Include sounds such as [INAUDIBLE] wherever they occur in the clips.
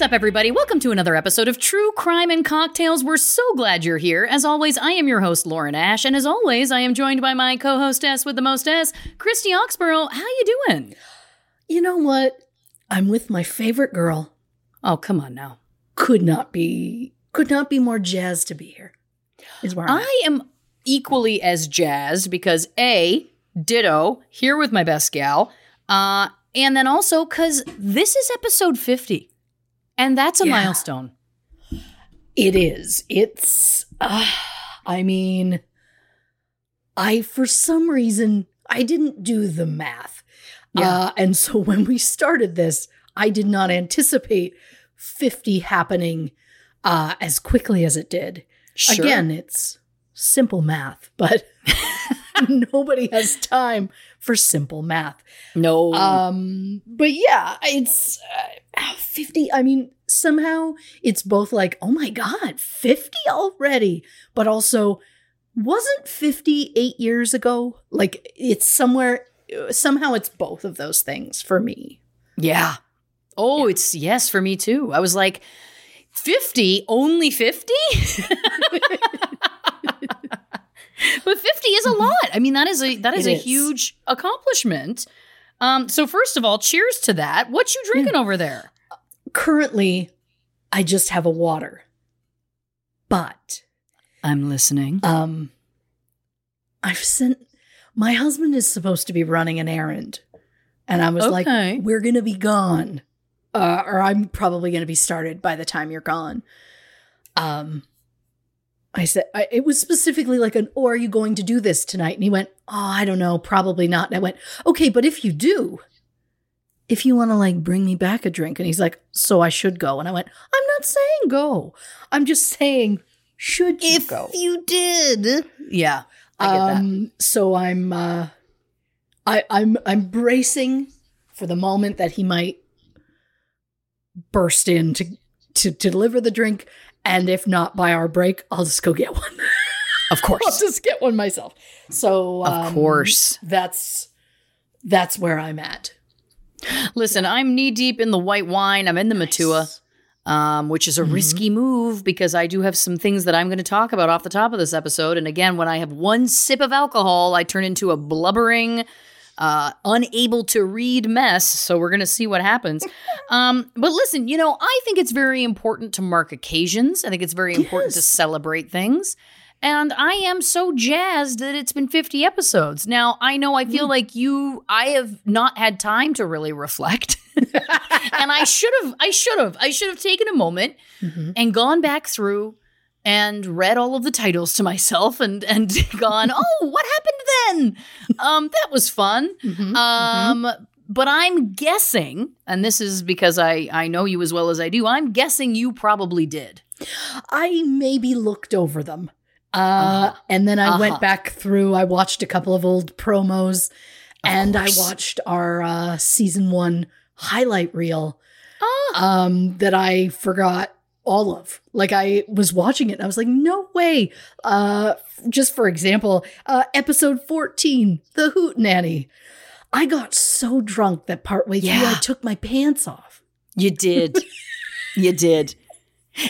What's up, everybody? Welcome to another episode of True Crime and Cocktails. We're so glad you're here. As always, I am your host, Lauren Ash, and as always, I am joined by my co-hostess with the most S, Christy Oxborough. How you doing? You know what? I'm with my favorite girl. Oh, come on now. Could not be could not be more jazzed to be here. Is where I'm. I am equally as jazzed because A, ditto, here with my best gal, uh, and then also because this is episode 50. And that's a Yeah. milestone. It is. It's uh, I mean I for some reason I didn't do the math. Yeah. Uh, and so [LAUGHS] when we started this, I did not anticipate 50 happening uh, as quickly as it did. Sure. Again, it's simple math, but [LAUGHS] nobody has time for simple math. No. Um, but yeah, it's uh, 50. I mean, somehow it's both like, oh my God, 50 already, but also wasn't 58 years ago? Like it's somewhere, somehow it's both of those things for me. Yeah. Oh, it's yes for me too. I was like, 50? Only 50? [LAUGHS] [LAUGHS] but 50 is a lot. I mean, that is a that is It a is. huge accomplishment. Um, so first of all, cheers to that. What you drinking over there? Currently, I just have a water, but I'm listening. um, I've sent my husband is supposed to be running an errand, and I was Okay. like, "We're gonna be gone, uh, or I'm probably gonna be started by the time you're gone." Um, I said I, it was specifically like an, "Or are you going to do this tonight?" And he went, "Oh, I don't know, probably not." And I went, "Okay, but if you do." If you want to like bring me back a drink, and he's like, so I should go, and I went, I'm not saying go, I'm just saying should you go? If you did. Yeah. I get that. Um, so I'm uh I I'm I'm bracing for the moment that he might burst in to to, to deliver the drink and if not by our break I'll just go get one. Of [LAUGHS] course. I'll just get one myself. So Of um, course. that's that's where I'm at. Listen, I'm knee deep in the white wine. I'm in the Matua. um, which is a risky move because I do have some things that I'm going to talk about off the top of this episode. And again, when I have one sip of alcohol, I turn into a blubbering, uh, unable to read mess. So we're going to see what happens. [LAUGHS] um, but listen, you know, I think it's very important to mark occasions. I think it's very important to celebrate things. And I am so jazzed that it's been 50 episodes. Now, I know I feel like you I have not had time to really reflect. [LAUGHS] and I should have I should have I should have taken a moment and gone back through and read all of the titles to myself and and [LAUGHS] gone, "Oh, what happened then?" Um that was fun. Um but I'm guessing, and this is because I I know you as well as I do. I'm guessing you probably did. I maybe looked over them. Uh, Uh-huh. And then I Uh-huh. went back through, I watched a couple of old promos and I watched our uh, season one highlight reel Ah. um, that I forgot all of. Like I was watching it and I was like, no way. Uh, just for example, uh, episode 14, The Hoot Nanny. I got so drunk that partway through Yeah. I took my pants off. You did. [LAUGHS] you did.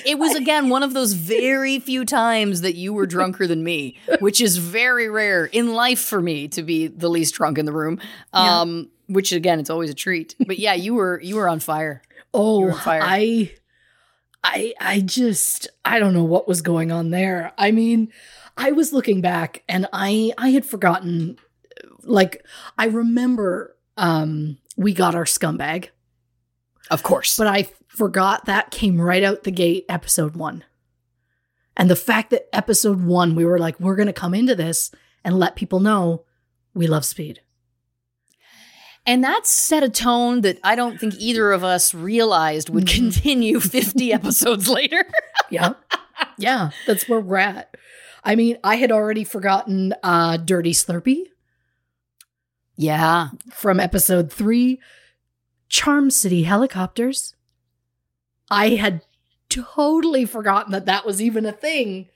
It was again one of those very few times that you were drunker than me, which is very rare in life for me to be the least drunk in the room. Um, which again, it's always a treat. But yeah, you were you were on fire. Oh, fire. I, I, I just, I don't know what was going on there. I mean, I was looking back and I, I had forgotten, like, I remember, um, we got our scumbag, Of course. but I forgot that came right out the gate, episode one. And the fact that episode one, we were like, we're going to come into this and let people know we love speed. And that set a tone that I don't think either of us realized would continue 50 [LAUGHS] episodes later. yeah. Yeah that's where we're at. I mean i had already forgotten uh dirty slurpee. Yeah. from episode three charm city helicopters. I had totally forgotten that that was even a thing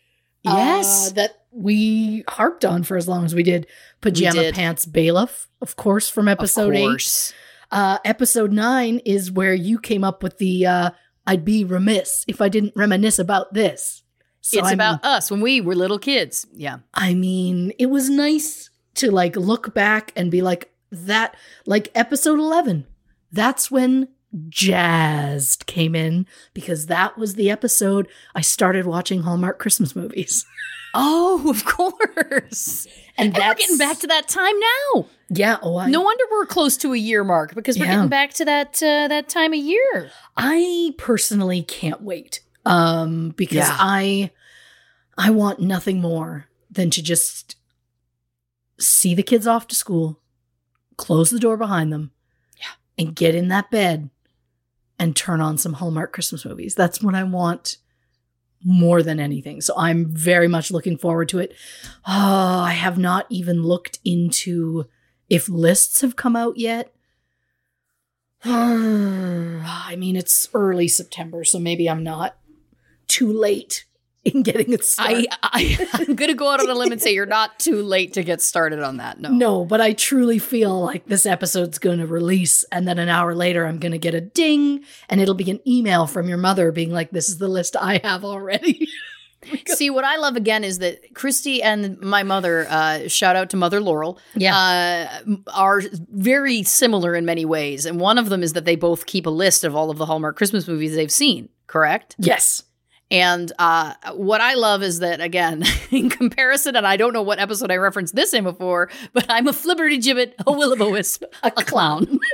uh, Yes. that we harped on for as long as we did pajama did. pants bailiff of course from episode of eight course. uh, episode nine is where you came up with the uh, I'd be remiss if I didn't reminisce about this. So it's I'm- about us when we were little kids. Yeah. I mean, it was nice to like look back and be like, that, like episode 11, that's when Jazzed came in because that was the episode I started watching Hallmark Christmas movies. [LAUGHS] Oh, of course. And And we're getting back to that time now. Yeah, oh, I, No wonder we're close to a year mark because we're Yeah. getting back to that uh, that time of year. I personally can't wait. Um because Yeah. I I want nothing more than to just see the kids off to school, close the door behind them, Yeah. and get in that bed and turn on some Hallmark Christmas movies. That's what I want more than anything. So I'm very much looking forward to it. Oh, I have not even looked into if lists have come out yet. [SIGHS] I mean, it's early September, so maybe I'm not too late [LAUGHS] in getting it started. I, I [LAUGHS] I'm gonna go out on a limb and say you're not too late to get started on that. No. no, but I truly feel like this episode's going to release, and then an hour later, I'm going to get a ding, and it'll be an email from your mother being like, "This is the list I have already." [LAUGHS] See, what I love again is that Christy and my mother, uh, shout out to Mother Laurel, Yeah. uh, are very similar in many ways. And one of them is that they both keep a list of all of the Hallmark Christmas movies they've seen, correct? yes. And uh, what I love is that, again, [LAUGHS] in comparison, and I don't know what episode I referenced this in before, but I'm a flibberty gibbet, a will o' the wisp, a clown. [LAUGHS]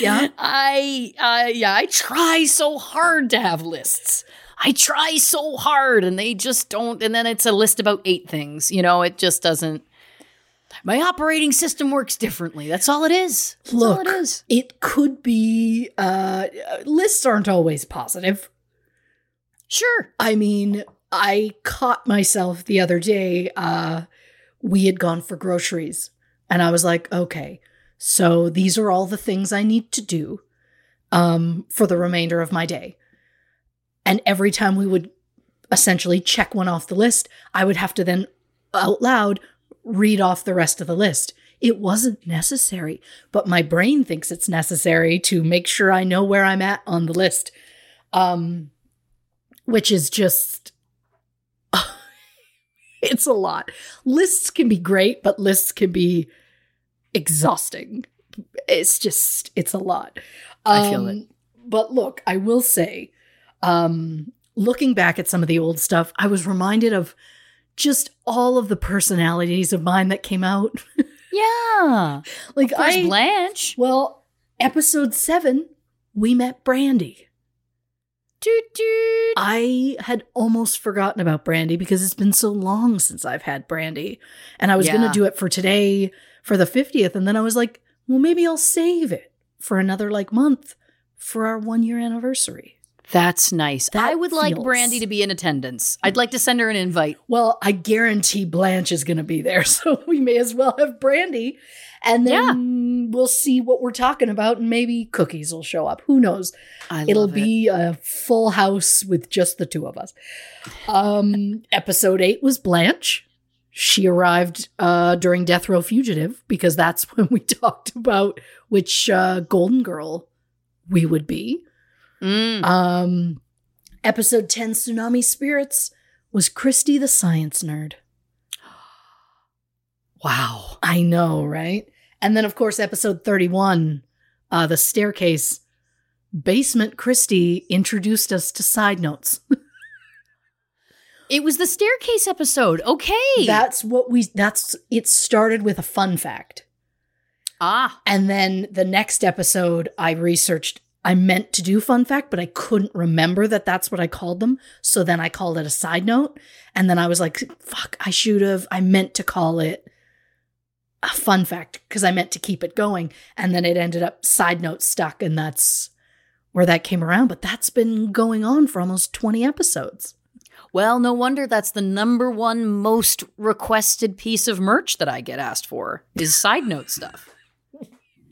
Yeah. I, uh, yeah, I try so hard to have lists. I try so hard, and they just don't. And then it's a list about eight things. You know, it just doesn't. My operating system works differently. That's all it is. That's all Look, it is. it could be. Uh, lists aren't always positive. Sure. I mean, I caught myself the other day. Uh, we had gone for groceries, and I was like, okay, so these are all the things I need to do um, for the remainder of my day. And every time we would essentially check one off the list, I would have to then out loud read off the rest of the list. It wasn't necessary, but my brain thinks it's necessary to make sure I know where I'm at on the list. Um, which is just [LAUGHS] it's a lot. Lists can be great, but lists can be exhausting. It's just it's a lot. I feel Um, it. But look, I will say, um, looking back at some of the old stuff, I was reminded of just all of the personalities of mine that came out. [LAUGHS] Yeah. like I Blanche. well, episode 7, we met Brandy. Toot toot. I had almost forgotten about Brandy because it's been so long since I've had Brandy. And I was going to do it for today for the 50th. And then I was like, well, maybe I'll save it for another like month for our one year anniversary. That's nice. That I would like Brandy to be in attendance. I'd like to send her an invite. Well, I guarantee Blanche is going to be there. [LAUGHS] So we may as well have Brandy. And then we'll see what we're talking about. And maybe cookies will show up. Who knows? I It'll it. be a full house with just the two of us. Um, [LAUGHS] episode eight was Blanche. She arrived uh, during Death Row Fugitive because that's [LAUGHS] when we talked about which uh, Golden Girl we would be. Mm. Um, episode 10, Tsunami Spirits, was Christy the Science Nerd. [GASPS] wow. I know, right? And then, of course, episode 31, uh, The Staircase, Basement Christy introduced us to side notes. [LAUGHS] It was the staircase episode. Okay. That's what we, that's, it started with a fun fact. ah. And then the next episode, I researched. I meant to do fun fact, but I couldn't remember that that's what I called them. So then I called it a side note. And then I was like, fuck, I should have. I meant to call it a fun fact because I meant to keep it going. And then it ended up side note stuck. And that's where that came around. But that's been going on for almost 20 episodes. Well, no wonder that's the number one most requested piece of merch that I get asked for is side note stuff.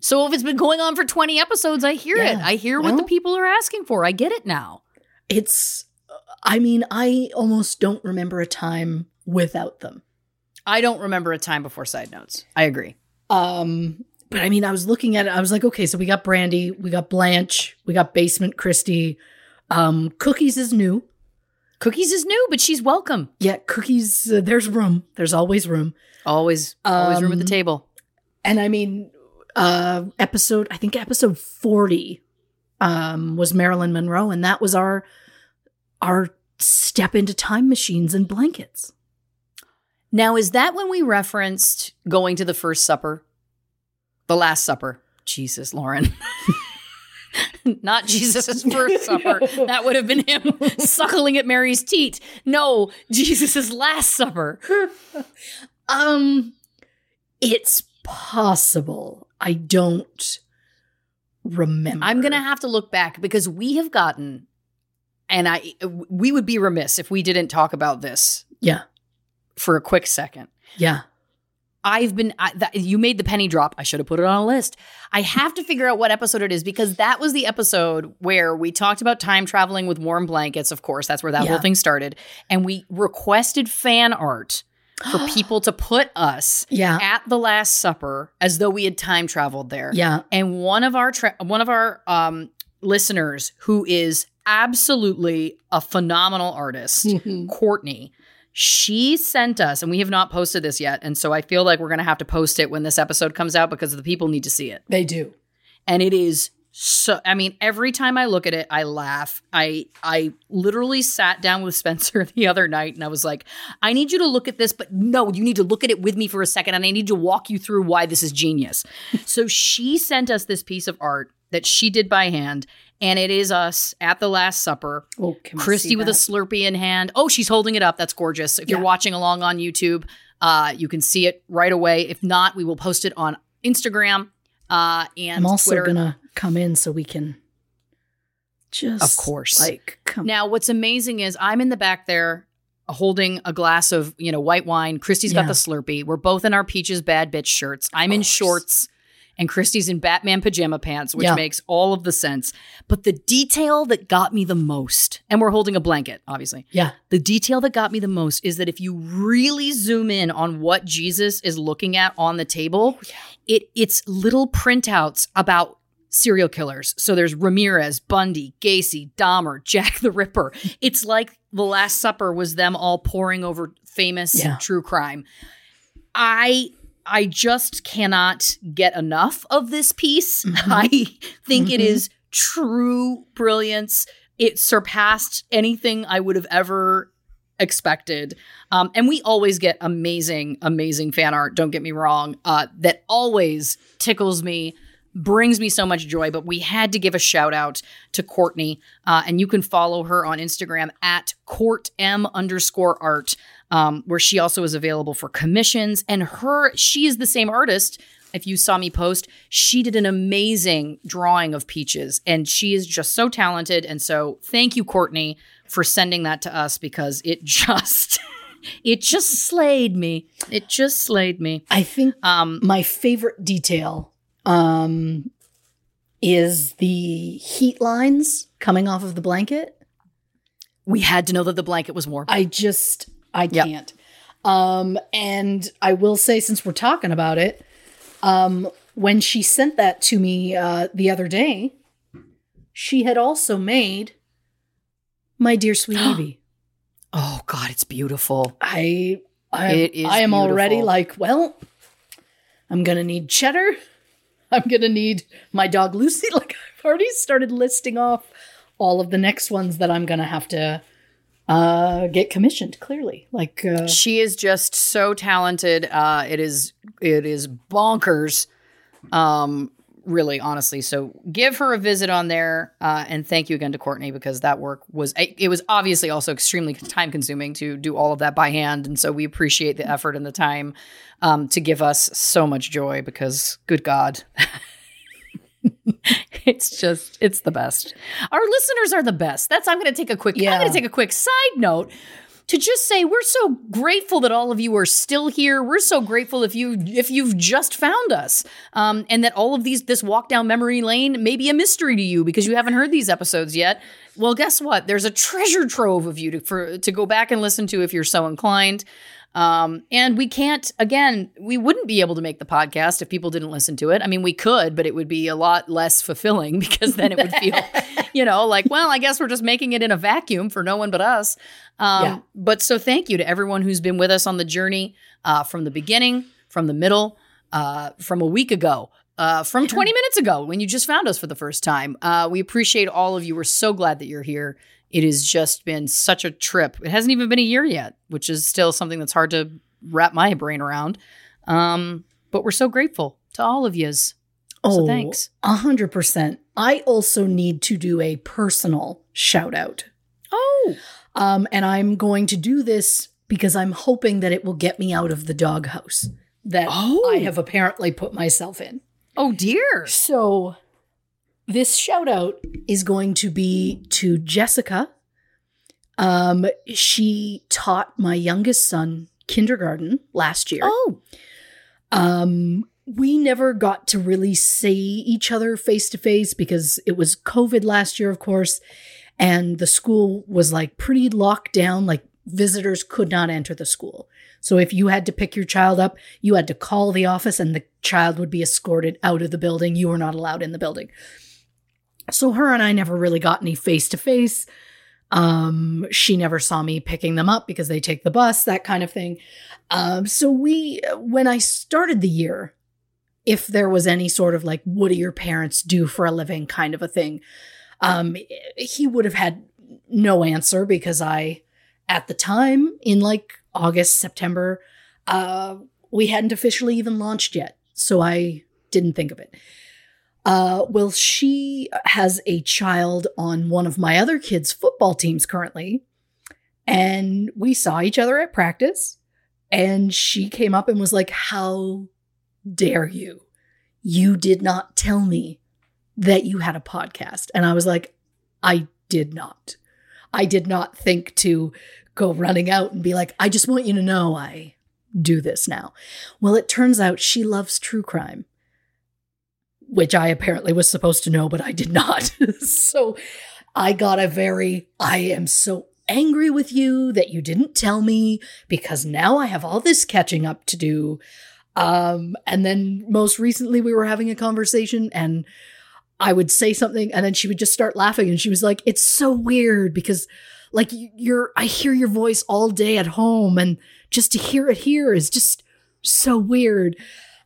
So if it's been going on for 20 episodes, I hear it. I hear what the people are asking for. I get it now. It's, I mean, I almost don't remember a time without them. I don't remember a time before side notes. I agree. Um, but I mean, I was looking at it. I was like, okay, so we got Brandy, we got Blanche, we got Basement Christie. Um, Cookies is new. Cookies is new, but she's welcome. Yeah, Cookies. Uh, there's room. There's always room. Always, always room at the Um, table. And I mean, uh, episode. I think episode forty um, was Marilyn Monroe, and that was our our step into time machines and blankets. Now, is that when we referenced going to the first supper? The last supper. Jesus, Lauren. [LAUGHS] Not Jesus' [LAUGHS] first supper. That would have been him [LAUGHS] suckling at Mary's teat. No, Jesus' last supper. Um, it's possible. I don't remember. I'm going to have to look back because we have gotten, and I, we would be remiss if we didn't talk about this Yeah, for a quick second. yeah. I've been, I, that, you made the penny drop. I should have put it on a list. I have to figure out what episode it is because that was the episode where we talked about time traveling with warm blankets. Of course, that's where that Yeah. whole thing started. And we requested fan art for [GASPS] people to put us Yeah. at the Last Supper as though we had time traveled there. Yeah. And one of our tra- one of our um, listeners who is absolutely a phenomenal artist, Courtney, she sent us, and we have not posted this yet, and so I feel like we're gonna have to post it when this episode comes out because the people need to see it. They do. And it is so I mean, every time I look at it, I laugh. I I literally sat down with [LAUGHS] Spencer the other night and I was like, I need you to look at this, but no, you need to look at it with me for a second and I need to walk you through why this is genius. [LAUGHS] so she sent us this piece of art that she did by hand, and it is us at the Last Supper. Oh, Christy with a? Slurpee in hand. Oh, she's holding it up. That's gorgeous. If you're watching along on YouTube, uh, you can see it right away. If not, we will post it on Instagram uh, and I'm also Twitter. gonna come in so we can just Of course. like come Now, what's amazing is I'm in the back there holding a glass of, you know, white wine. Christy's got the Slurpee. We're both in our Peaches Bad Bitch shirts. I'm in shorts and Christy's in Batman pajama pants, which Yeah. makes all of the sense. But the detail that got me the most, and we're holding a blanket, obviously. Yeah. The detail that got me the most is that if you really zoom in on what Jesus is looking at on the table, oh, it it's little printouts about serial killers. So there's Ramirez, Bundy, Gacy, Dahmer, [LAUGHS] Jack the Ripper. It's like the Last Supper was them all pouring over famous Yeah. true crime. I I just cannot get enough of this piece. [LAUGHS] I think it Mhm. is true brilliance. it surpassed anything I would have ever expected. Um, and we always get amazing, amazing fan art. Don't get me wrong. Uh, that always tickles me, brings me so much joy. But we had to give a shout out to Courtney, uh, and you can follow her on Instagram at court m underscore art, um, where she also is available for commissions. And her, she is the same artist. If you saw me post, she did an amazing drawing of peaches, and she is just so talented. And so, thank you, Courtney, for sending that to us because it [LAUGHS] just it just slayed me. It just slayed me. I think Um my favorite detail um, is the heat lines coming off of the blanket. we had to know that the blanket was warm. I just I Yep. can't. Um, and I will say, since we're talking about it, um, when she sent that to me uh, the other day, she had also made my dear sweet [GASPS] Evie. oh god, it's beautiful. I I, It is I am already like, well, I'm gonna need cheddar. [LAUGHS] I'm gonna need my dog Lucy. [LAUGHS] Like I've already started listing off all of the next ones that I'm gonna have to uh get commissioned. Clearly, like uh, She is just so talented. Uh it is it is bonkers. Um really honestly. So give her a visit on there uh, and thank you again to courtney because that work was it was obviously also extremely time consuming to do all of that by hand. And so we appreciate the effort and the time um, to give us so much joy because good god. [LAUGHS] It's just it's the best. Our listeners are the best. That's i'm gonna take a quick yeah. i'm gonna take a quick side note to just say we're so grateful that all of you are still here. We're so grateful if you if you've just found us, um, and that all of these this walk down memory lane may be a mystery to you because you haven't heard these episodes yet. Well, guess what? There's a treasure trove of you to for to go back and listen to if you're so inclined. Um, and we can't, again, we wouldn't be able to make the podcast if people didn't listen to it. I mean, we could, but it would be a lot less fulfilling [LAUGHS] because then it would feel, [LAUGHS] you know, like, well, I guess we're just making it in a vacuum for no one but us. Um, Yeah. But so thank you to everyone who's been with us on the journey uh, from the beginning, from the middle, uh, from a week ago. Uh, from 20 minutes ago when you just found us for the first time. Uh, we appreciate all of you. We're so glad that you're here. It has just been such a trip. It hasn't even been a year yet, which is still something that's hard to wrap my brain around. Um, but we're so grateful to all of yous. So thanks. A hundred percent. I also need to do a personal shout out. Oh, Um, and I'm going to do this because I'm hoping that it will get me out of the doghouse that Oh. I have apparently put myself in. oh dear. So this shout out is going to be to Jessica. Um, she taught my youngest son kindergarten last year. Oh, Um, we never got to really see each other face to face because it was COVID last year, of course, and the school was like pretty locked down. Like visitors could not enter the school. So if you had to pick your child up, you had to call the office and the child would be escorted out of the building. You were not allowed in the building. So her and I never really got any face to face. Um, she never saw me picking them up because they take the bus, that kind of thing. Um, so we, when I started the year, if there was any sort of like, what do your parents do for a living kind of a thing, um, he would have had no answer because I, at the time, in like August, September, uh, we hadn't officially even launched yet. So I didn't think of it. Uh, well, she has a child on one of my other kids' football teams currently. And we saw each other at practice. And she came up and was like, How dare you? You did not tell me that you had a podcast. And I was like, I did not. I did not think to go running out and be like, I just want you to know I do this now. Well, it turns out she loves true crime, which I apparently was supposed to know, but I did not. [LAUGHS] so I got a very, I am so angry with you that you didn't tell me because now I have all this catching up to do. Um, and then most recently we were having a conversation and I would say something and then she would just start laughing and she was like, it's so weird because like you're, I hear your voice all day at home and just to hear it here is just so weird.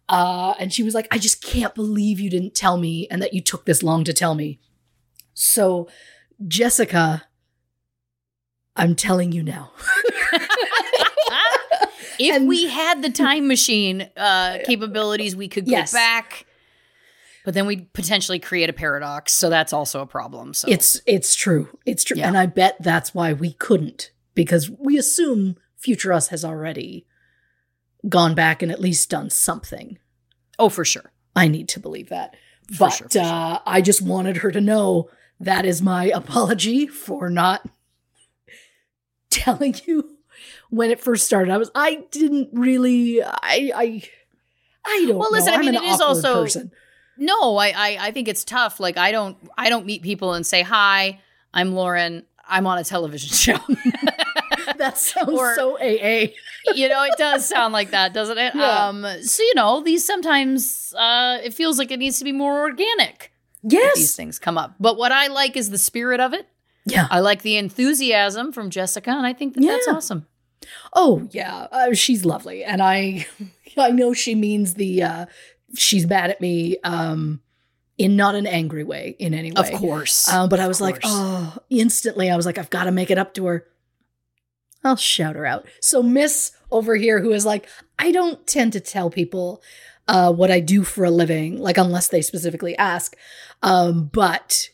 Uh, and she was like, I just can't believe you didn't tell me and that you took this long to tell me. So Jessica, I'm telling you now. if And- we had the time machine uh, capabilities, we could go Yes. back. But then we'd potentially create a paradox, so that's also a problem. So It's it's true. It's true. Yeah. And I bet that's why we couldn't because we assume future us has already gone back and at least done something. oh, for sure. I need to believe that. For but sure, uh, I just wanted her to know that is my [LAUGHS] apology for not [LAUGHS] telling you when it first started. I was I didn't really I I I don't Well, listen, know. I mean, it is also- person. No, I, I I think it's tough. Like I don't I don't meet people and say hi. I'm Lauren. I'm on a television [LAUGHS] show. That sounds Or- so AA. you know, it does sound like that, doesn't it? Yeah. Um, so you know, these sometimes uh, it feels like it needs to be more organic. Yes. These things come up, but what I like is the spirit of it. Yeah. I like the enthusiasm from Jessica, and I think that that's awesome. Oh yeah, uh, she's lovely, and I [LAUGHS] I know she means the uh, she's mad at me um, in not an angry way in any way, Of course. Um, but I was like, oh, instantly, I was like, I've got to make it up to her. I'll shout her out. So Miss over here, who is like, I don't tend to tell people uh, what I do for a living, like unless they specifically ask. Um, but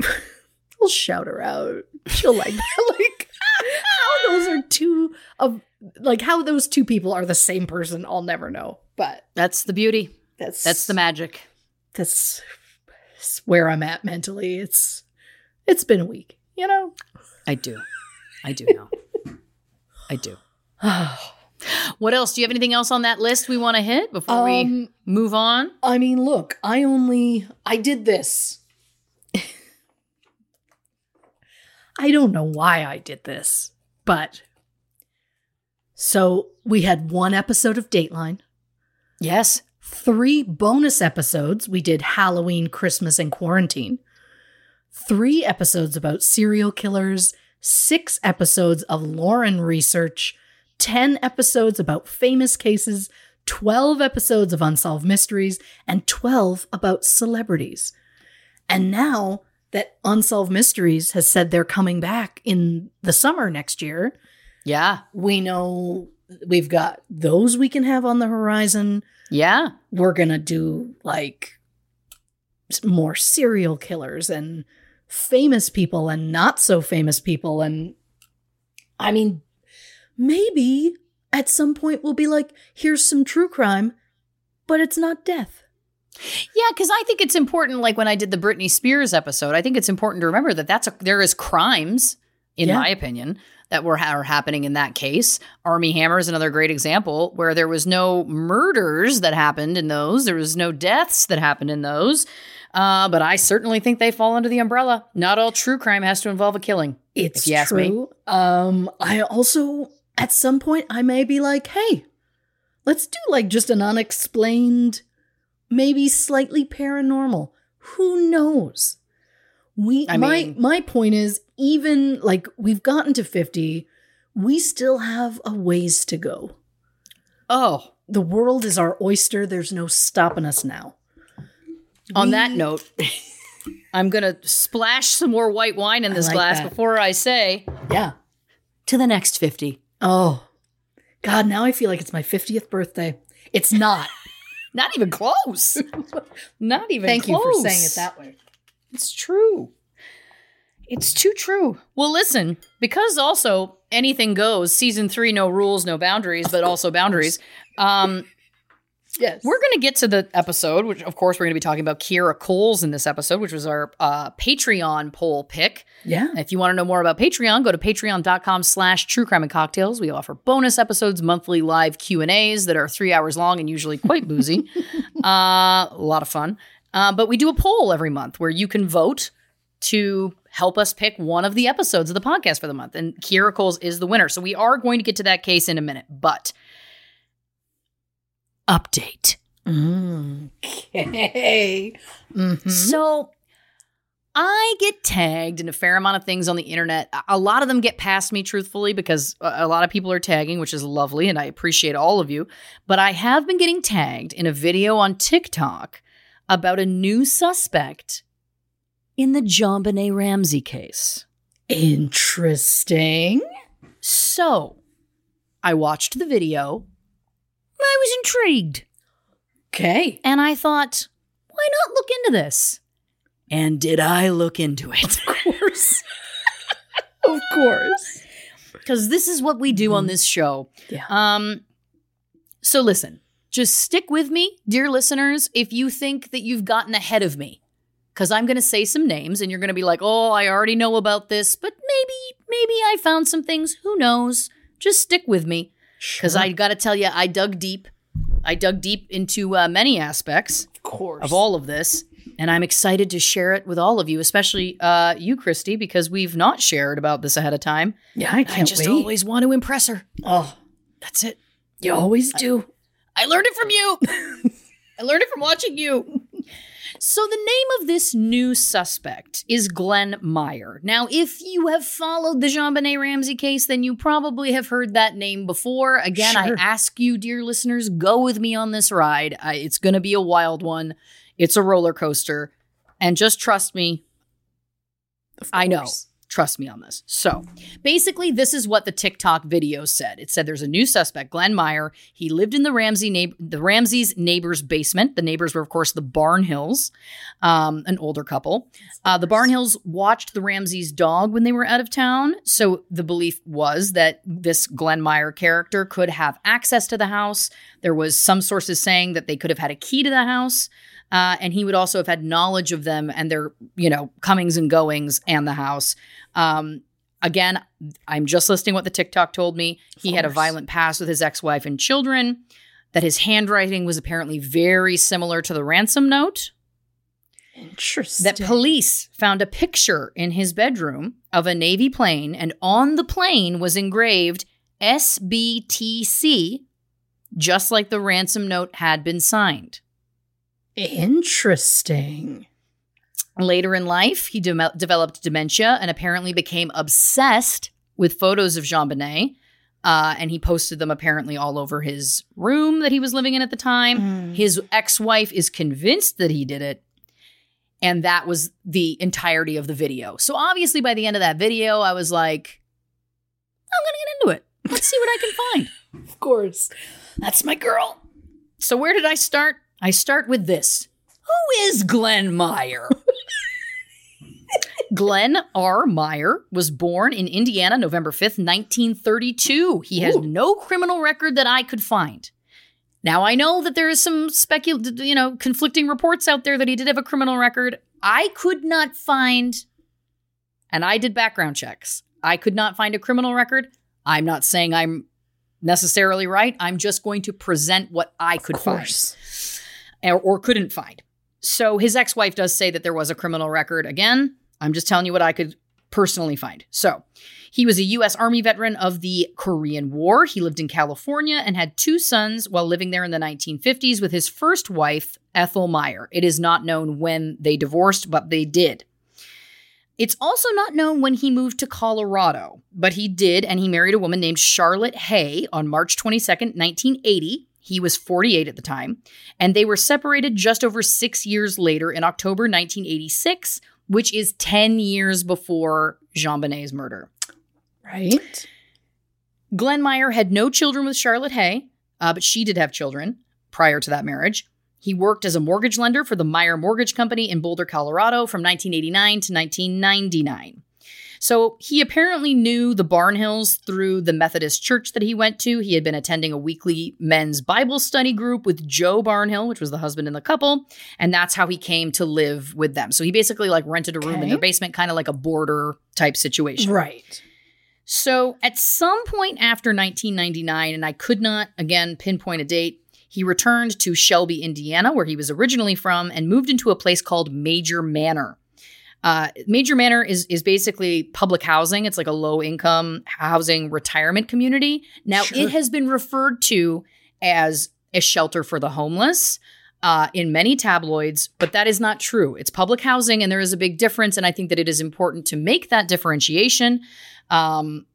[LAUGHS] I'll shout her out. She'll like [LAUGHS] like how those are two of like how those two people are the same person. I'll never know. But That's the beauty. that's That's the magic. that's, that's where I'm at mentally. It's it's been a week, you know. I do. I do know. [LAUGHS] I do. [SIGHS] What else? Do you have anything else on that list we want to hit before we Um, move on? I mean, look, I only I did this. I don't know why I did this, but so we had one episode of Dateline, Yes. three bonus episodes. We did Halloween, Christmas, and quarantine. Three episodes about serial killers, six episodes of Lauren research, 10 episodes about famous cases, 12 episodes of unsolved mysteries, and 12 about celebrities. And now that Unsolved Mysteries has said they're coming back in the summer next year, Yeah. we know we've got those we can have on the horizon Yeah. we're gonna do like more serial killers and famous people and not so famous people and i mean maybe at some point we'll be like here's some true crime but it's not death Yeah, because I think it's important. Like when I did the Britney Spears episode, I think it's important to remember that that's a, there is crimes, in Yeah. my opinion, that were are happening in that case. Armie Hammer is another great example where there was no murders that happened in those. There was no deaths that happened in those. Uh, but I certainly think they fall under the umbrella. Not all true crime has to involve a killing. it's If you ask me. true um i also at some point i may be like hey let's do like just an unexplained maybe slightly paranormal who knows we I my mean- my point is even like we've gotten to 50 we still have a ways to go Oh, the world is our oyster there's no stopping us now on that note, [LAUGHS] I'm going to splash some more white wine in this like glass that. before I say yeah to the next 50. oh god now i feel like it's my 50th birthday it's not [LAUGHS] Not even close. [LAUGHS] Not even thank close. you for saying it that way It's true. It's too true. Well, listen, because also anything goes, season three, no rules, no boundaries, but also boundaries. Um, yes we're going to get to the episode, which of course we're going to be talking about Kierra Coles in this episode, which was our uh, Patreon poll pick. yeah If you want to know more about Patreon, go to patreon.com slash true crime and cocktails. We offer bonus episodes, monthly live Q&As that are three hours long and usually quite boozy. [LAUGHS] uh, a lot of fun. Uh, but we do a poll every month where you can vote to help us pick one of the episodes of the podcast for the month. And Kierra Coles is the winner. So we are going to get to that case in a minute. But update. Okay. Mhm. So I get tagged in a fair amount of things on the internet. A- lot of them get past me, truthfully, because a lot of people are tagging, which is lovely, and I appreciate all of you. But I have been getting tagged in a video on TikTok about a new suspect in the JonBenét Ramsey case. Interesting. So, I watched the video. I was intrigued. Okay. And I thought, why not look into this? And did I look into it? Of course. [LAUGHS] of course. Because this is what we do on this show. Yeah. Um, so listen, just stick with me, dear listeners, if you think that you've gotten ahead of me. Because I'm going to say some names and you're going to be like, oh, I already know about this, but maybe, maybe I found some things. Who knows? Just stick with me. Because I got to tell you, I dug deep. I dug deep into uh, many aspects Of course. of all of this. And I'm excited to share it with all of you, especially uh, you, Christy, because we've not shared about this ahead of time. Yeah, I I can't I just wait. always want to impress her. oh, That's it. you always do. I learned it from you. [LAUGHS] I learned it from watching you. So, the name of this new suspect is Glenn Meyer. Now, if you have followed the JonBenét Ramsey case, then you probably have heard that name before. Again, Sure. I ask you, dear listeners, go with me on this ride. I, it's going to be a wild one, it's a roller coaster. And just trust me, I know. Trust me on this. So basically, this is what the TikTok video said. It said there's a new suspect, Glenn Meyer. He lived in the Ramsey neigh- the Ramsey's neighbor's basement. The neighbors were, of course, the Barnhills, um, an older couple. Uh, the Barnhills watched the Ramsey's dog when they were out of town. So the belief was that this Glenn Meyer character could have access to the house. There was some sources saying that they could have had a key to the house. Uh, and he would also have had knowledge of them and their, you know, comings and goings and the house. Um, again, I'm just listing what the TikTok told me. He had a violent past with his ex-wife and children. That his handwriting was apparently very similar to the ransom note. Interesting. That police found a picture in his bedroom of a Navy plane, and on the plane was engraved SBTC, just like the ransom note had been signed. Interesting. Later in life, he de- developed dementia and apparently became obsessed with photos of JonBenét. Uh, and he posted them apparently all over his room that he was living in at the time. His ex wife is convinced that he did it. And that was the entirety of the video. So obviously, by the end of that video, I was like, I'm going to get into it. Let's see what I can find. [LAUGHS] Of course. That's my girl. So, where did I start? I start with this Who is Glenn Meyer? [LAUGHS] Glenn R. Meyer was born in Indiana November 5th, 1932. He has Ooh. no criminal record that I could find. Now, I know that there is some specul, you know, conflicting reports out there that he did have a criminal record. I could not find, and I did background checks. I could not find a criminal record. I'm not saying I'm necessarily right. I'm just going to present what I could Of find course. Or, or couldn't find. So his ex wife does say that there was a criminal record. Again, I'm just telling you what I could personally find. So he was a U.S. Army veteran of the Korean War. He lived in California and had two sons while living there in the 1950s with his first wife, Ethel Meyer. It is not known when they divorced, but they did. It's also not known when he moved to Colorado, but he did, and he married a woman named Charlotte Hay on March 22nd, 1980. He was 48 at the time, and they were separated just over six years later in October 1986, which is 10 years before JonBenét's murder. Right? Glenn Meyer had no children with Charlotte Hay, uh, but she did have children prior to that marriage. He worked as a mortgage lender for the Meyer Mortgage Company in Boulder, Colorado from 1989 to 1999. So he apparently knew the Barnhills through the Methodist church that he went to. He had been attending a weekly men's Bible study group with Joe Barnhill, which was the husband in the couple, and that's how he came to live with them. So he basically like rented a room in Okay. their basement, kind of like a border type situation. Right. So at some point after 1999, and I could not again pinpoint a date, he returned to Shelby, Indiana, where he was originally from, and moved into a place called Major Manor. Uh, Major Manor is is basically public housing. It's like a low income housing retirement community. Now Sure. it has been referred to as a shelter for the homeless uh, in many tabloids, but that is not true. It's public housing, and there is a big difference. And I think that it is important to make that differentiation um,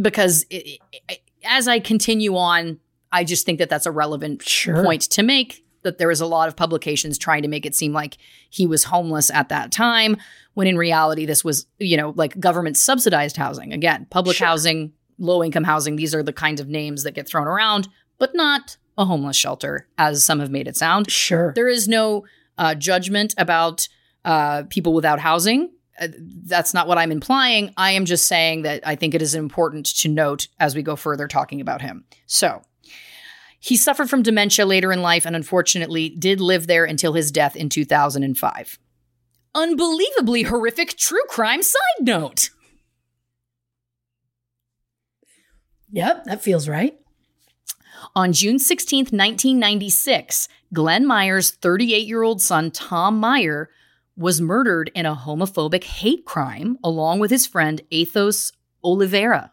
because it, it- as I continue on, I just think that that's a relevant Sure. point to make. That there was a lot of publications trying to make it seem like he was homeless at that time, when in reality, this was, you know, like government subsidized housing. Again, public Sure. housing, low income housing, these are the kinds of names that get thrown around, but not a homeless shelter, as some have made it sound. Sure. There is no uh, judgment about uh, people without housing. Uh, that's not what I'm implying. I am just saying that I think it is important to note as we go further talking about him. So, he suffered from dementia later in life and unfortunately did live there until his death in 2005. Unbelievably horrific true crime side note. Yep, that feels right. On June 16th, 1996, Glenn Meyer's 38 year old son, Tom Meyer, was murdered in a homophobic hate crime along with his friend Athos Oliveira.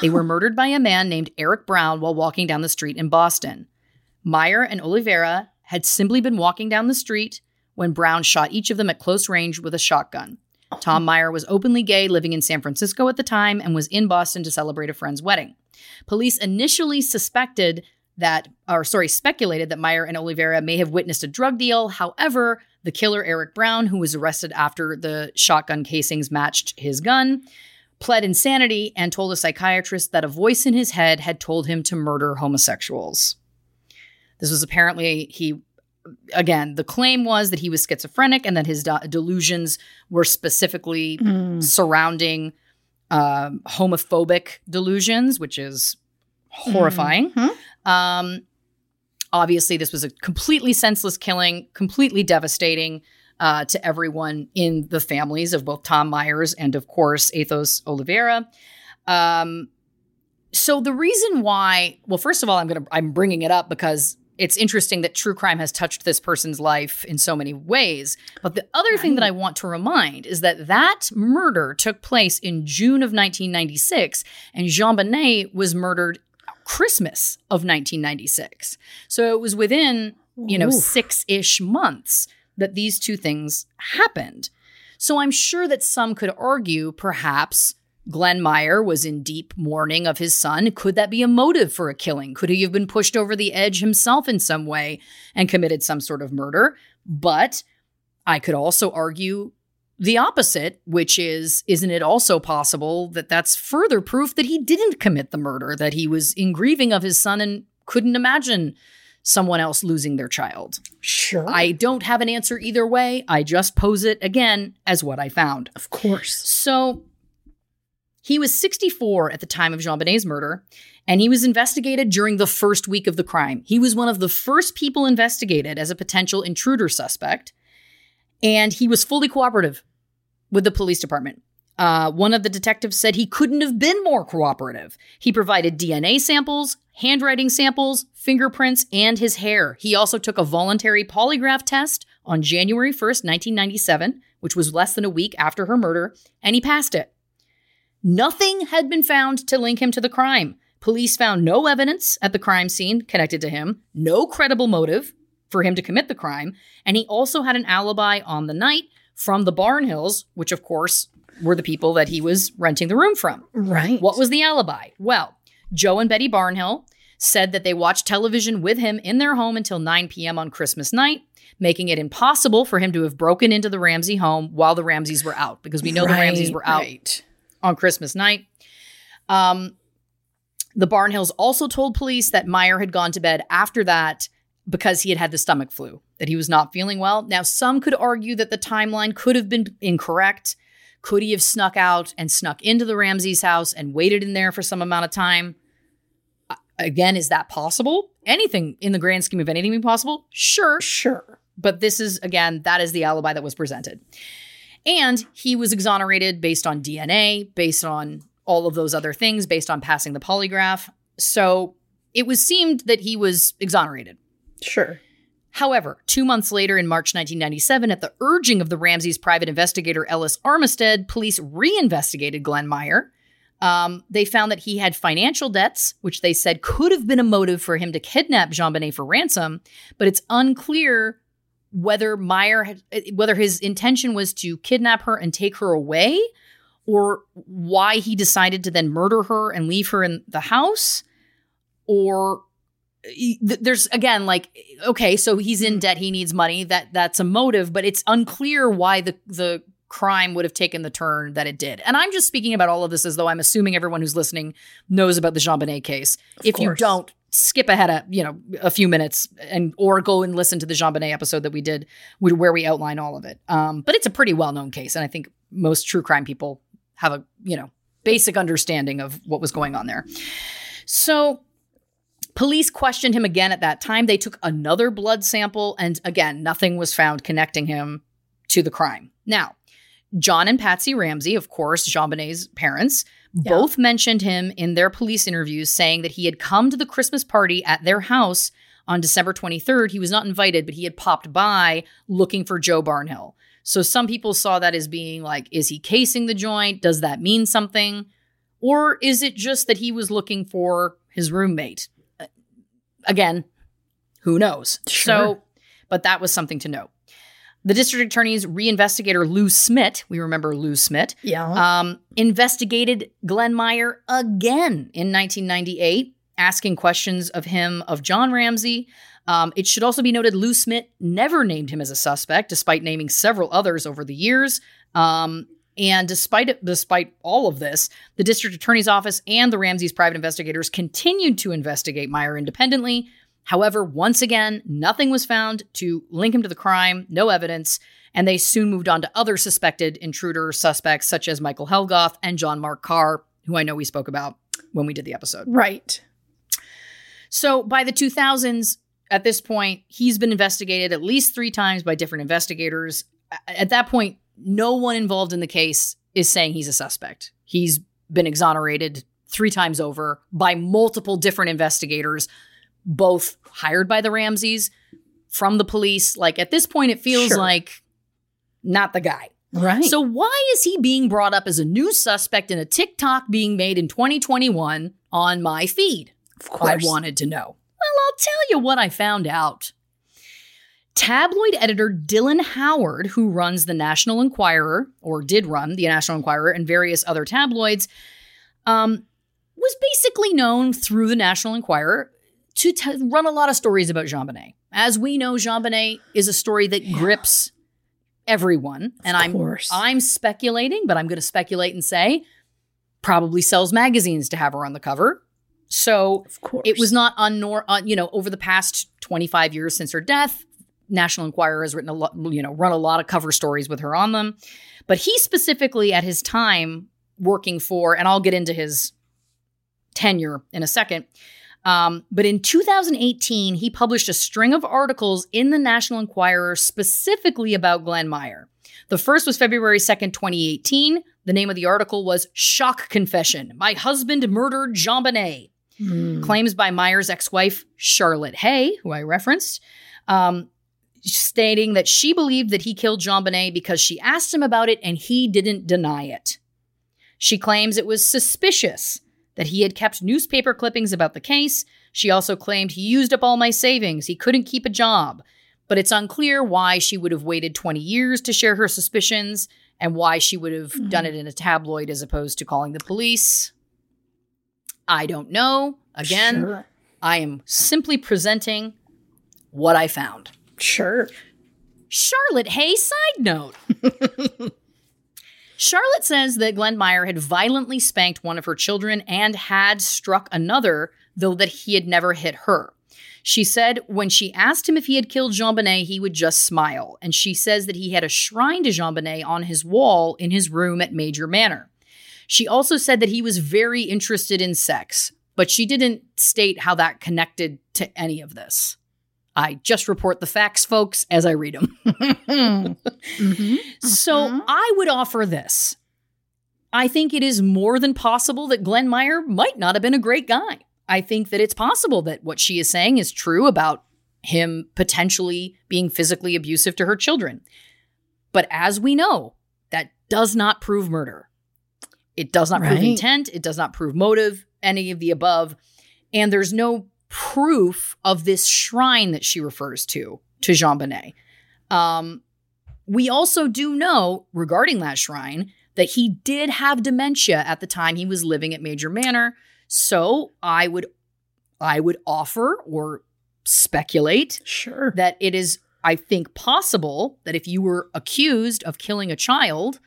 They were murdered by a man named Eric Brown while walking down the street in Boston. Meyer and Oliveira had simply been walking down the street when Brown shot each of them at close range with a shotgun. Tom Meyer was openly gay, living in San Francisco at the time, and was in Boston to celebrate a friend's wedding. Police initially suspected that, or sorry, speculated that Meyer and Oliveira may have witnessed a drug deal. However, the killer, Eric Brown, who was arrested after the shotgun casings matched his gun, pled insanity and told a psychiatrist that a voice in his head had told him to murder homosexuals. This was apparently he again, the claim was that he was schizophrenic and that his de- delusions were specifically surrounding um, homophobic delusions, which is horrifying. Um, obviously, this was a completely senseless killing, completely devastating uh, to everyone in the families of both Tom Myers and, of course, Athos Oliveira. Um, so the reason why, well, first of all, I'm gonna I'm bringing it up because it's interesting that true crime has touched this person's life in so many ways. But the other thing that I want to remind is that that murder took place in June of 1996, and JonBenét was murdered Christmas of 1996. So it was within you know six ish months that these two things happened. So I'm sure that some could argue perhaps Glenn Meyer was in deep mourning of his son. Could that be a motive for a killing? Could he have been pushed over the edge himself in some way and committed some sort of murder? But I could also argue the opposite, which is, isn't it also possible that that's further proof that he didn't commit the murder, that he was in grieving of his son and couldn't imagine someone else losing their child? Sure. I don't have an answer either way. I just pose it again as what I found. of course. So he was 64 at the time of JonBenét's murder, and he was investigated during the first week of the crime. He was one of the first people investigated as a potential intruder suspect, and he was fully cooperative with the police department. Uh, one of the detectives said he couldn't have been more cooperative. He provided DNA samples, handwriting samples, fingerprints, and his hair. He also took a voluntary polygraph test on January 1st, 1997, which was less than a week after her murder, and he passed it. Nothing had been found to link him to the crime. Police found no evidence at the crime scene connected to him, no credible motive for him to commit the crime, and he also had an alibi on the night from the Barnhills, which of course were the people that he was renting the room from. Right. What was the alibi? Well, Joe and Betty Barnhill said that they watched television with him in their home until 9 p.m. on Christmas night, making it impossible for him to have broken into the Ramsey home while the Ramseys were out, because we know the Ramseys were out Right. on Christmas night. Um, the Barnhills also told police that Meyer had gone to bed after that because he had had the stomach flu, that he was not feeling well. Now, some could argue that the timeline could have been incorrect. Could he have snuck out and snuck into the Ramsey's house and waited in there for some amount of time? Again, is that possible? Anything in the grand scheme of anything be possible? Sure. Sure. But this is, again, that is the alibi that was presented. And he was exonerated based on DNA, based on all of those other things, based on passing the polygraph. So it was seemed that he was exonerated. Sure. However, two months later, in March 1997, at the urging of the Ramsey's private investigator Ellis Armistead, police reinvestigated Glenn Meyer. Um, they found that he had financial debts, which they said could have been a motive for him to kidnap JonBenét for ransom, but it's unclear whether Meyer had, whether his intention was to kidnap her and take her away, or why he decided to then murder her and leave her in the house, or there's again like okay, so he's in debt, he needs money. That that's a motive, but it's unclear why the the crime would have taken the turn that it did. And I'm just speaking about all of this as though I'm assuming everyone who's listening knows about the JonBenét case. if you don't, skip ahead a you know a few minutes and or go and listen to the JonBenét episode that we did where we outline all of it. Um, but it's a pretty well known case, and I think most true crime people have a you know basic understanding of what was going on there. So Police questioned him again at that time. They took another blood sample, and again, nothing was found connecting him to the crime. Now, John and Patsy Ramsey, of course, JonBenét's parents, both mentioned him in their police interviews, saying that he had come to the Christmas party at their house on December 23rd. He was not invited, but he had popped by looking for Joe Barnhill. So some people saw that as being like, is he casing the joint? Does that mean something? Or is it just that he was looking for his roommate? Again, who knows? Sure. So, but that was something to note. The district attorney's reinvestigator, Lou Smith, we remember Lou Smith, Yeah. um, investigated Glenn Meyer again in 1998, asking questions of him of John Ramsey. Um, it should also be noted Lou Smith never named him as a suspect, despite naming several others over the years. Um, and despite it, despite all of this, the district attorney's office and the Ramsey's private investigators continued to investigate Meyer independently. However, once again, nothing was found to link him to the crime, no evidence, and they soon moved on to other suspected intruder suspects such as Michael Helgoth and John Mark Carr, who I know we spoke about when we did the episode. right. So by the 2000s, at this point, he's been investigated at least three times by different investigators. At that point, no one involved in the case is saying he's a suspect. He's been exonerated three times over by multiple different investigators, both hired by the Ramseys, from the police. Like at this point, it feels Sure. like not the guy. Right. So why is he being brought up as a new suspect in a TikTok being made in 2021 on my feed? of course. I wanted to know. Well, I'll tell you what I found out. Tabloid editor Dylan Howard, who runs the National Enquirer, or did run the National Enquirer and various other tabloids, um, was basically known through the National Enquirer to t- run a lot of stories about JonBenét. As we know, JonBenét is a story that grips everyone, and I'm. I'm speculating, but I'm going to speculate and say probably sells magazines to have her on the cover. So Of it was not unnor- uh, you know, over the past 25 years since her death, National Enquirer has written a lot, you know, run a lot of cover stories with her on them. But he specifically at his time working for, and I'll get into his tenure in a second. Um, but in 2018, he published a string of articles in the National Enquirer specifically about Glenn Meyer. The first was February 2nd, 2018. The name of the article was Shock Confession My Husband Murdered JonBenét Mm. claims by Meyer's ex wife, Charlotte Hay, who I referenced, um, stating that she believed that he killed JonBenét because she asked him about it and he didn't deny it. She claims it was suspicious that he had kept newspaper clippings about the case. She also claimed he used up all my savings, he couldn't keep a job. But it's unclear why she would have waited 20 years to share her suspicions and why she would have mm-hmm. done it in a tabloid as opposed to calling the police. I don't know. Again, Sure. I am simply presenting what I found. Sure. Charlotte Hay side note. [LAUGHS] Charlotte says that Glenn Meyer had violently spanked one of her children and had struck another, though that he had never hit her. She said when she asked him if he had killed JonBenét, he would just smile. And she says that he had a shrine to JonBenét on his wall in his room at Major Manor. She also said that he was very interested in sex, but she didn't state how that connected to any of this. I just report the facts, folks, as I read them. Mm-hmm. [LAUGHS] So I would offer this. I think it is more than possible that Glenn Meyer might not have been a great guy. I think that it's possible that what she is saying is true about him potentially being physically abusive to her children. But as we know, that does not prove murder. It does not prove intent. It does not prove motive, any of the above. And there's no proof of this shrine that she refers to, to JonBenét. Um, we also do know regarding that shrine that he did have dementia at the time he was living at Major Manor. So I would I would offer or speculate Sure. that it is, I think, possible that if you were accused of killing a child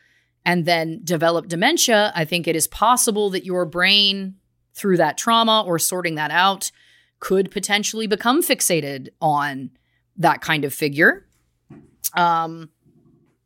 and then develop dementia, I think it is possible that your brain, through that trauma or sorting that out, could potentially become fixated on that kind of figure. Um,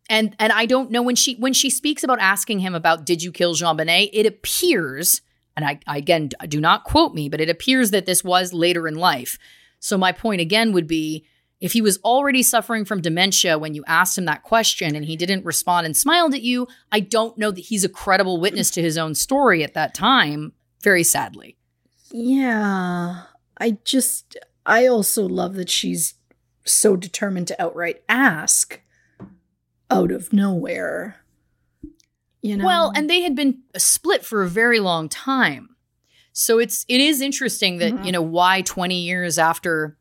and and I don't know when she when she speaks about asking him about did you kill JonBenét, it appears, and I, I again do not quote me, but it appears that this was later in life. So my point again would be if he was already suffering from dementia when you asked him that question and he didn't respond and smiled at you, I don't know that he's a credible witness to his own story at that time, very sadly. Yeah. I just, I also love that she's so determined to outright ask out of nowhere. You know? Well, and they had been split for a very long time. So it's it is interesting that, Mhm. you know, why 20 years after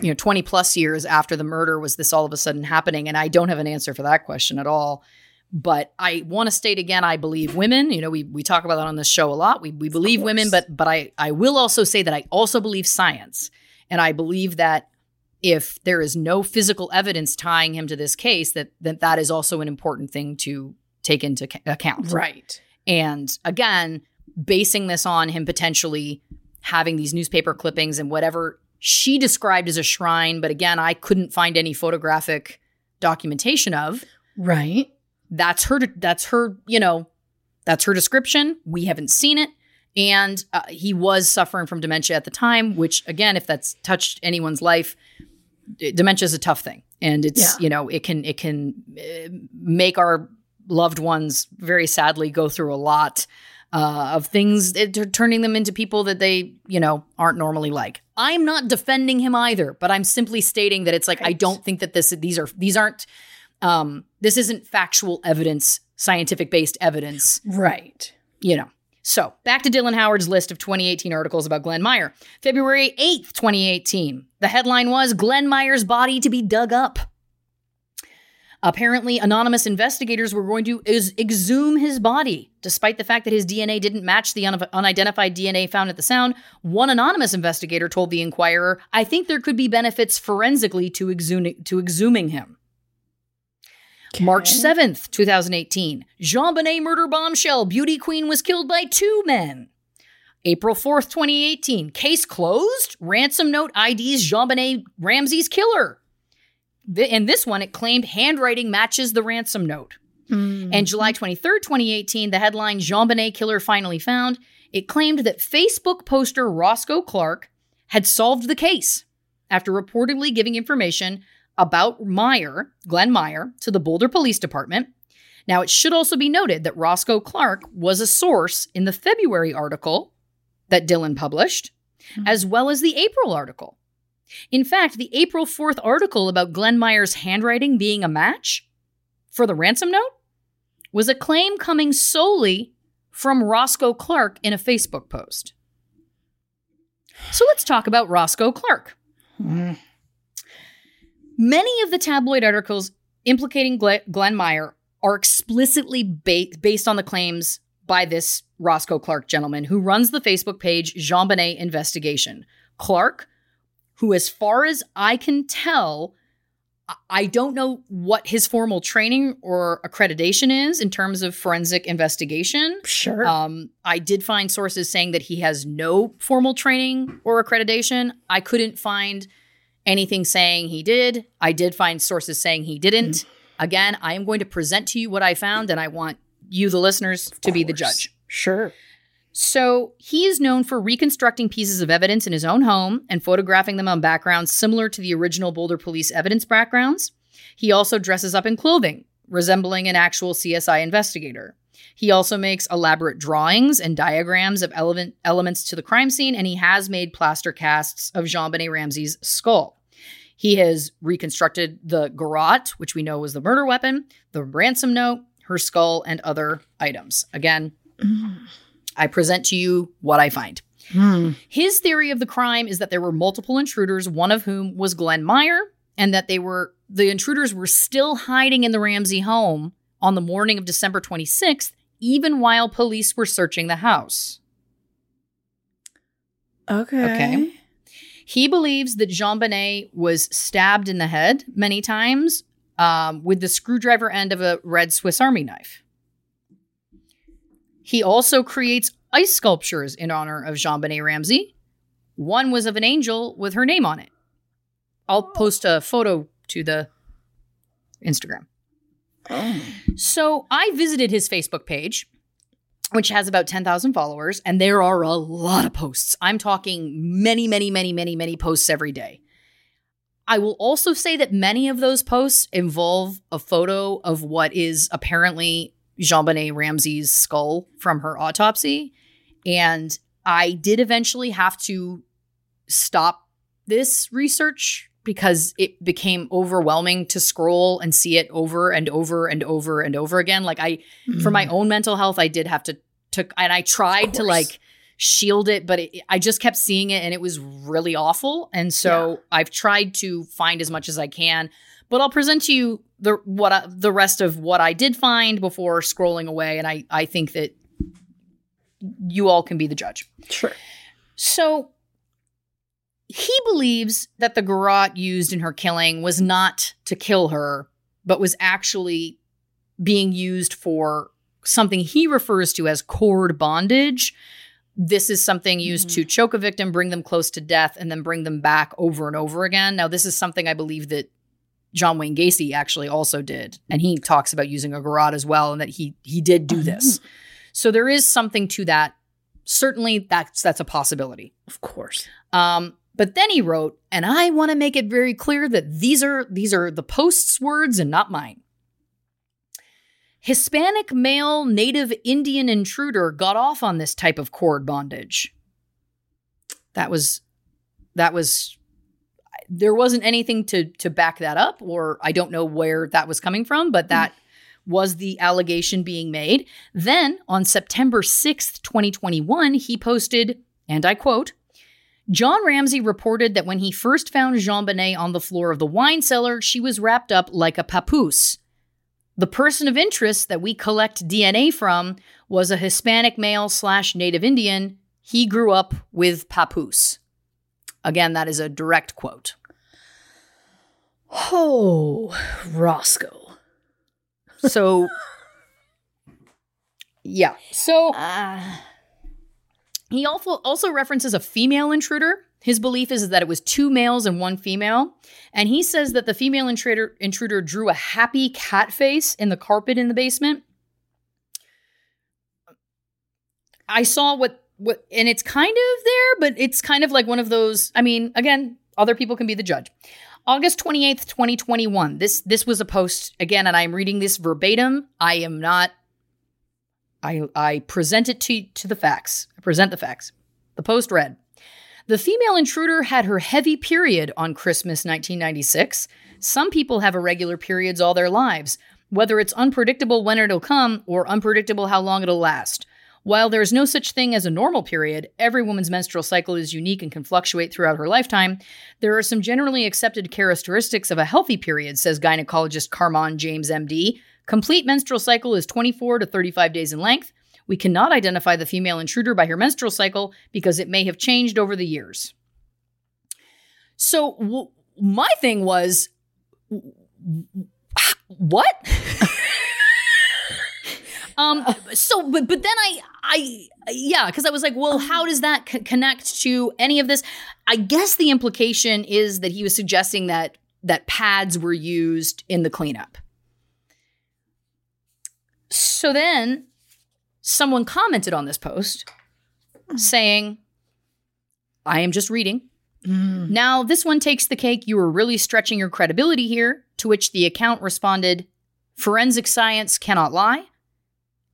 you know, 20 plus years after the murder was this all of a sudden happening and I don't have an answer for that question at all. But I want to state again I believe women, you know, we we talk about that on this show a lot. We we believe women, but but I I will also say that I also believe science. And I believe that if there is no physical evidence tying him to this case that that, that is also an important thing to take into account. right. And again, basing this on him potentially having these newspaper clippings and whatever she described as a shrine, but again, I couldn't find any photographic documentation of. Right. That's her that's her, you know, that's her description. We haven't seen it. And uh, he was suffering from dementia at the time, which again, if that's touched anyone's life, d- dementia is a tough thing. And it's, Yeah. you know, it can it can uh, make our loved ones very sadly go through a lot uh, of things, it, turning them into people that they, you know, aren't normally like. I'm not defending him either, but I'm simply stating that it's like I don't think that this these are these aren't um, this isn't factual evidence, scientific based evidence, Right. you know. So back to Dylan Howard's list of 2018 articles about Glenn Meyer. February 8th, 2018. The headline was Glenn Meyer's body to be dug up. Apparently, anonymous investigators were going to is- exhume his body, despite the fact that his DNA didn't match the un- unidentified DNA found at the sound. One anonymous investigator told the Enquirer, "I think there could be benefits forensically to exhuming to exhuming him." March 7th, 2018. JonBenét murder bombshell. Beauty queen was killed by two men. April 4th, 2018. Case closed. Ransom note IDs JonBenét Ramsey's killer. In this one, it claimed handwriting matches the ransom note. Hmm. And July 23rd, 2018, the headline JonBenét killer finally found. It claimed that Facebook poster Roscoe Clark had solved the case after reportedly giving information about Meyer, Glenn Meyer, to the Boulder Police Department. Now, it should also be noted that Roscoe Clark was a source in the February article that Dylan published, hmm. as well as the April article. In fact, the April 4th article about Glenn Meyer's handwriting being a match for the ransom note was a claim coming solely from Roscoe Clark in a Facebook post. So let's talk about Roscoe Clark. Hmm. Many of the tabloid articles implicating Glenn Meyer are explicitly ba- based on the claims by this Roscoe Clark gentleman who runs the Facebook page JonBenét Investigation. Clark, who, as far as I can tell, I- don't know what his formal training or accreditation is in terms of forensic investigation. Sure. Um, I did find sources saying that he has no formal training or accreditation. I couldn't find anything saying he did. I did find sources saying he didn't. Mm-hmm. Again, I am going to present to you what I found, and I want you, the listeners, to be the judge. Sure. So he is known for reconstructing pieces of evidence in his own home and photographing them on backgrounds similar to the original Boulder police evidence backgrounds. He also dresses up in clothing, resembling an actual CSI investigator. He also makes elaborate drawings and diagrams of element, elements to the crime scene, and he has made plaster casts of JonBenét Ramsey's skull. He has reconstructed the garrote, which we know was the murder weapon, the ransom note, her skull, and other items. Again, I present to you what I find. Hmm. His theory of the crime is that there were multiple intruders, one of whom was Glenn Meyer, and that they were the intruders were still hiding in the Ramsey home on the morning of December 26th, even while police were searching the house. Okay. Okay. He believes that JonBenét was stabbed in the head many times um, with the screwdriver end of a red Swiss Army knife. He also creates ice sculptures in honor of JonBenét Ramsey. One was of an angel with her name on it. I'll post a photo to the Instagram. Oh. So I visited his Facebook page, which has about 10,000 followers, and there are a lot of posts. I'm talking many, many, many, many, many posts every day. I will also say that many of those posts involve a photo of what is apparently JonBenét Ramsey's skull from her autopsy. And I did eventually have to stop this research because it became overwhelming to scroll and see it over and over and over and over again. Like I, for my mm. own mental health, I did have to took, and I tried to like shield it, but it, I just kept seeing it and it was really awful. And so I've tried to find as much as I can, but I'll present to you the what I, the rest of what I did find before scrolling away. And I I think that you all can be the judge. Sure. So he believes that the garrote used in her killing was not to kill her, but was actually being used for something he refers to as cord bondage. This is something used to choke a victim, bring them close to death, and then bring them back over and over again. Now, this is something I believe that John Wayne Gacy actually also did, and he talks about using a garrote as well, and that he he did do this. [LAUGHS] So there is something to that. Certainly, that's that's a possibility. Of course. Um, but then he wrote, and I want to make it very clear that these are these are the post's words and not mine. Hispanic male native Indian intruder got off on this type of cord bondage. That was that was there wasn't anything to to back that up or I don't know where that was coming from, but that was the allegation being made. Then on September 6th, 2021, he posted, and I quote, John Ramsey reported that when he first found JonBenét on the floor of the wine cellar, she was wrapped up like a papoose. The person of interest that we collect DNA from was a Hispanic male slash Native Indian. He grew up with papoose. Again, that is a direct quote. Oh, Roscoe. So, [LAUGHS] yeah. So, ah. He also also references a female intruder. His belief is that it was two males and one female, and he says that the female intruder intruder drew a happy cat face in the carpet in the basement. I saw what what, and it's kind of there, but it's kind of like one of those. I mean, again, other people can be the judge. August 28th, 2021. This this was a post again and I'm reading this verbatim. I am not I I present it to to the facts. I present the facts. The post read The female intruder had her heavy period on Christmas 1996. Some people have irregular periods all their lives, whether it's unpredictable when it'll come or unpredictable how long it'll last. While there is no such thing as a normal period, every woman's menstrual cycle is unique and can fluctuate throughout her lifetime. There are some generally accepted characteristics of a healthy period, says gynecologist Carmon James, MD. Complete menstrual cycle is 24 to 35 days in length. We cannot identify the female intruder by her menstrual cycle because it may have changed over the years. So, w- my thing was what? [LAUGHS] um so but but then i i yeah because i was like well how does that c- connect to any of this i guess the implication is that he was suggesting that that pads were used in the cleanup so then someone commented on this post saying i am just reading. Mm. Now this one takes the cake. You were really stretching your credibility here to which the account responded forensic science cannot lie.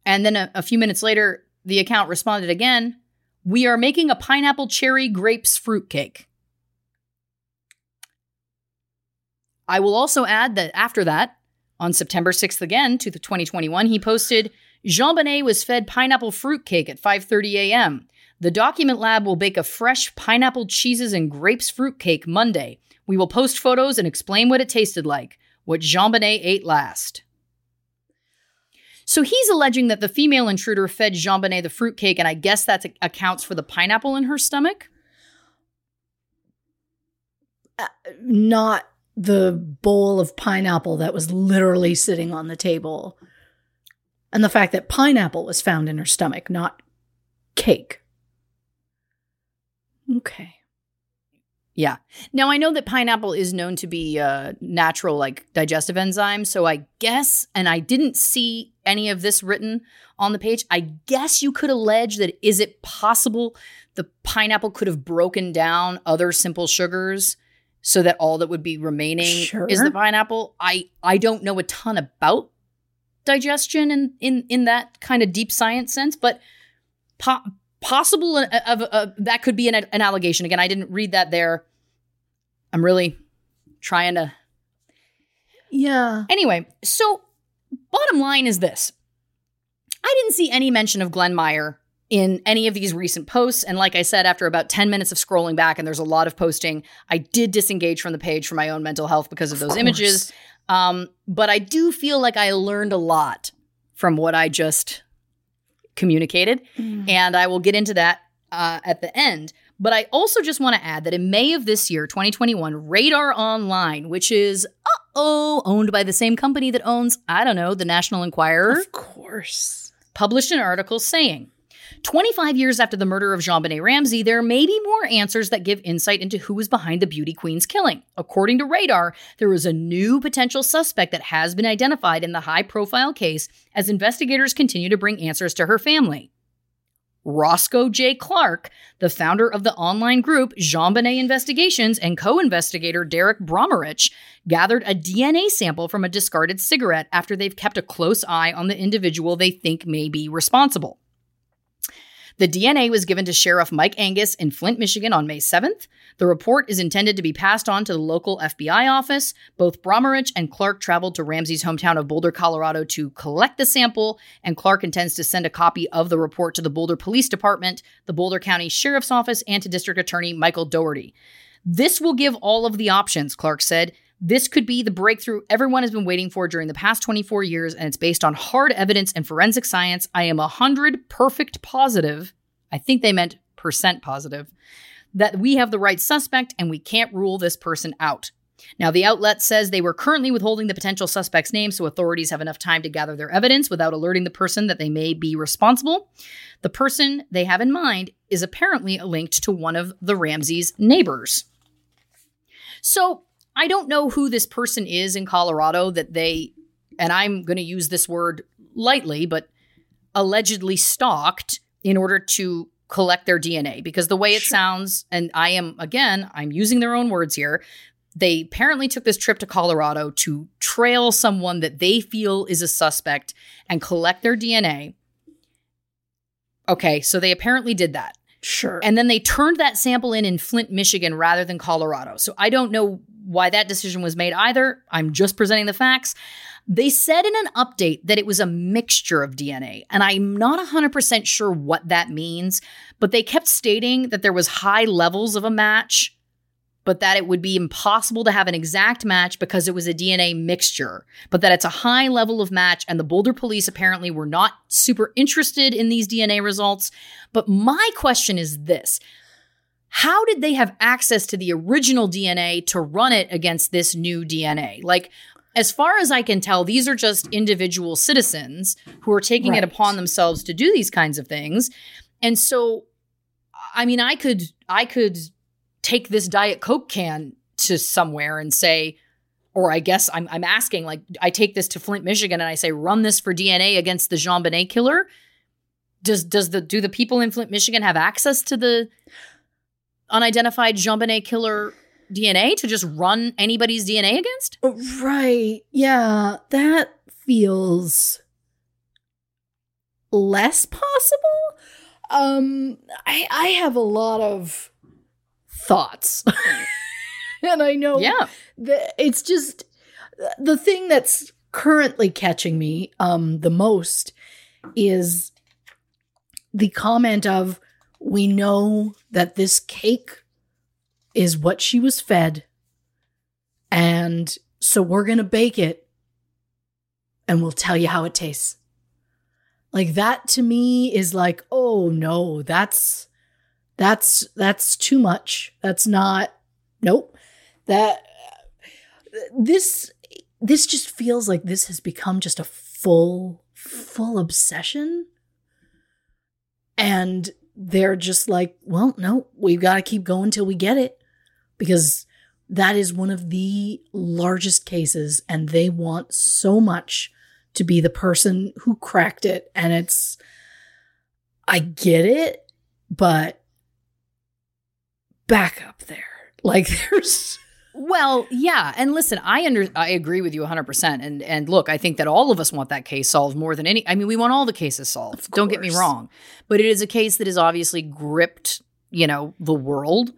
And then a, a few minutes later, the account responded again We are making a pineapple cherry grapes fruit cake. I will also add that after that, on September 6th again to the 2021, he posted JonBenét was fed pineapple fruitcake at 5:30 a.m. The document lab will bake a fresh pineapple cheeses and grapes fruitcake Monday. We will post photos and explain what it tasted like, what JonBenét ate last. So he's alleging that the female intruder fed JonBenét the fruitcake, and I guess that accounts for the pineapple in her stomach. uh, not the bowl of pineapple that was literally sitting on the table. And the fact that pineapple was found in her stomach, not cake. Okay. Yeah. Now I know that pineapple is known to be a natural like digestive enzyme, so I guess and I didn't see any of this written on the page. I guess you could allege that is it possible the pineapple could have broken down other simple sugars so that all that would be remaining Sure. is the pineapple. I I don't know a ton about digestion in in in that kind of deep science sense, but po- possible uh, of, of, of- that could be an, an allegation. Again, I didn't read that there. I'm really trying to. Yeah. Anyway, so bottom line is this: I didn't see any mention of Glenn Meyer in any of these recent posts. And like I said, after about 10 minutes of scrolling back, and there's a lot of posting, I did disengage from the page for my own mental health because of those course. images. Um, but I do feel like I learned a lot from what I just communicated. And I will get into that uh, at the end. But I also just want to add that in May of this year, 2021, Radar Online, which is, uh oh, owned by the same company that owns, I don't know, the National Enquirer, Of course. published an article saying 25 years after the murder of JonBenét Ramsey, there may be more answers that give insight into who was behind the beauty queen's killing. According to Radar, there is a new potential suspect that has been identified in the high profile case as investigators continue to bring answers to her family. Roscoe J. Clark, the founder of the online group JonBenét Investigations and co investigator Derek Bromerich, gathered a DNA sample from a discarded cigarette after they've kept a close eye on the individual they think may be responsible. The DNA was given to Sheriff Mike Angus in Flint, Michigan on May 7th. The report is intended to be passed on to the local FBI office. Both Bromerich and Clark traveled to Ramsey's hometown of Boulder, Colorado to collect the sample, and Clark intends to send a copy of the report to the Boulder Police Department, the Boulder County Sheriff's Office, and to District Attorney Michael Dougherty. This will give all of the options, Clark said. This could be the breakthrough everyone has been waiting for during the past 24 years, and it's based on hard evidence and forensic science. I am 100 perfect positive. I think they meant percent positive that we have the right suspect and we can't rule this person out. Now, the outlet says they were currently withholding the potential suspect's name so authorities have enough time to gather their evidence without alerting the person that they may be responsible. The person they have in mind is apparently linked to one of the Ramsey's neighbors. So, I don't know who this person is in Colorado that they, and I'm going to use this word lightly, but allegedly stalked in order to collect their DNA because the way it sounds, and I am, again, I'm using their own words here. They apparently took this trip to Colorado to trail someone that they feel is a suspect and collect their DNA. Okay, so they apparently did that. Sure. And then they turned that sample in in Flint, Michigan rather than Colorado. So I don't know why that decision was made either. I'm just presenting the facts. They said in an update that it was a mixture of DNA, and I'm not 100% sure what that means, but they kept stating that there was high levels of a match, but that it would be impossible to have an exact match because it was a DNA mixture, but that it's a high level of match and the Boulder police apparently were not super interested in these DNA results. But my question is this, how did they have access to the original DNA to run it against this new DNA? Like, as far as I can tell, these are just individual citizens who are taking it upon themselves to do these kinds of things. And so, I mean, I could, I could take this Diet Coke can to somewhere and say, or I guess I'm, I'm asking, like, I take this to Flint, Michigan, and I say, run this for DNA against the JonBenét killer. Does does the do the people in Flint, Michigan have access to the unidentified Jean killer DNA to just run anybody's DNA against? Right. Yeah, that feels less possible. Um I I have a lot of thoughts. [LAUGHS] and I know Yeah. that it's just the thing that's currently catching me um the most is the comment of we know that this cake is what she was fed and so we're going to bake it and we'll tell you how it tastes. Like that to me is like, oh no, that's that's that's too much. That's not nope. That this this just feels like this has become just a full full obsession. And they're just like, well, no, we've got to keep going till we get it because that is one of the largest cases and they want so much to be the person who cracked it and it's I get it, but back up there. Like [LAUGHS] there's Well, yeah, and listen, I under I agree with you 100%. And and look, I think that all of us want that case solved more than any I mean, we want all the cases solved. Don't get me wrong. But it is a case that has obviously gripped, you know, the world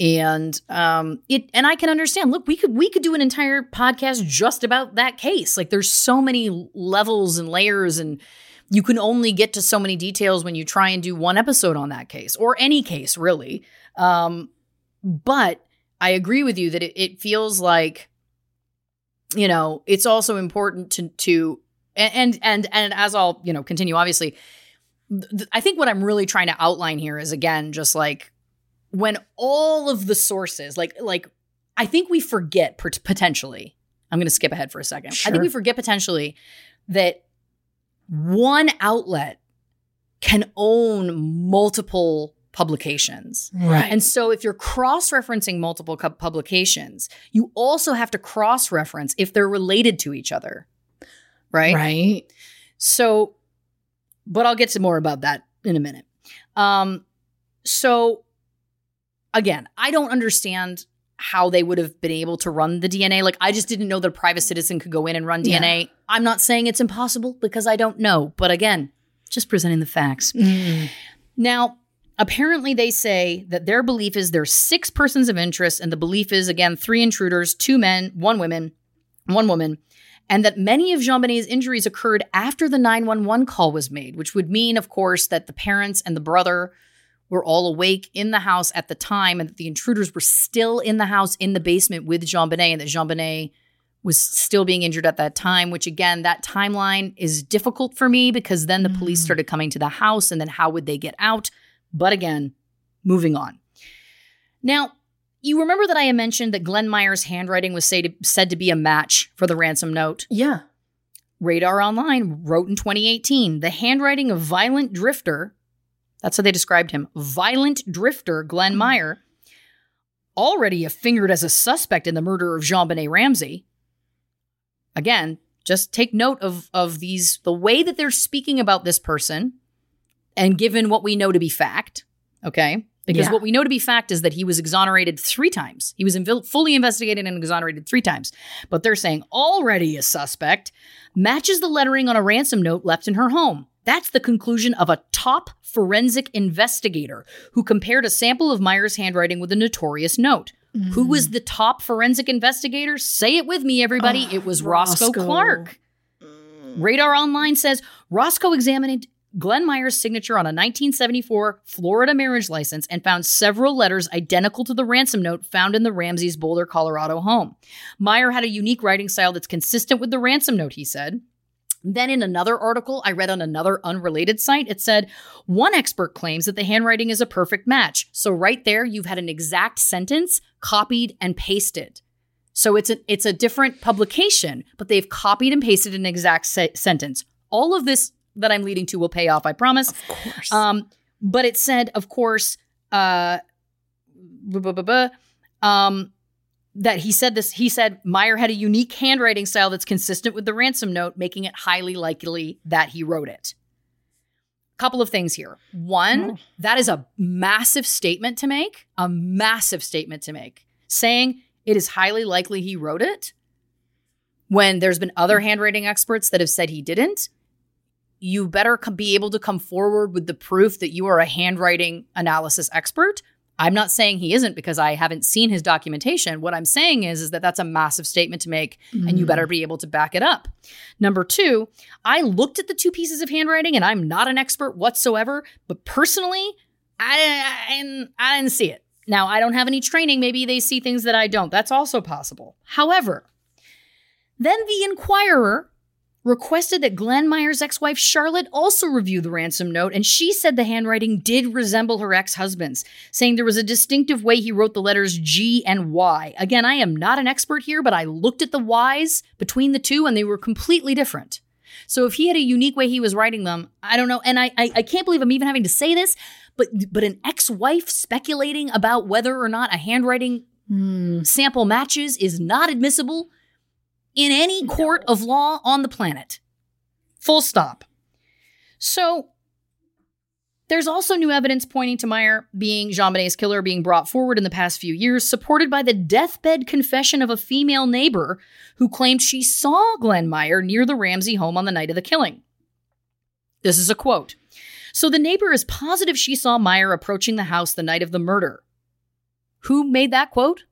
and um it and I can understand. Look, we could we could do an entire podcast just about that case. Like there's so many levels and layers and you can only get to so many details when you try and do one episode on that case or any case really. Um but I agree with you that it, it feels like, you know, it's also important to to and and and as I'll you know continue. Obviously, th- I think what I'm really trying to outline here is again just like when all of the sources, like like I think we forget pot- potentially. I'm going to skip ahead for a second. I think we forget potentially that one outlet can own multiple publications. right. And so if you're cross-referencing multiple cu- publications, you also have to cross-reference if they're related to each other. Right? right. So but I'll get to more about that in a minute. Um so again, I don't understand how they would have been able to run the DNA. Like I just didn't know that a private citizen could go in and run Yeah. DNA. I'm not saying it's impossible because I don't know, but again, just presenting the facts. Mm. Now, apparently, they say that their belief is there's six persons of interest, and the belief is again three intruders, two men, one woman, one woman, and that many of JonBenét's injuries occurred after the 911 call was made, which would mean, of course, that the parents and the brother were all awake in the house at the time, and that the intruders were still in the house in the basement with JonBenét, and that JonBenét was still being injured at that time, which again, that timeline is difficult for me because then the police Mm. started coming to the house and then how would they get out? But again, moving on. Now, you remember that I mentioned that Glenn Meyer's handwriting was say to, said to be a match for the ransom note? Yeah. Radar Online wrote in 2018 the handwriting of violent drifter, that's how they described him, violent drifter Glenn hmm. Meyer, already fingered as a suspect in the murder of JonBenét Ramsey. Again, just take note of, of these, the way that they're speaking about this person, and given what we know to be fact, okay? Because Yeah. what we know to be fact is that he was exonerated three times. He was inv- fully investigated and exonerated three times. But they're saying already a suspect matches the lettering on a ransom note left in her home. That's the conclusion of a top forensic investigator who compared a sample of Meyer's handwriting with a notorious note. Who was the top forensic investigator? Say it with me, everybody. Ah, it was Roscoe, Roscoe. Clark. Radar Online says Roscoe examined Glenn Meyer's signature on a 1974 Florida marriage license and found several letters identical to the ransom note found in the Ramsey's Boulder, Colorado home. Meyer had a unique writing style that's consistent with the ransom note, he said. Then, in another article I read on another unrelated site, it said one expert claims that the handwriting is a perfect match. So, right there, you've had an exact sentence copied and pasted. So it's a it's a different publication, but they've copied and pasted an exact se- sentence. All of this that I'm leading to will pay off, I promise. Of course. Um, but it said, of course, uh, buh, buh, buh, buh, um, that he said this. He said Meyer had a unique handwriting style that's consistent with the ransom note, making it highly likely that he wrote it. Couple of things here. One, that is a massive statement to make. A massive statement to make, saying it is highly likely he wrote it. When there's been other handwriting experts that have said he didn't, you better be able to come forward with the proof that you are a handwriting analysis expert. I'm not saying he isn't because I haven't seen his documentation. What I'm saying is, is that that's a massive statement to make, and you better mm. be able to back it up. Number two, I looked at the two pieces of handwriting, and I'm not an expert whatsoever, but personally, I, I, I didn't see it. Now, I don't have any training. Maybe they see things that I don't. That's also possible. However, then the Enquirer requested that Glenn Meyer's ex wife Charlotte also review the ransom note, and she said the handwriting did resemble her ex husband's, saying there was a distinctive way he wrote the letters G and Y. Again, I am not an expert here, but I looked at the Y's between the two, and they were completely different. So if he had a unique way he was writing them, I don't know. And I, I, I can't believe I'm even having to say this, but but an ex wife speculating about whether or not a handwriting hmm. sample matches is not admissible in any court of law on the planet. Full stop. So there's also new evidence pointing to Meyer being JonBenét's killer being brought forward in the past few years, supported by the deathbed confession of a female neighbor who claimed she saw Glenn Meyer near the Ramsey home on the night of the killing. This is a quote. So the neighbor is positive she saw Meyer approaching the house the night of the murder. Who made that quote?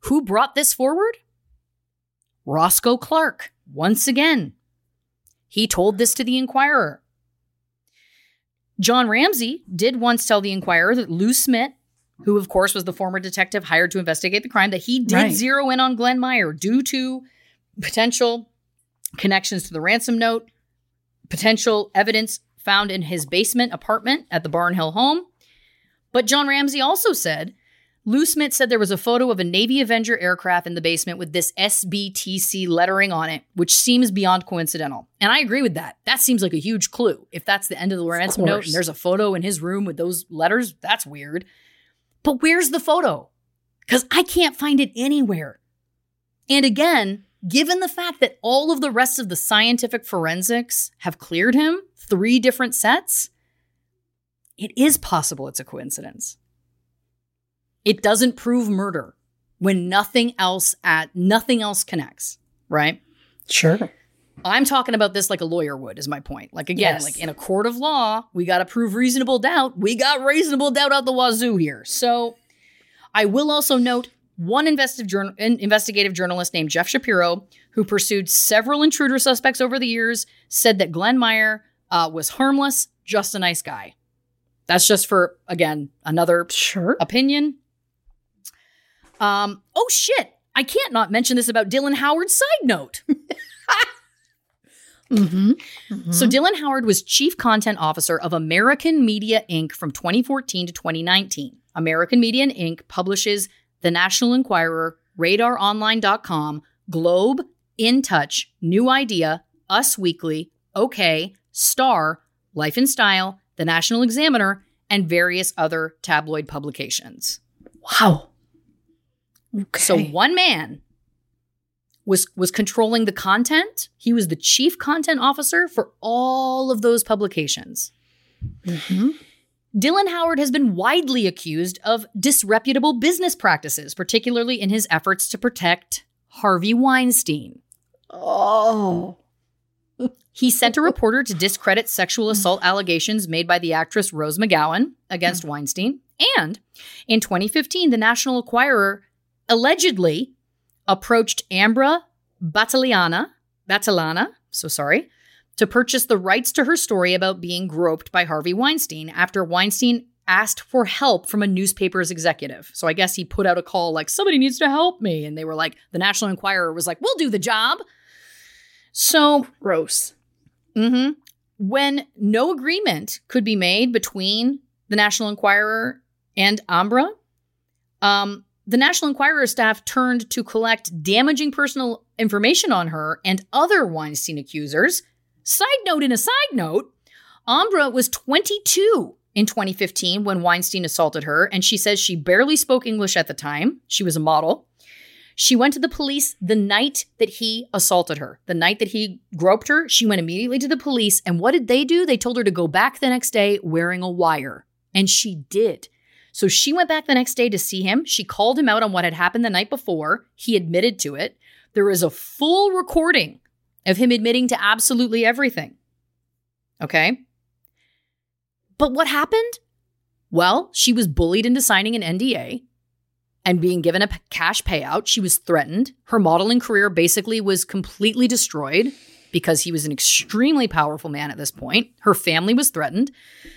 Who brought this forward? Roscoe Clark, once again. He told this to the Enquirer. John Ramsey did once tell the Enquirer that Lou Smit, who of course was the former detective hired to investigate the crime, that he did Right. zero in on Glenn Meyer due to potential connections to the ransom note, potential evidence found in his basement apartment at the Barnhill home. But John Ramsey also said Lou Smit said there was a photo of a Navy Avenger aircraft in the basement with this SBTC lettering on it, which seems beyond coincidental. And I agree with that. That seems like a huge clue. If that's the end of the ransom note and there's a photo in his room with those letters, that's weird. But where's the photo? Because I can't find it anywhere. And again, given the fact that all of the rest of the scientific forensics have cleared him, three different sets, it is possible it's a coincidence. It doesn't prove murder when nothing else at nothing else connects, right? Sure. I'm talking about this like a lawyer would, is my point. Like, again, Yes. like in a court of law, we got to prove reasonable doubt. We got reasonable doubt out the wazoo here. So I will also note one investigative, journal- investigative journalist named Jeff Shapiro, who pursued several intruder suspects over the years, said that Glenn Meyer uh, was harmless, just a nice guy. That's just for, again, another Sure. opinion. Um, oh shit. I can't not mention this about Dylan Howard's side note. [LAUGHS] Mm-hmm. So Dylan Howard was chief content officer of American Media Inc. from 2014 to 2019. American Media Inc. publishes The National Enquirer, RadarOnline.com, Globe, In Touch, New Idea, Us Weekly, OK, Star, Life and Style, The National Examiner, and various other tabloid publications. Wow. Okay. So one man was was controlling the content. He was the chief content officer for all of those publications. Mhm. Dylan Howard has been widely accused of disreputable business practices, particularly in his efforts to protect Harvey Weinstein. Oh. [LAUGHS] He sent a reporter to discredit sexual assault allegations made by the actress Rose McGowan against Weinstein. And in 2015, the National Enquirer allegedly approached Ambra Battaliana, Batalana, so sorry, to purchase the rights to her story about being groped by Harvey Weinstein after Weinstein asked for help from a newspaper's executive. So I guess he put out a call like, somebody needs to help me. And they were like, the National Enquirer was like, we'll do the job. So Gross. hmm When no agreement could be made between the National Enquirer and Ambra, um, the National Enquirer staff turned to collect damaging personal information on her and other Weinstein accusers. Side note in a side note, Ambra was 22 in 2015 when Weinstein assaulted her, and she says she barely spoke English at the time. She was a model. She went to the police the night that he assaulted her. The night that he groped her, she went immediately to the police. And what did they do? They told her to go back the next day wearing a wire. And she did. So she went back the next day to see him. She called him out on what had happened the night before. He admitted to it. There is a full recording of him admitting to absolutely everything. Okay. But what happened? Well, she was bullied into signing an NDA and being given a cash payout. She was threatened. Her modeling career basically was completely destroyed because he was an extremely powerful man at this point. Her family was threatened.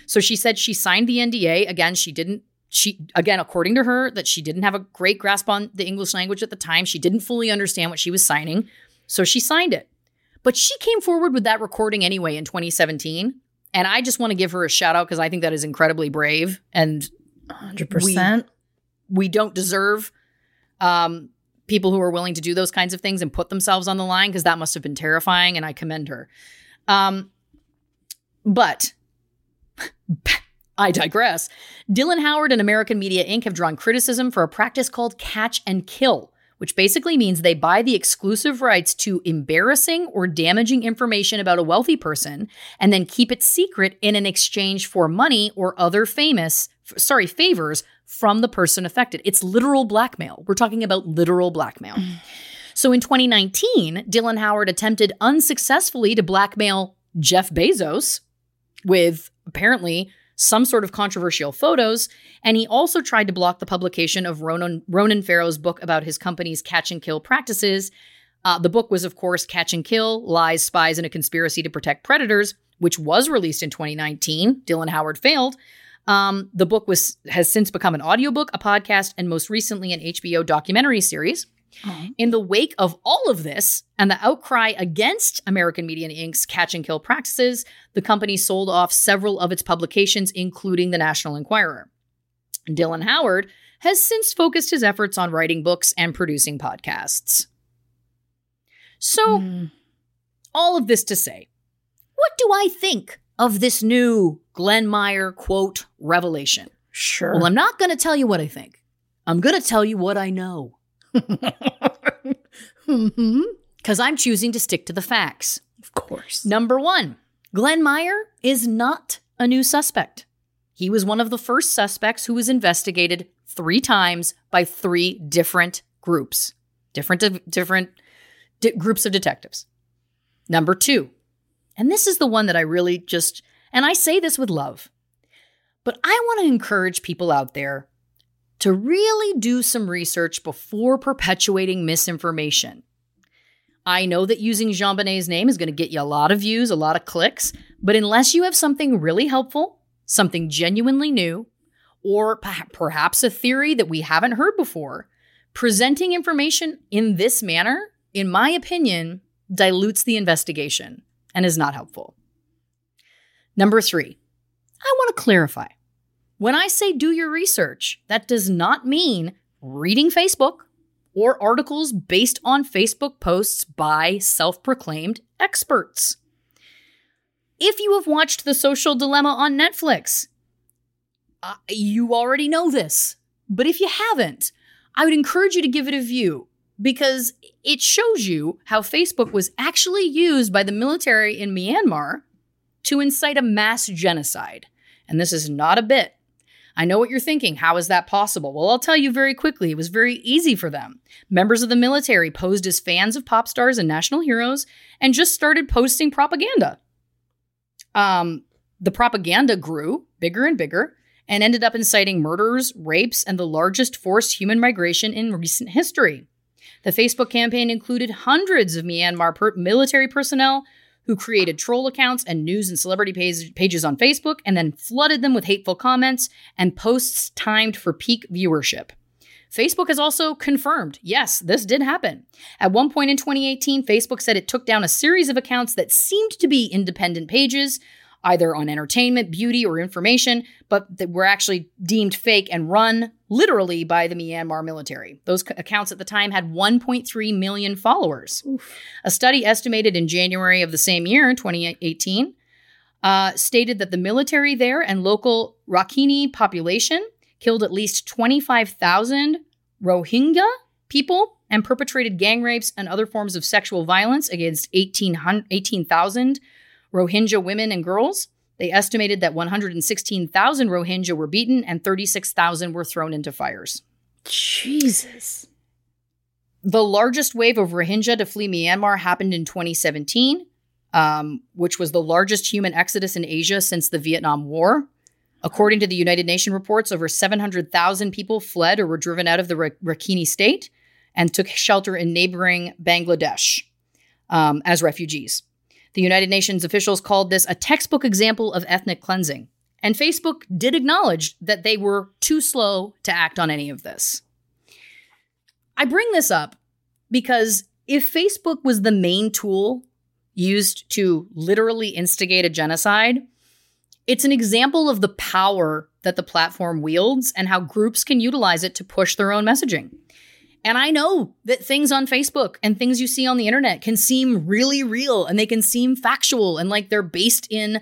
So she said she signed the NDA. Again, she didn't she again according to her that she didn't have a great grasp on the English language at the time. She didn't fully understand what she was signing. So she signed it. But she came forward with that recording anyway in 2017. And I just want to give her a shout out because I think that is incredibly brave. And 100%. we don't deserve um, people who are willing to do those kinds of things and put themselves on the line because that must have been terrifying. And I commend her. Um, but [LAUGHS] I digress. Dylan Howard and American Media Inc. have drawn criticism for a practice called catch and kill, which basically means they buy the exclusive rights to embarrassing or damaging information about a wealthy person and then keep it secret in an exchange for money or other famous, sorry, favors from the person affected. It's literal blackmail. We're talking about literal blackmail. Mm. So in 2019, Dylan Howard attempted unsuccessfully to blackmail Jeff Bezos with apparently some sort of controversial photos, and he also tried to block the publication of Ronan, Ronan Farrow's book about his company's catch and kill practices. Uh, the book was, of course, Catch and Kill Lies, Spies, and a Conspiracy to Protect Predators, which was released in 2019. Dylan Howard failed. Um, the book was has since become an audiobook, a podcast, and most recently an HBO documentary series. In the wake of all of this and the outcry against American Media Inc.'s catch and kill practices, the company sold off several of its publications, including the National Enquirer. Dylan Howard has since focused his efforts on writing books and producing podcasts. So, hmm. all of this to say, what do I think of this new Glenn Meyer quote revelation? Sure. Well, I'm not going to tell you what I think. I'm going to tell you what I know hmm because I'm choosing to stick to the facts. Of course. Number one, Glenn Meyer is not a new suspect. He was one of the first suspects who was investigated three times by three different groups, different different di- groups of detectives. Number two, and this is the one that I really just, and I say this with love, but I want to encourage people out there to really do some research before perpetuating misinformation. I know that using JonBenét's name is going to get you a lot of views, a lot of clicks, but unless you have something really helpful, something genuinely new, or perhaps a theory that we haven't heard before, presenting information in this manner, in my opinion, dilutes the investigation and is not helpful. Number three, I want to clarify. When I say do your research, that does not mean reading Facebook or articles based on Facebook posts by self proclaimed experts. If you have watched The Social Dilemma on Netflix, uh, you already know this. But if you haven't, I would encourage you to give it a view because it shows you how Facebook was actually used by the military in Myanmar to incite a mass genocide. And this is not a bit. I know what you're thinking. How is that possible? Well, I'll tell you very quickly. It was very easy for them. Members of the military posed as fans of pop stars and national heroes and just started posting propaganda. Um, the propaganda grew bigger and bigger and ended up inciting murders, rapes, and the largest forced human migration in recent history. The Facebook campaign included hundreds of Myanmar per- military personnel who created troll accounts and news and celebrity page- pages on Facebook and then flooded them with hateful comments and posts timed for peak viewership. Facebook has also confirmed, yes, this did happen. At one point in 2018, Facebook said it took down a series of accounts that seemed to be independent pages, either on entertainment, beauty, or information, but that were actually deemed fake and run literally by the Myanmar military. Those c- accounts at the time had 1.3 million followers. A study estimated in January of the same year, 2018, uh, stated that the military there and local Rakhine population killed at least 25,000 Rohingya people and perpetrated gang rapes and other forms of sexual violence against 18,000 18,000 Rohingya women and girls. They estimated that 116,000 Rohingya were beaten and 36,000 were thrown into fires. Jesus. The largest wave of Rohingya to flee Myanmar happened in 2017, um, which was the largest human exodus in Asia since the Vietnam War. According to the United Nations reports, over 700,000 people fled or were driven out of the Rakhine state and took shelter in neighboring Bangladesh um, as refugees. The United Nations officials called this a textbook example of ethnic cleansing. And Facebook did acknowledge that they were too slow to act on any of this. I bring this up because if Facebook was the main tool used to literally instigate a genocide, it's an example of the power that the platform wields and how groups can utilize it to push their own messaging. And I know that things on Facebook and things you see on the internet can seem really real and they can seem factual and like they're based in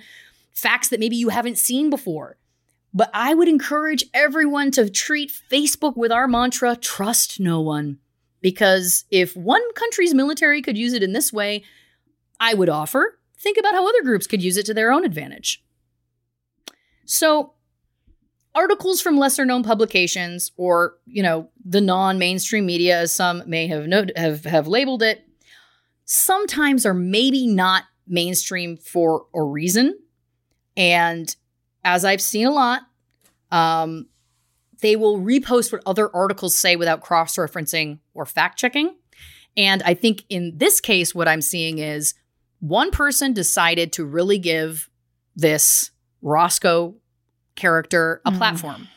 facts that maybe you haven't seen before. But I would encourage everyone to treat Facebook with our mantra trust no one. Because if one country's military could use it in this way, I would offer think about how other groups could use it to their own advantage. So, articles from lesser known publications or, you know, the non-mainstream media as some may have have have labeled it, sometimes are maybe not mainstream for a reason. And as I've seen a lot, um, they will repost what other articles say without cross referencing or fact checking. And I think in this case, what I'm seeing is one person decided to really give this Roscoe character a Mhm. platform.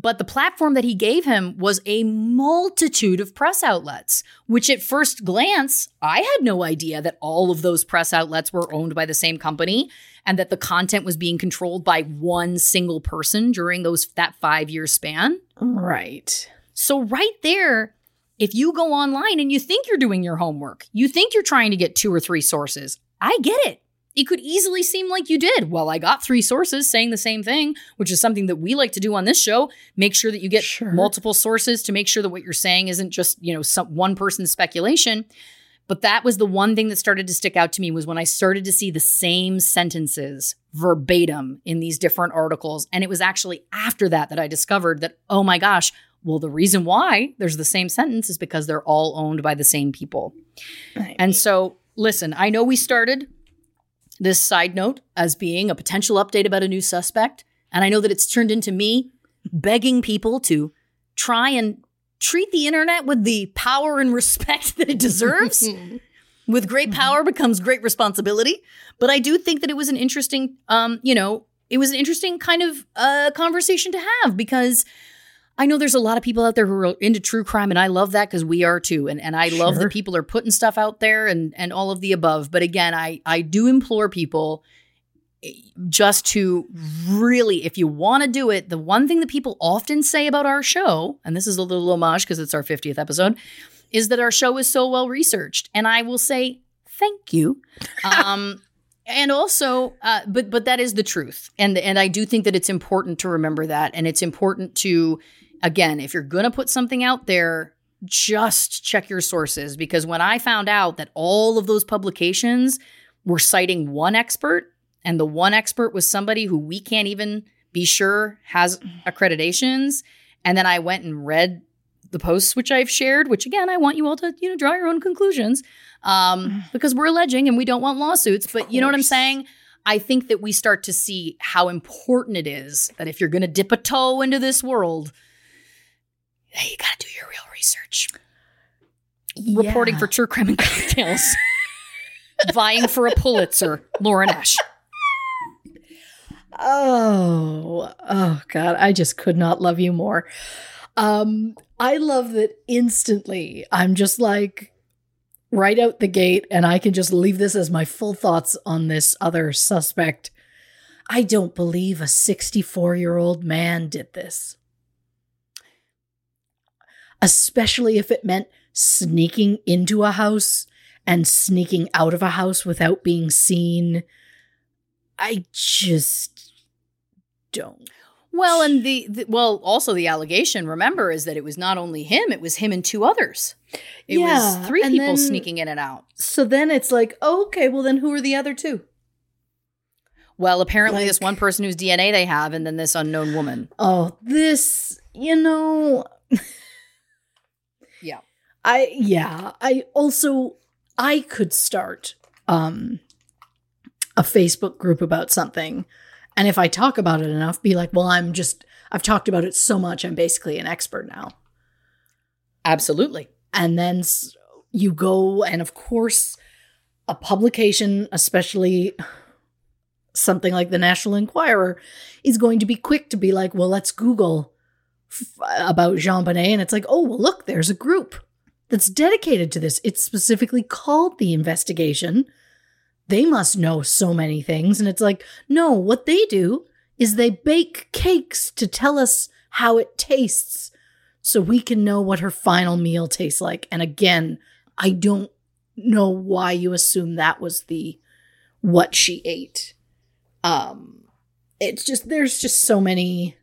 But the platform that he gave him was a multitude of press outlets, which at first glance, I had no idea that all of those press outlets were owned by the same company and that the content was being controlled by one single person during those that 5-year span. Right. So right there, if you go online and you think you're doing your homework, you think you're trying to get two or three sources, I get it. It could easily seem like you did. Well, I got three sources saying the same thing, which is something that we like to do on this show. Make sure that you get Sure. multiple sources to make sure that what you're saying isn't just, you know, some one person's speculation. But that was the one thing that started to stick out to me was when I started to see the same sentences verbatim in these different articles. And it was actually after that that I discovered that, oh my gosh, well, the reason why there's the same sentence is because they're all owned by the same people. And so, listen, I know we started this side note as being a potential update about a new suspect. And I know that it's turned into me begging people to try and treat the internet with the power and respect that it deserves. [LAUGHS] with great power becomes great responsibility. But I do think that it was an interesting, um, you know, it was an interesting kind of uh, conversation to have because I know there's a lot of people out there who are into true crime, and I love that because we are too. And and I love Sure. that people are putting stuff out there and and all of the above. But again, I I do implore people eh, just to really, if you want to do it, the one thing that people often say about our show, and this is a little homage because it's our 50th episode, is that our show is so well researched. And I will say thank you. [LAUGHS] Um, and also, uh, but but that is the truth, and and I do think that it's important to remember that, and it's important to, again, if you're gonna put something out there, just check your sources because when I found out that all of those publications were citing one expert, and the one expert was somebody who we can't even be sure has accreditations, and then I went and read the posts which I've shared, which again I want you all to you know draw your own conclusions, um, [SIGHS] because we're alleging and we don't want lawsuits. But you know what I'm saying? I think that we start to see how important it is that if you're going to dip a toe into this world, hey, you got to do your real research. Reporting for True Crime and Cocktails, [LAUGHS] vying for a Pulitzer, Lauren Ash. Oh, oh God, I just could not love you more. Um, I love that instantly. I'm just like right out the gate, and I can just leave this as my full thoughts on this other suspect. I don't believe a 64 year old man did this. Especially if it meant sneaking into a house and sneaking out of a house without being seen. I just don't. Well, and the, the well, also the allegation, remember, is that it was not only him; it was him and two others. It Yeah, was three people then- sneaking in and out. So then it's like, oh, okay, well then who are the other two? Well, apparently, this one person whose DNA they have, and then this unknown woman. Oh, this, you know. I yeah, I also I could start um a Facebook group about something and if I talk about it enough be like, well, I'm just I've talked about it so much I'm basically an expert now. Absolutely. and then you go and of course a publication especially something like the national enquirer is going to be quick to be like well let's google f- about JonBenét and it's like oh well look there's a group that's dedicated to this it's specifically called the investigation they must know so many things. And it's like, no, what they do is they bake cakes to tell us how it tastes so we can know what her final meal tastes like. And again, I don't know why you assume that was the what she ate. Um it's just there's just so many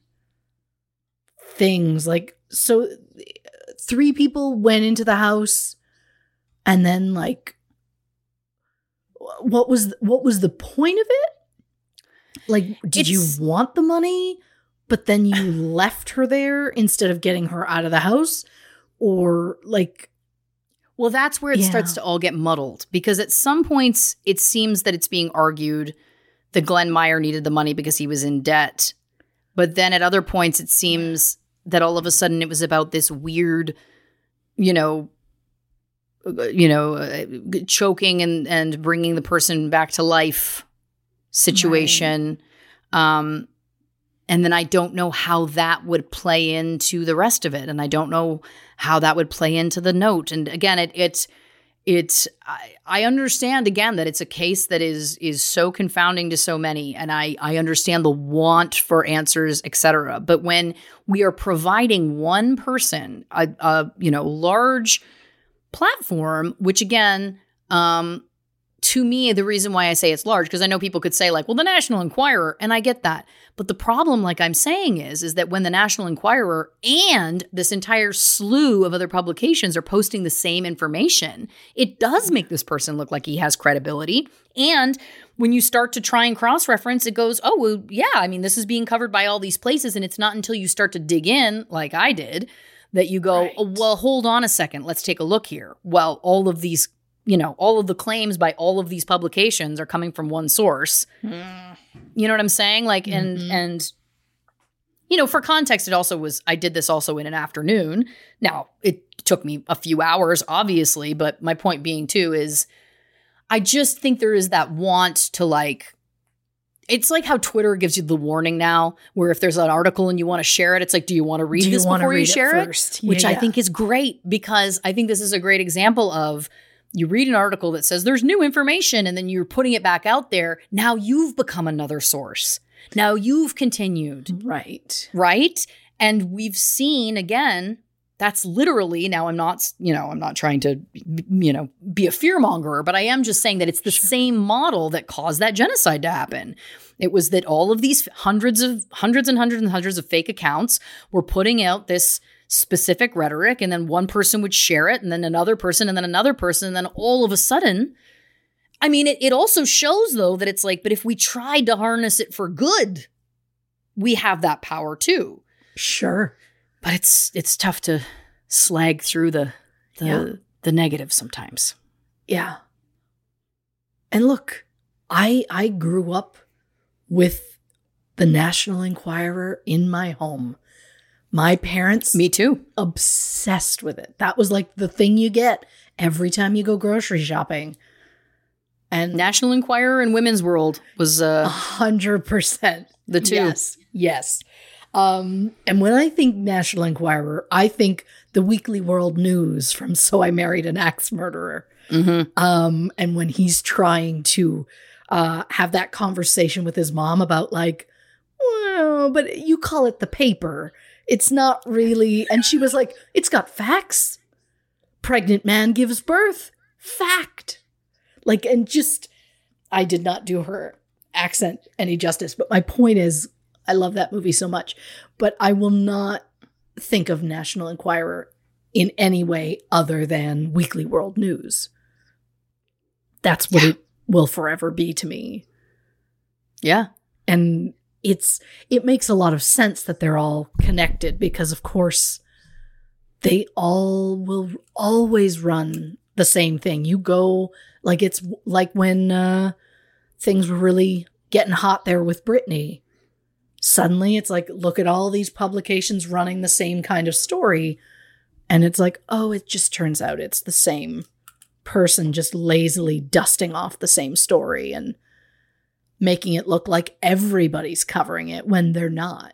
things like so three people went into the house and then like what was what was the point of it like did It's- you want the money but then you [SIGHS] left her there instead of getting her out of the house or like Well, that's where it Yeah. starts to all get muddled because at some points it seems that it's being argued that Glenn Meyer needed the money because he was in debt. But then at other points it seems that all of a sudden it was about this weird, you know, uh, you know, uh, choking and and bringing the person back to life situation. Um and then I don't know how that would play into the rest of it, and I don't know how that would play into the note. And again, it it it I, I understand again that it's a case that is is so confounding to so many, and I I understand the want for answers, etc. But when we are providing one person a, a you know large platform, which again, um, to me, the reason why I say it's large, because I know people could say, like, well, the National Enquirer, and I get that. But the problem, like I'm saying, is, is that when the National Enquirer and this entire slew of other publications are posting the same information, it does make this person look like he has credibility. And when you start to try and cross reference, it goes, oh, well, yeah, I mean, this is being covered by all these places. And it's not until you start to dig in, like I did, that you go, oh, well, hold on a second, let's take a look here. Well, all of these, you know, all of the claims by all of these publications are coming from one source. Mm. You know what I'm saying? Like, and, mm-hmm. and, you know, for context, it also was, I did this also in an afternoon. Now, it took me a few hours, obviously, but my point being, too, is I just think there is that want to like, it's like how Twitter gives you the warning now, where if there's an article and you want to share it, it's like, do you want to read Do this wanna before you read it share it? first? Which Yeah, I think is great because I think this is a great example of you read an article that says there's new information and then you're putting it back out there. Now you've become another source. Now you've continued right right? And we've seen again, that's literally now I'm not, you know, I'm not trying to, you know, be a fearmonger, but I am just saying that it's the same model that caused that genocide to happen. It was that all of these hundreds of hundreds and hundreds and hundreds of fake accounts were putting out this specific rhetoric, and then one person would share it, and then another person, and then another person, and then all of a sudden, I mean, it, it also shows though that it's like, but if we tried to harness it for good, we have that power too. sure But it's it's tough to slag through the the Yeah. the negative sometimes. Yeah. And look, I I grew up with the National Enquirer in my home. My parents Me too. obsessed with it. That was like the thing you get every time you go grocery shopping. And National Enquirer and Women's World was a uh hundred percent the two. Yes, yes. Um, and when I think National Enquirer, I think the Weekly World News from So I Married an Axe Murderer. Mhm. Um, and when he's trying to uh, have that conversation with his mom about like, well, but you call it the paper. It's not really. And she was like, it's got facts. Pregnant man gives birth. Fact. Like, and just, I did not do her accent any justice. But my point is, I love that movie so much. But I will not think of National Enquirer in any way other than Weekly World News. That's what it will forever be to me. Yeah. And it's it makes a lot of sense that they're all connected because of course they all will always run the same thing. You go like it's like when uh things were really getting hot there with Britney. Suddenly it's like look at all these publications running the same kind of story and it's like oh it just turns out it's the same person just lazily dusting off the same story and making it look like everybody's covering it when they're not.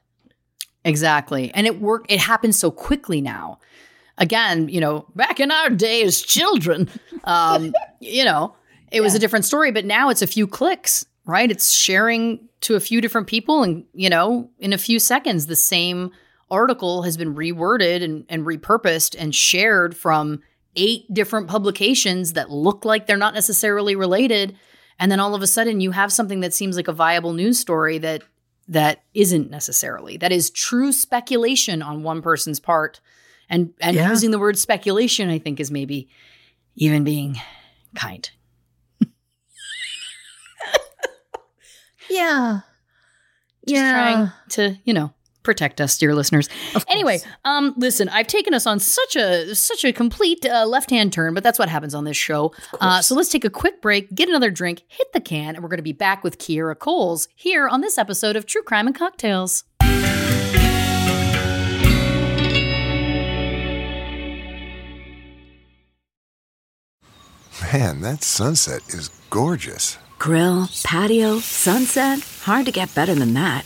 Exactly. And it work it happens so quickly now. Again, you know, back in our day as children, [LAUGHS] um, you know, it was a different story, but now it's a few clicks, right? It's sharing to a few different people, and you know, in a few seconds, the same article has been reworded and, and repurposed and shared from eight different publications that look like they're not necessarily related. And then all of a sudden you have something that seems like a viable news story that that isn't necessarily. That is true speculation on one person's part. And and Yeah. using the word speculation, I think, is maybe even being kind. Yeah. Just trying to, you know, protect us, dear listeners. Anyway, um, listen, I've taken us on such a such a complete uh, left hand turn, but that's what happens on this show. Uh, so let's take a quick break, get another drink, hit the can, and we're going to be back with Kierra Coles here on this episode of True Crime and Cocktails. Man, that sunset is gorgeous. Grill, patio, sunset. Hard to get better than that.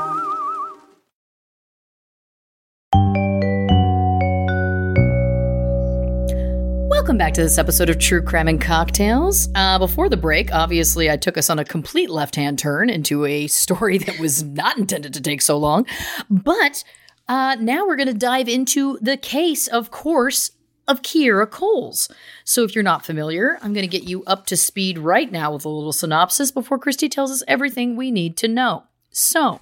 Back to this episode of True Crime and Cocktails. Uh, before the break, obviously, I took us on a complete left hand turn into a story that was not intended to take so long. But uh, now we're going to dive into the case, of course, of Kierra Coles. So if you're not familiar, I'm going to get you up to speed right now with a little synopsis before Christy tells us everything we need to know. So,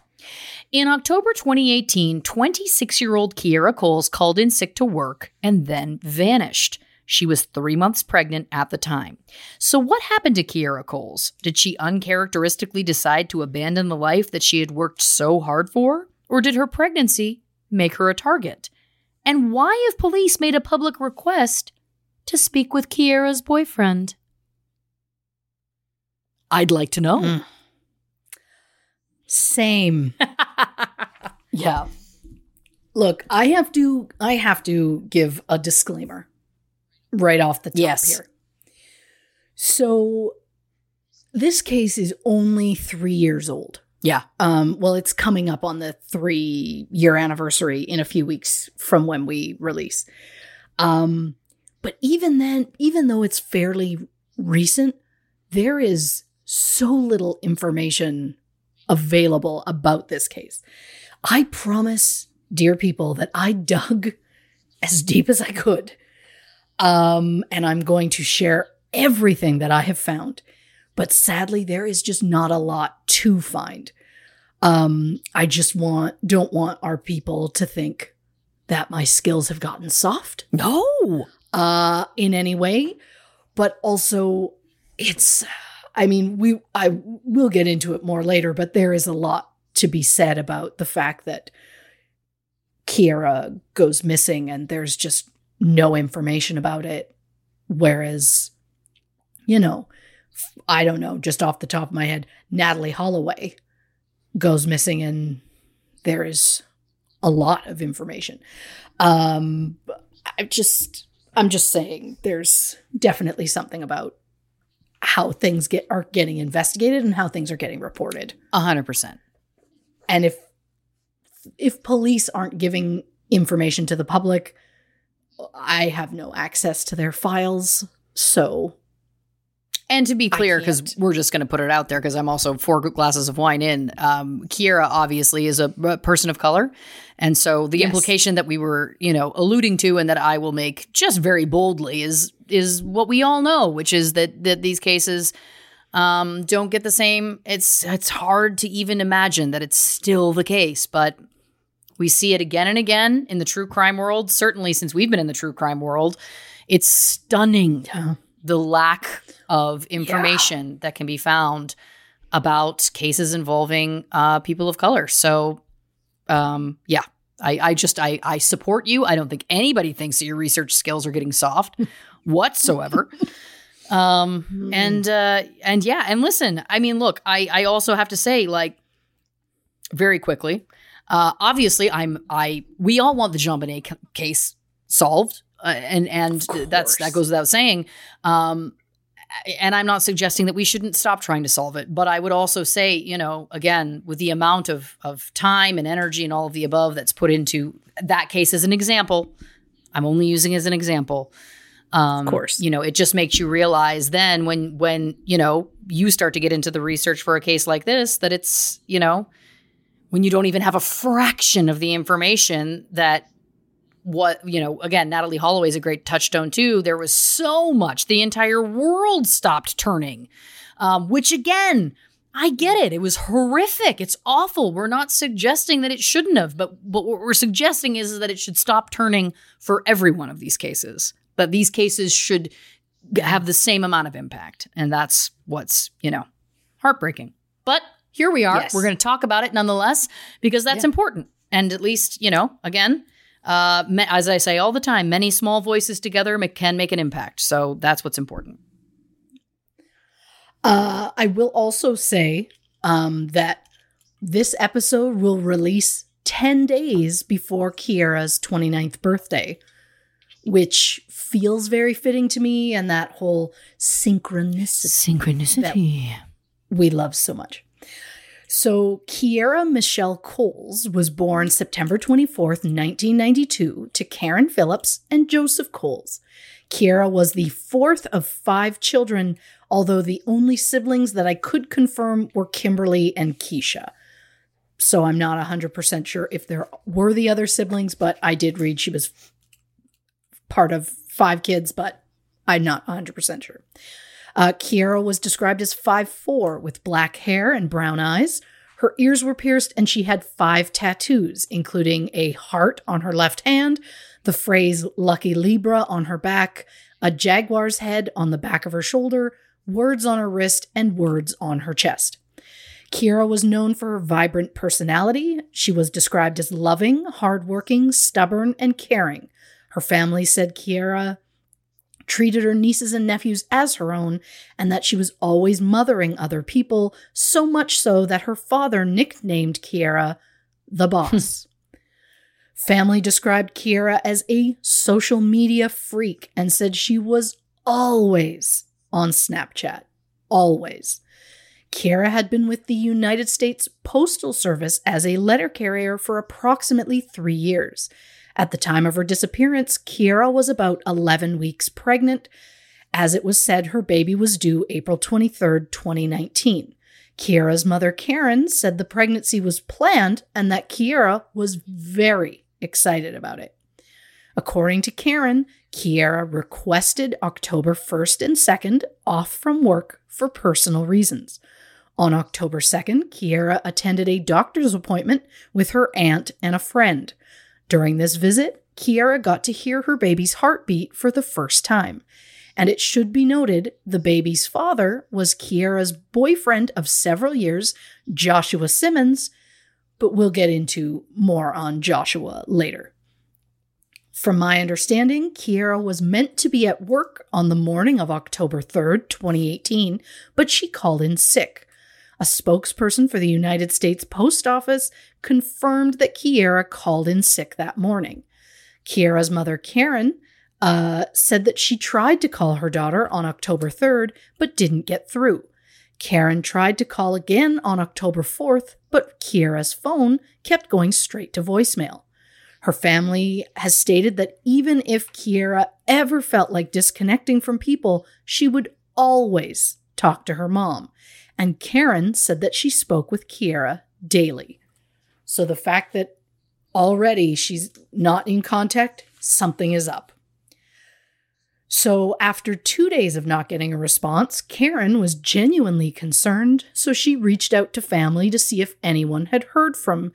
in October 2018, 26 year old Kierra Coles called in sick to work and then vanished. She was three months pregnant at the time. So, what happened to Kierra Coles? Did she uncharacteristically decide to abandon the life that she had worked so hard for? Or did her pregnancy make her a target? And why have police made a public request to speak with Kierra's boyfriend? I'd like to know. Mm. Same. [LAUGHS] yeah. Look, I have to I have to give a disclaimer right off the top Yes. here. So this case is only 3 years old. Yeah. Um well it's coming up on the 3 year anniversary in a few weeks from when we release. Um but even then even though it's fairly recent there is so little information available about this case. I promise, dear people, that I dug as deep as I could. Um, and I'm going to share everything that I have found. But sadly, there is just not a lot to find. Um, I just want don't want our people to think that my skills have gotten soft No. uh in any way but also it's i mean we i will get into it more later but there is a lot to be said about the fact that Kierra goes missing and there's just no information about it. Whereas you know I don't know just off the top of my head Natalee Holloway goes missing and there is a lot of information. Um i just i'm just saying there's definitely something about how things get are getting investigated and how things are getting reported. A hundred percent. and if if police aren't giving information to the public i have no access to their files so And to be clear, because we're just going to put it out there, because I'm also four glasses of wine in. Um, Kierra obviously is a, a person of color, and so the Yes. implication that we were, you know, alluding to, and that I will make just very boldly is is what we all know, which is that that these cases um, don't get the same. It's it's hard to even imagine that it's still the case, but We see it again and again in the true crime world, certainly since we've been in the true crime world. It's stunning the lack of information that can be found about cases involving uh, people of color. So, um, yeah, I, I just I, I support you. I don't think anybody thinks that your research skills are getting soft [LAUGHS] whatsoever. um, and uh, and yeah, and listen, I mean, look, I I also have to say, like, very quickly, uh, obviously, I'm I we all want the JonBenét c- case solved, uh, and and that's that goes without saying. Um, and I'm not suggesting that we shouldn't stop trying to solve it, but I would also say, you know, again, with the amount of of time and energy and all of the above that's put into that case as an example, I'm only using as an example. Um, of course, you know, it just makes you realize then when when you know you start to get into the research for a case like this that it's you know when you don't even have a fraction of the information that what you know again Natalee Holloway is a great touchstone too. There was so much. The entire world stopped turning um, which again i get it. It was horrific. It's awful. We're not suggesting that it shouldn't have but but what we're suggesting is that it should stop turning for every one of these cases that these cases should have the same amount of impact. And that's what's you know heartbreaking. But here we are Yes. we're going to talk about it nonetheless because that's important and at least you know again uh, as I say all the time, many small voices together can make an impact. So that's what's important. Uh, I will also say um, that this episode will release 10 days before Kierra's 29th birthday, which feels very fitting to me and that whole synchronicity. Synchronicity. we love so much. So, Kierra Michelle Coles was born September 24th, 1992, to Karen Phillips and Joseph Coles. Kierra was the fourth of five children, although the only siblings that I could confirm were Kimberly and Keisha. So, I'm not 100% sure if there were the other siblings, but I did read she was part of five kids, but I'm not 100% sure. Uh, Kierra was described as 5'4 with black hair and brown eyes. Her ears were pierced and she had five tattoos, including a heart on her left hand, the phrase Lucky Libra on her back, a jaguar's head on the back of her shoulder, words on her wrist, and words on her chest. Kierra was known for her vibrant personality. She was described as loving, hardworking, stubborn, and caring. Her family said Kierra treated her nieces and nephews as her own, and that she was always mothering other people, so much so that her father nicknamed Kierra the hmm. boss. Family described Kierra as a social media freak and said she was always on Snapchat. Always. Kierra had been with the United States Postal Service as a letter carrier for approximately three years. At the time of her disappearance, Kierra was about 11 weeks pregnant. As it was said, her baby was due April 23rd, 2019. Kierra's mother, Karen, said the pregnancy was planned and that Kierra was very excited about it. According to Karen, Kierra requested October 1st and 2nd off from work for personal reasons. On October 2nd, Kierra attended a doctor's appointment with her aunt and a friend. During this visit, Kierra got to hear her baby's heartbeat for the first time. And it should be noted the baby's father was Kierra's boyfriend of several years, Joshua Simmons, but we'll get into more on Joshua later. From my understanding, Kierra was meant to be at work on the morning of October 3rd, 2018, but she called in sick. A spokesperson for the United States Post Office confirmed that Kierra called in sick that morning. Kierra's mother, Karen, uh, said that she tried to call her daughter on October 3rd, but didn't get through. Karen tried to call again on October 4th, but Kierra's phone kept going straight to voicemail. Her family has stated that even if Kierra ever felt like disconnecting from people, she would always talk to her mom. And Karen said that she spoke with Kierra daily. So the fact that already she's not in contact, something is up. So, after two days of not getting a response, Karen was genuinely concerned, so she reached out to family to see if anyone had heard from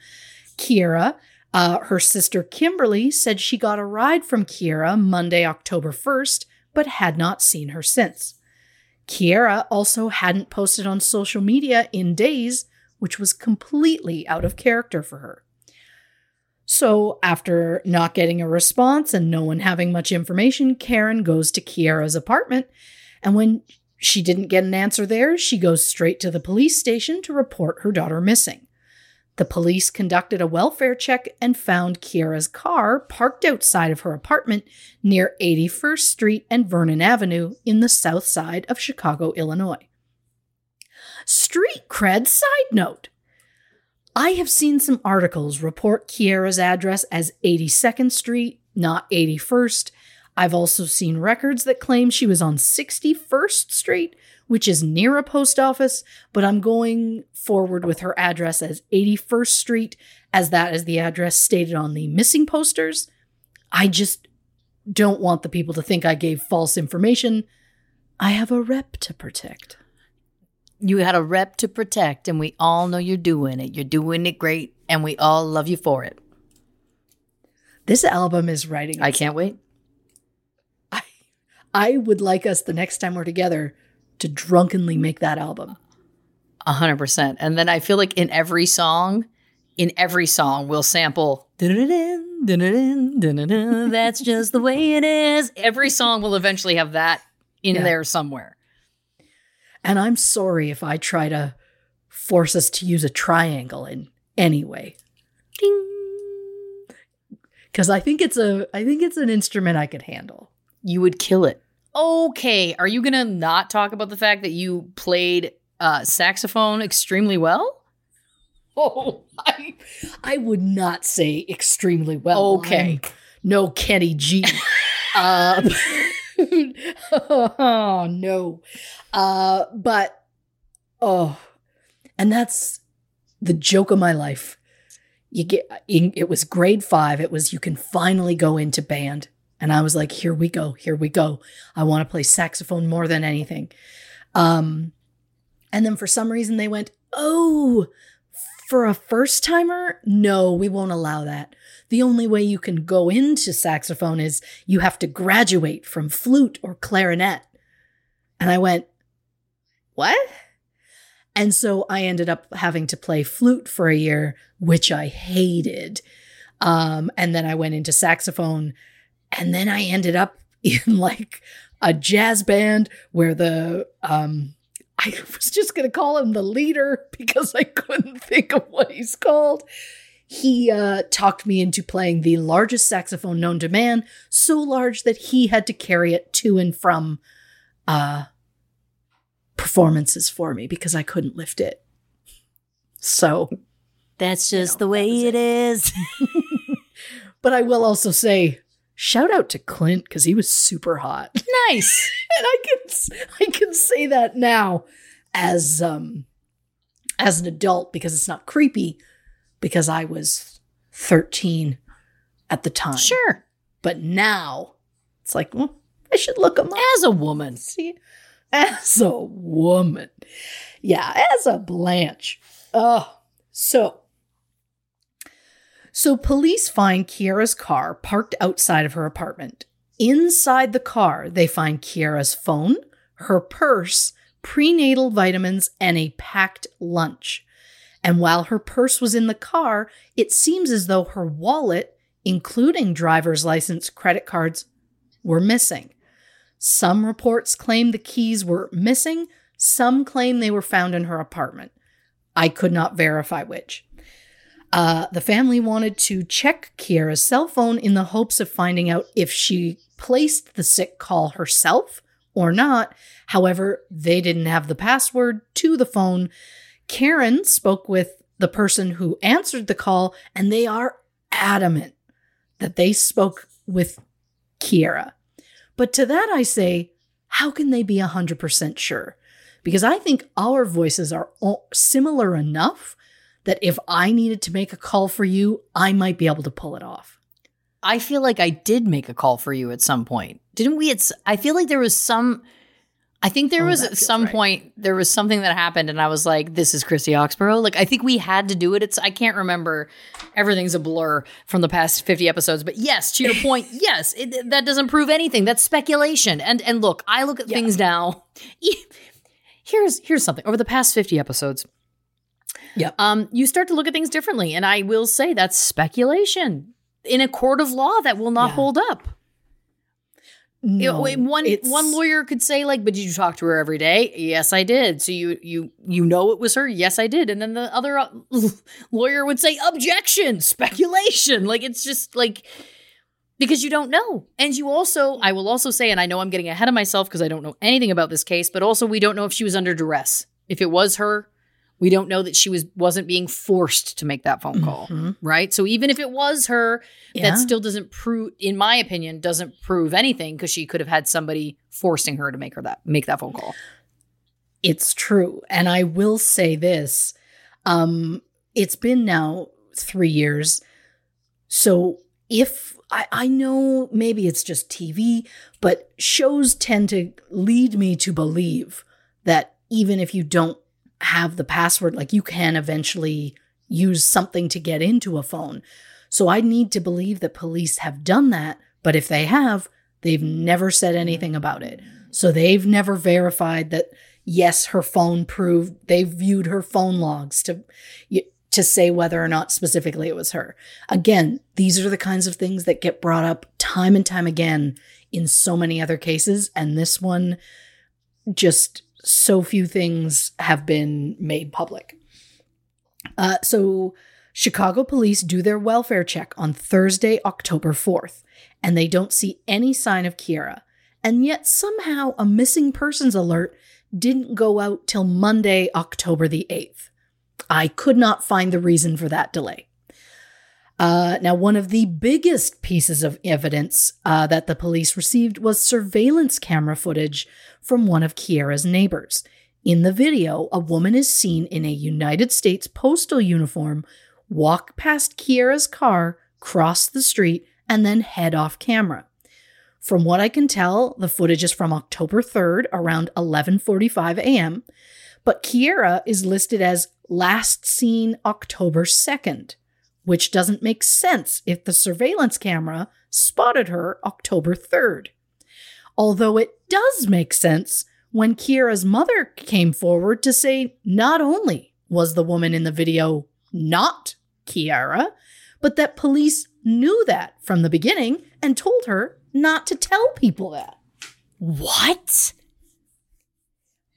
Kierra. Uh, her sister Kimberly said she got a ride from Kierra Monday, October 1st, but had not seen her since. Kierra also hadn't posted on social media in days, which was completely out of character for her. So, after not getting a response and no one having much information, Karen goes to Kierra's apartment. And when she didn't get an answer there, she goes straight to the police station to report her daughter missing. The police conducted a welfare check and found Kierra's car parked outside of her apartment near 81st Street and Vernon Avenue in the south side of Chicago, Illinois. Street cred side note I have seen some articles report Kierra's address as 82nd Street, not 81st. I've also seen records that claim she was on 61st Street, which is near a post office, but I'm going forward with her address as 81st Street, as that is the address stated on the missing posters. I just don't want the people to think I gave false information. I have a rep to protect. You had a rep to protect, and we all know you're doing it. You're doing it great, and we all love you for it. This album is writing. I can't wait. I, I would like us the next time we're together to drunkenly make that album. A hundred percent. And then I feel like in every song, in every song, we'll sample. "Dun-dun-dun, dun-dun-dun, dun-dun-dun, That's just the way it is. Every song will eventually have that in Yeah. there somewhere. And I'm sorry if I try to force us to use a triangle in any way. Because I think it's a I think it's an instrument I could handle. You would kill it. Okay. Are you gonna not talk about the fact that you played uh, saxophone extremely well? [LAUGHS] Oh, I I would not say extremely well. Okay. I'm no Kenny G. [LAUGHS] uh, [LAUGHS] oh no. Uh, but oh, and that's the joke of my life. You get it was grade five. It was you can finally go into band, and I was like, here we go, here we go. I want to play saxophone more than anything. Um, and then for some reason they went, oh, for a first timer, no, we won't allow that. The only way you can go into saxophone is you have to graduate from flute or clarinet. And I went, what? And so I ended up having to play flute for a year, which I hated. Um, and then I went into saxophone. And then I ended up [LAUGHS] in like a jazz band where the um, I was just going to call him the leader [LAUGHS] because I couldn't think of what he's called. He uh, talked me into playing the largest saxophone known to man, so large that he had to carry it to and from uh, performances for me because I couldn't lift it. So That's just the way it is. [LAUGHS] But I will also say, shout out to Clint because he was super hot. [LAUGHS] nice. and I can I can say that now as um as an adult because it's not creepy because I was 13 at the time. Sure. But now it's like, well, I should look him up. As a woman. See, as a woman. Yeah, as a Blanche. Oh, so. So police find Kierra's car parked outside of her apartment. Inside the car, they find Kierra's phone, her purse, prenatal vitamins, and a packed lunch. And while her purse was in the car, it seems as though her wallet, including driver's license, credit cards, were missing. Some reports claim the keys were missing, some claim they were found in her apartment. I could not verify which. Uh, the family wanted to check Kierra's cell phone in the hopes of finding out if she placed the sick call herself or not. However, they didn't have the password to the phone. Karen spoke with the person who answered the call, and they are adamant that they spoke with Kierra. But to that I say, how can they be 100% sure? Because I think our voices are similar enough that if I needed to make a call for you, I might be able to pull it off. I feel like I did make a call for you at some point. Didn't we? It's I feel like there was some I think there Oh, was at some right. point there was something that happened, and I was like, "This is Christy Oxborough." Like, I think we had to do it. It's I can't remember. Everything's a blur from the past fifty episodes. But yes, to your point, [LAUGHS] yes, it, that doesn't prove anything. That's speculation. And and look, I look at things now. [LAUGHS] Here's here's something. Over the past fifty episodes, Yep. um, you start to look at things differently, and I will say that's speculation in a court of law that will not Yeah. hold up. No, one it's- one lawyer could say like, "But did you talk to her every day?" Yes, I did. So you you you know it was her? Yes, I did. And then the other uh, [LAUGHS] lawyer would say, "Objection, speculation." Like it's just like because you don't know. And you also, I will also say, and I know I'm getting ahead of myself because I don't know anything about this case, but also we don't know if she was under duress. If it was her, we don't know that she was wasn't being forced to make that phone call, Mhm. right? So even if it was her, Yeah. that still doesn't prove in my opinion doesn't prove anything because she could have had somebody forcing her to make her that make that phone call It's true. And I will say this um, it's been now three years. So if I, I know maybe it's just TV, but shows tend to lead me to believe that even if you don't have the password, like you can eventually use something to get into a phone. So I need to believe that police have done that. But if they have, they've never said anything about it. So they've never verified that yes, her phone proved they viewed her phone logs to to say whether or not specifically it was her. Again, these are the kinds of things that get brought up time and time again in so many other cases and this one just so few things have been made public. Uh, so Chicago police do their welfare check on Thursday, October 4th, and they don't see any sign of Kierra. And yet somehow a missing persons alert didn't go out till Monday, October the 8th. I could not find the reason for that delay. Uh, now, one of the biggest pieces of evidence uh, that the police received was surveillance camera footage from one of Kierra's neighbors. In the video, a woman is seen in a United States postal uniform walk past Kierra's car, cross the street, and then head off camera. From what I can tell, the footage is from October 3rd around 11:45 a.m., but Kierra is listed as last seen October 2nd, which doesn't make sense if the surveillance camera spotted her October 3rd. Although it does make sense when Kierra's mother came forward to say not only was the woman in the video not Kierra, but that police knew that from the beginning and told her not to tell people that. what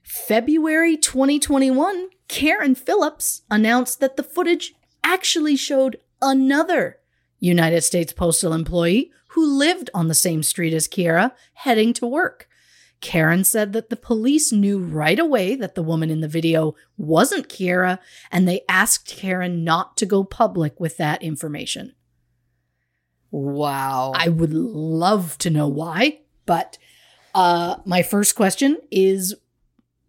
February 2021, Karen Phillips announced that the footage actually showed another United States Postal employee who lived on the same street as Kierra heading to work. Karen said that the police knew right away that the woman in the video wasn't Kierra, and they asked Karen not to go public with that information. wow I would love to know why, but uh, my first question is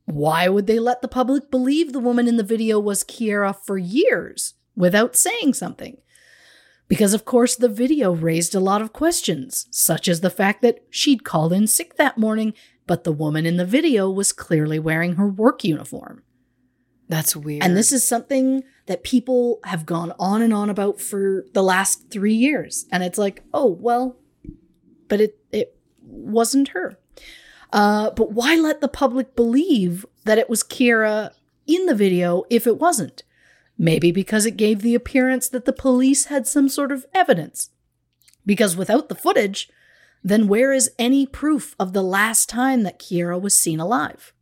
why would they let the public believe the woman in the video was Kierra for years without saying something? Because, of course, the video raised a lot of questions, such as the fact that she'd called in sick that morning, but the woman in the video was clearly wearing her work uniform. that's weird And this is something that people have gone on and on about for the last three years. And it's like, oh, well, but it, it wasn't her. Uh, but why let the public believe that it was Kierra in the video if it wasn't? Maybe because it gave the appearance that the police had some sort of evidence. Because without the footage, then where is any proof of the last time that Kierra was seen alive?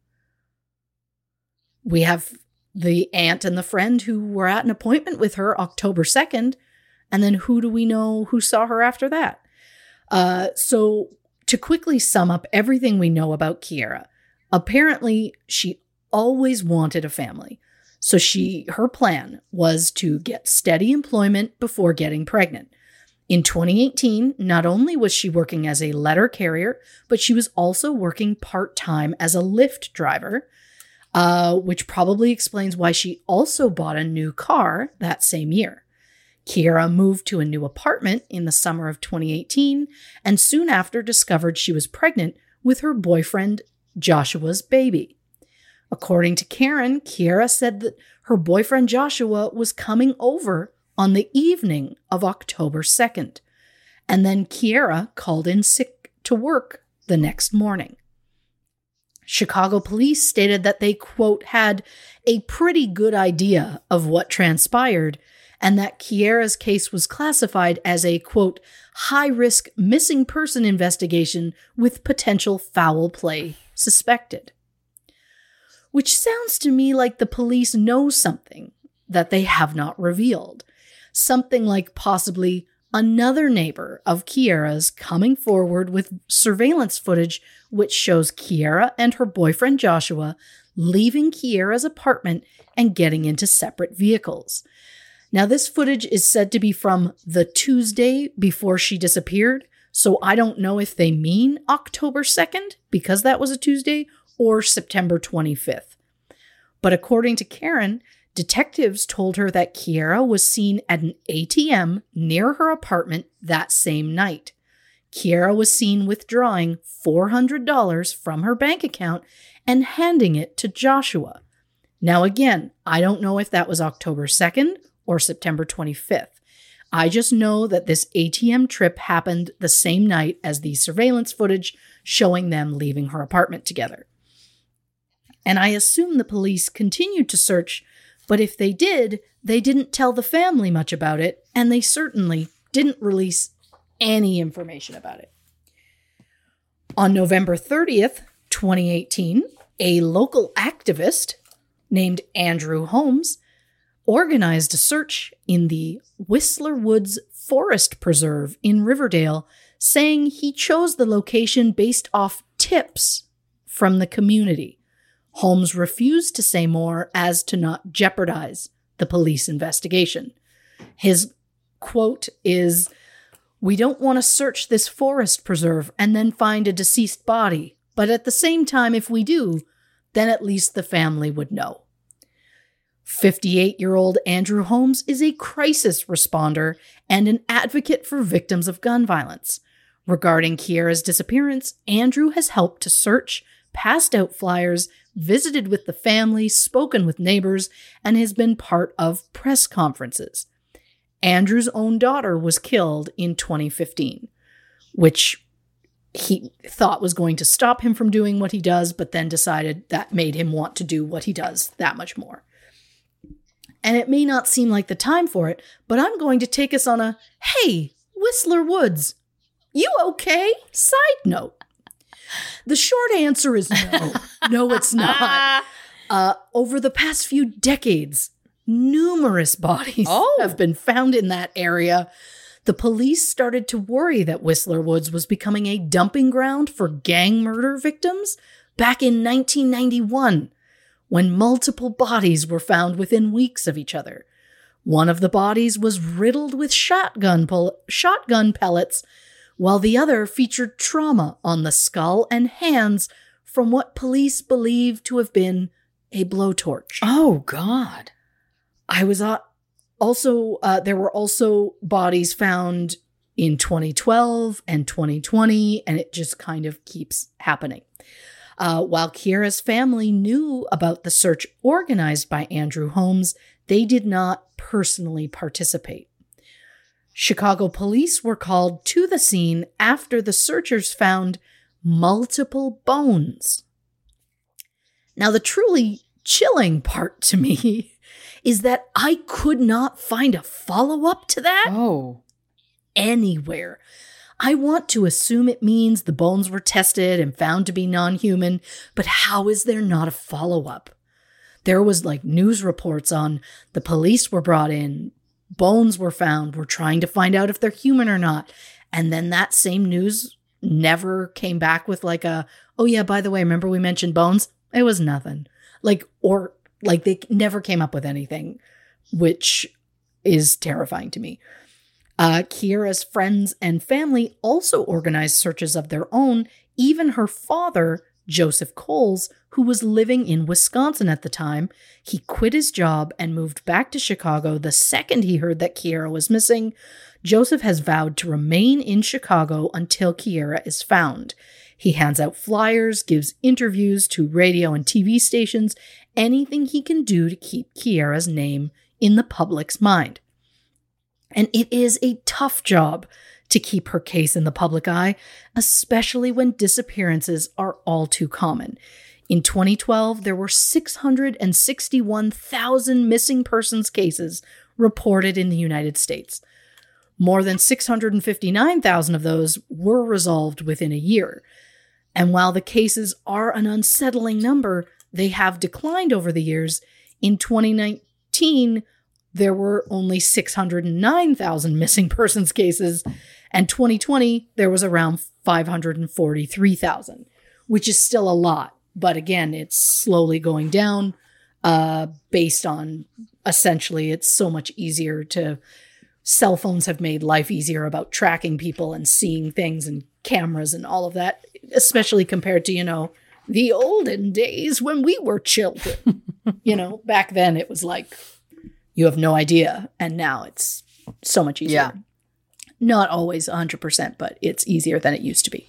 We have the aunt and the friend who were at an appointment with her October 2nd. And then who do we know who saw her after that? Uh, so, to quickly sum up everything we know about Kierra, apparently she always wanted a family. So she her plan was to get steady employment before getting pregnant. In 2018, not only was she working as a letter carrier, but she was also working part-time as a Lyft driver uh, which probably explains why she also bought a new car that same year. Kierra moved to a new apartment in the summer of 2018 and soon after discovered she was pregnant with her boyfriend, Joshua's baby. According to Karen, Kierra said that her boyfriend Joshua was coming over on the evening of October 2nd, and then Kierra called in sick to work the next morning. Chicago police stated that they, quote, had a pretty good idea of what transpired and that Kierra's case was classified as a, quote, high risk missing person investigation with potential foul play suspected. Which sounds to me like the police know something that they have not revealed. Something like possibly another neighbor of Kierra's coming forward with surveillance footage which shows Kierra and her boyfriend Joshua leaving Kierra's apartment and getting into separate vehicles. Now, this footage is said to be from the Tuesday before she disappeared, so I don't know if they mean October 2nd, because that was a Tuesday, or September 25th. But according to Karen, detectives told her that Kierra was seen at an ATM near her apartment that same night. Kierra was seen withdrawing $400 from her bank account and handing it to Joshua. Now, again, I don't know if that was October 2nd or September 25th. I just know that this ATM trip happened the same night as the surveillance footage showing them leaving her apartment together. And I assume the police continued to search, but if they did, they didn't tell the family much about it, and they certainly didn't release any information about it. On November 30th, 2018, a local activist named Andrew Holmes organized a search in the Whistler Woods Forest Preserve in Riverdale, saying he chose the location based off tips from the community. Holmes refused to say more as to not jeopardize the police investigation. His quote is We don't want to search this forest preserve and then find a deceased body, but at the same time, if we do, then at least the family would know. 58 year old Andrew Holmes is a crisis responder and an advocate for victims of gun violence. Regarding Kierra's disappearance, Andrew has helped to search, passed out flyers, visited with the family, spoken with neighbors, and has been part of press conferences. Andrew's own daughter was killed in 2015, which he thought was going to stop him from doing what he does, but then decided that made him want to do what he does that much more and it may not seem like the time for it, but I'm going to take us on a hey, Whistler Woods, you okay? Side note. The short answer is no. [LAUGHS] no, it's not. Uh, over the past few decades, numerous bodies Oh. have been found in that area. The police started to worry that Whistler Woods was becoming a dumping ground for gang murder victims back in 1991 when multiple bodies were found within weeks of each other. One of the bodies was riddled with shotgun, pull- shotgun pellets, while the other featured trauma on the skull and hands from what police believe to have been a blowtorch. Oh, God. I was uh, also, uh, there were also bodies found in 2012 and 2020, and it just kind of keeps happening. Uh, while Kierra's family knew about the search organized by Andrew Holmes, they did not personally participate. Chicago police were called to the scene after the searchers found multiple bones. Now, the truly chilling part to me [LAUGHS] is that I could not find a follow up to that Oh. anywhere. I want to assume it means the bones were tested and found to be non human, but how is there not a follow up? There was like news reports on the police were brought in, bones were found, we're trying to find out if they're human or not. And then that same news never came back with like a, oh yeah, by the way, remember we mentioned bones? It was nothing. Like, or like they never came up with anything, which is terrifying to me. Uh, friends and family also organized searches of their own. Even her father, Joseph Coles, who was living in Wisconsin at the time, he quit his job and moved back to Chicago the second he heard that Kierra was missing. Joseph has vowed to remain in Chicago until Kierra is found. He hands out flyers, gives interviews to radio and TV stations, anything he can do to keep Kierra's name in the public's mind. And it is a tough job to keep her case in the public eye, especially when disappearances are all too common. In 2012, there were 661,000 missing persons cases reported in the United States. More than 659,000 of those were resolved within a year. And while the cases are an unsettling number, they have declined over the years. In 2019, there were only 609,000 missing persons cases, and 2020 there was around 543,000, which is still a lot, but again, it's slowly going down uh, based on essentially it's so much easier to cell phones have made life easier about tracking people and seeing things and cameras and all of that, especially compared to, you know, the olden days when we were children. [LAUGHS] you know, back then it was like you have no idea. And now it's so much easier. Yeah. Not always 100%, but it's easier than it used to be.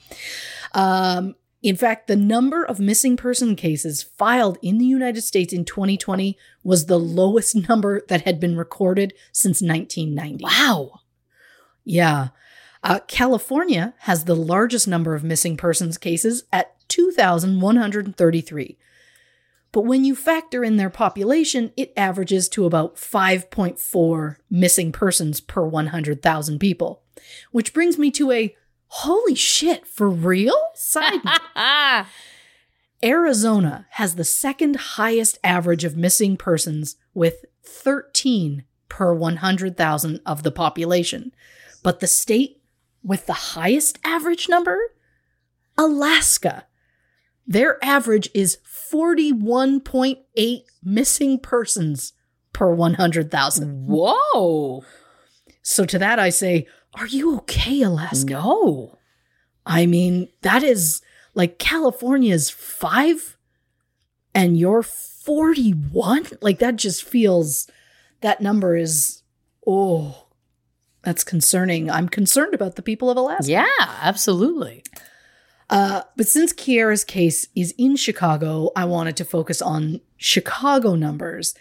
Um, in fact, the number of missing person cases filed in the United States in 2020 was the lowest [LAUGHS] number that had been recorded since 1990. Wow. Yeah. Uh, California has the largest number of missing persons cases at 2,133. But when you factor in their population, it averages to about 5.4 missing persons per 100,000 people. Which brings me to a holy shit, for real? Side note. [LAUGHS] Arizona has the second highest average of missing persons with 13 per 100,000 of the population. But the state with the highest average number? Alaska. Their average is 41.8 missing persons per 100,000. Whoa. So to that I say, are you okay, Alaska? No. I mean, that is like California's five and you're 41. Like that just feels, that number is, oh, that's concerning. I'm concerned about the people of Alaska. Yeah, absolutely. Uh, but since Kierra's case is in Chicago, I wanted to focus on Chicago numbers.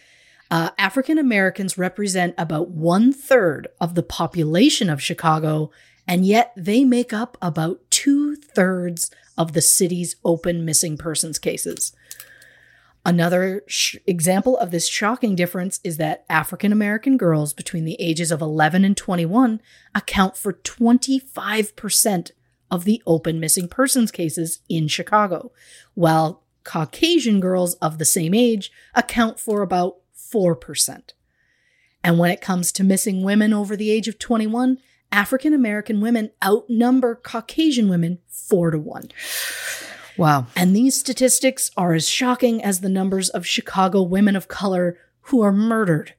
Uh, African Americans represent about one third of the population of Chicago, and yet they make up about two thirds of the city's open missing persons cases. Another sh- example of this shocking difference is that African American girls between the ages of 11 and 21 account for 25% of the open missing persons cases in Chicago, while Caucasian girls of the same age account for about 4%. And when it comes to missing women over the age of 21, African American women outnumber Caucasian women 4 to 1. Wow. And these statistics are as shocking as the numbers of Chicago women of color who are murdered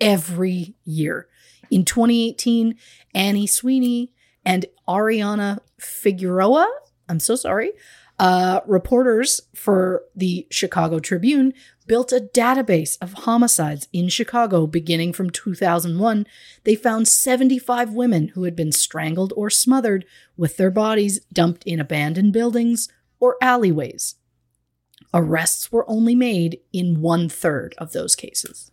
every year. In 2018, Annie Sweeney and Ariana Figueroa, I'm so sorry, uh, reporters for the Chicago Tribune built a database of homicides in Chicago beginning from 2001. They found 75 women who had been strangled or smothered with their bodies dumped in abandoned buildings or alleyways. Arrests were only made in one third of those cases.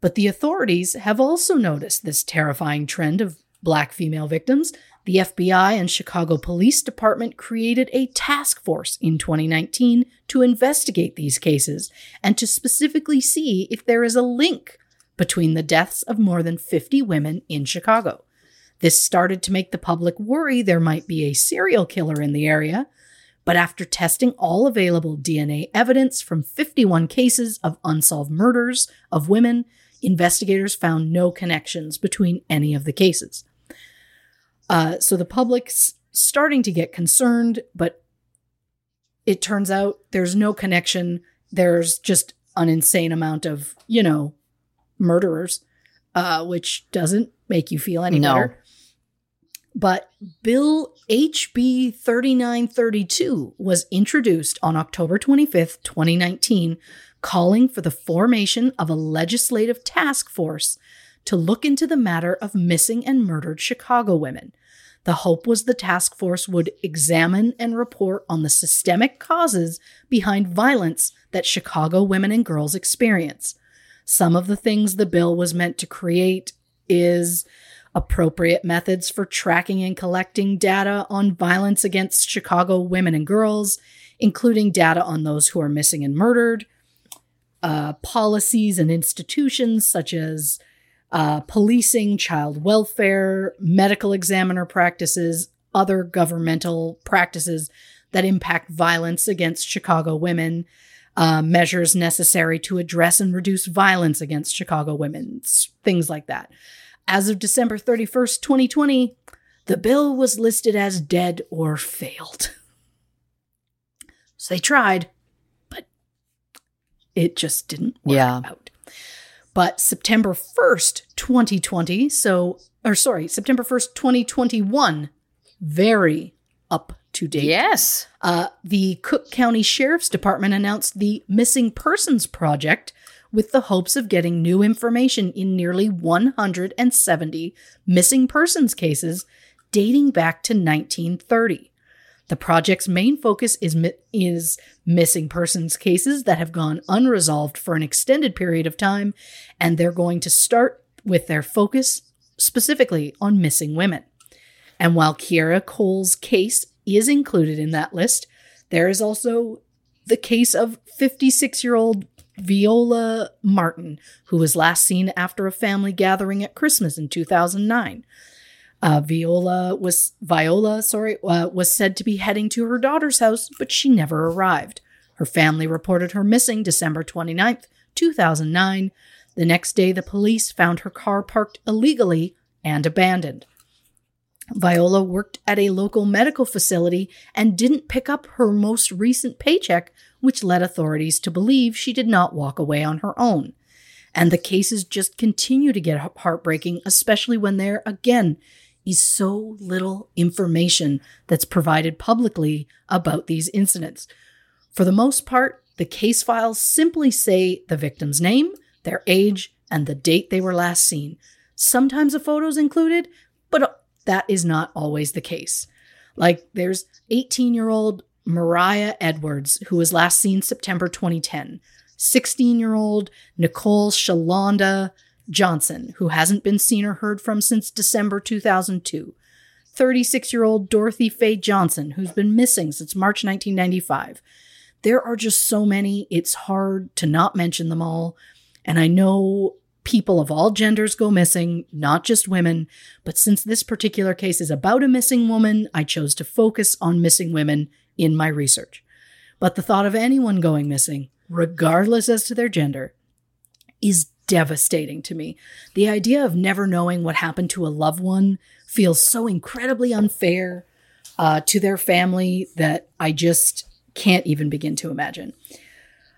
But the authorities have also noticed this terrifying trend of black female victims. The FBI and Chicago Police Department created a task force in 2019 to investigate these cases and to specifically see if there is a link between the deaths of more than 50 women in Chicago. This started to make the public worry there might be a serial killer in the area, but after testing all available DNA evidence from 51 cases of unsolved murders of women, investigators found no connections between any of the cases. Uh, so the public's starting to get concerned, but it turns out there's no connection. There's just an insane amount of, you know, murderers, uh, which doesn't make you feel any No. better. But Bill HB 3932 was introduced on October 25th, 2019, calling for the formation of a legislative task force to look into the matter of missing and murdered Chicago women. The hope was the task force would examine and report on the systemic causes behind violence that Chicago women and girls experience. Some of the things the bill was meant to create is appropriate methods for tracking and collecting data on violence against Chicago women and girls, including data on those who are missing and murdered, uh, policies and institutions such as uh, policing, child welfare, medical examiner practices, other governmental practices that impact violence against Chicago women, uh, measures necessary to address and reduce violence against Chicago women, things like that. As of December 31st, 2020, the bill was listed as dead or failed. So they tried, but it just didn't work Yeah. out. But September 1st, 2020, so, or sorry, September 1st, 2021, very up to date. Yes. Uh, the Cook County Sheriff's Department announced the Missing Persons Project with the hopes of getting new information in nearly 170 missing persons cases dating back to 1930. The project's main focus is, mi- is missing persons cases that have gone unresolved for an extended period of time, and they're going to start with their focus specifically on missing women. And while Kierra Cole's case is included in that list, there is also the case of 56 year old Viola Martin, who was last seen after a family gathering at Christmas in 2009. Uh, Viola was Viola, sorry, uh, was said to be heading to her daughter's house, but she never arrived. Her family reported her missing December 29th, 2009. The next day, the police found her car parked illegally and abandoned. Viola worked at a local medical facility and didn't pick up her most recent paycheck, which led authorities to believe she did not walk away on her own. And the cases just continue to get heartbreaking, especially when they're, again, is so little information that's provided publicly about these incidents. For the most part, the case files simply say the victim's name, their age, and the date they were last seen. Sometimes a photo is included, but uh, that is not always the case. Like there's 18 year old Mariah Edwards, who was last seen September 2010, 16 year old Nicole Shalonda Johnson, who hasn't been seen or heard from since December 2002, 36 year old Dorothy Faye Johnson, who's been missing since March 1995. There are just so many, it's hard to not mention them all. And I know people of all genders go missing, not just women. But since this particular case is about a missing woman, I chose to focus on missing women in my research. But the thought of anyone going missing, regardless as to their gender, is devastating to me. The idea of never knowing what happened to a loved one feels so incredibly unfair uh, to their family that I just can't even begin to imagine.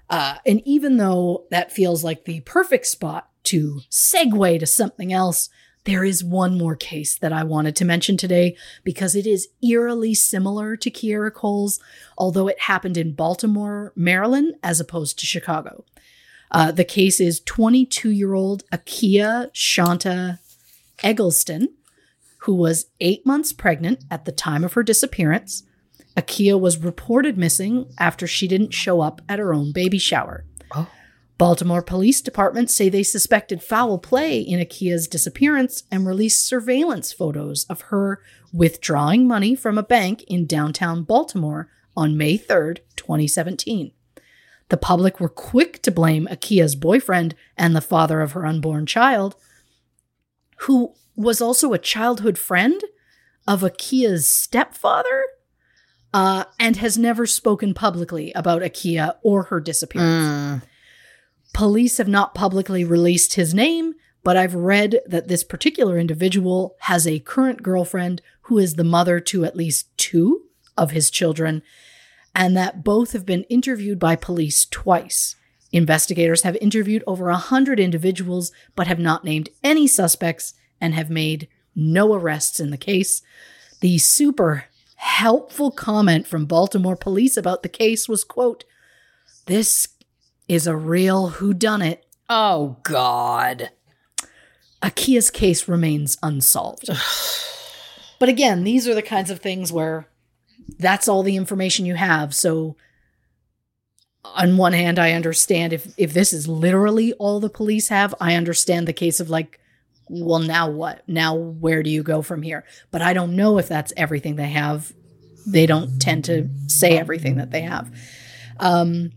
Uh, and even though that feels like the perfect spot to segue to something else, there is one more case that I wanted to mention today because it is eerily similar to Kierra Cole's, although it happened in Baltimore, Maryland, as opposed to Chicago. Uh, the case is 22 year old Akia Shanta Eggleston, who was eight months pregnant at the time of her disappearance. Akia was reported missing after she didn't show up at her own baby shower. Baltimore Police Department say they suspected foul play in Akia's disappearance and released surveillance photos of her withdrawing money from a bank in downtown Baltimore on May 3rd, 2017. The public were quick to blame Akia's boyfriend and the father of her unborn child, who was also a childhood friend of Akia's stepfather uh, and has never spoken publicly about Akia or her disappearance. Police have not publicly released his name, but I've read that this particular individual has a current girlfriend who is the mother to at least two of his children, and that both have been interviewed by police twice. Investigators have interviewed over a hundred individuals, but have not named any suspects and have made no arrests in the case. The super helpful comment from Baltimore police about the case was quote, This is a real whodunit. Oh, God. Akia's case remains unsolved. [SIGHS] But again, these are the kinds of things where that's all the information you have. So on one hand, I understand if if this is literally all the police have, I understand the case of like, well, now what? Now where do you go from here? But I don't know if that's everything they have. They don't tend to say everything that they have. Um,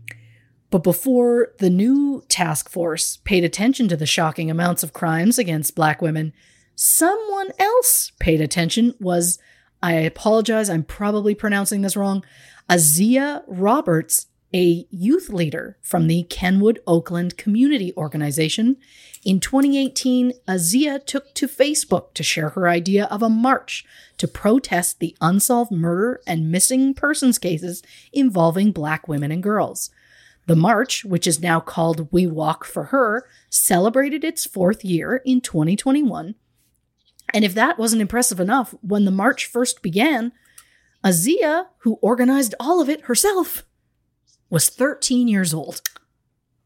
but before the new task force paid attention to the shocking amounts of crimes against black women, someone else paid attention was I apologize, I'm probably pronouncing this wrong. Azia Roberts, a youth leader from the Kenwood Oakland Community Organization. In 2018, Azia took to Facebook to share her idea of a march to protest the unsolved murder and missing persons cases involving black women and girls. The march, which is now called We Walk for Her, celebrated its fourth year in 2021. And if that wasn't impressive enough, when the march first began, Azia, who organized all of it herself, was 13 years old.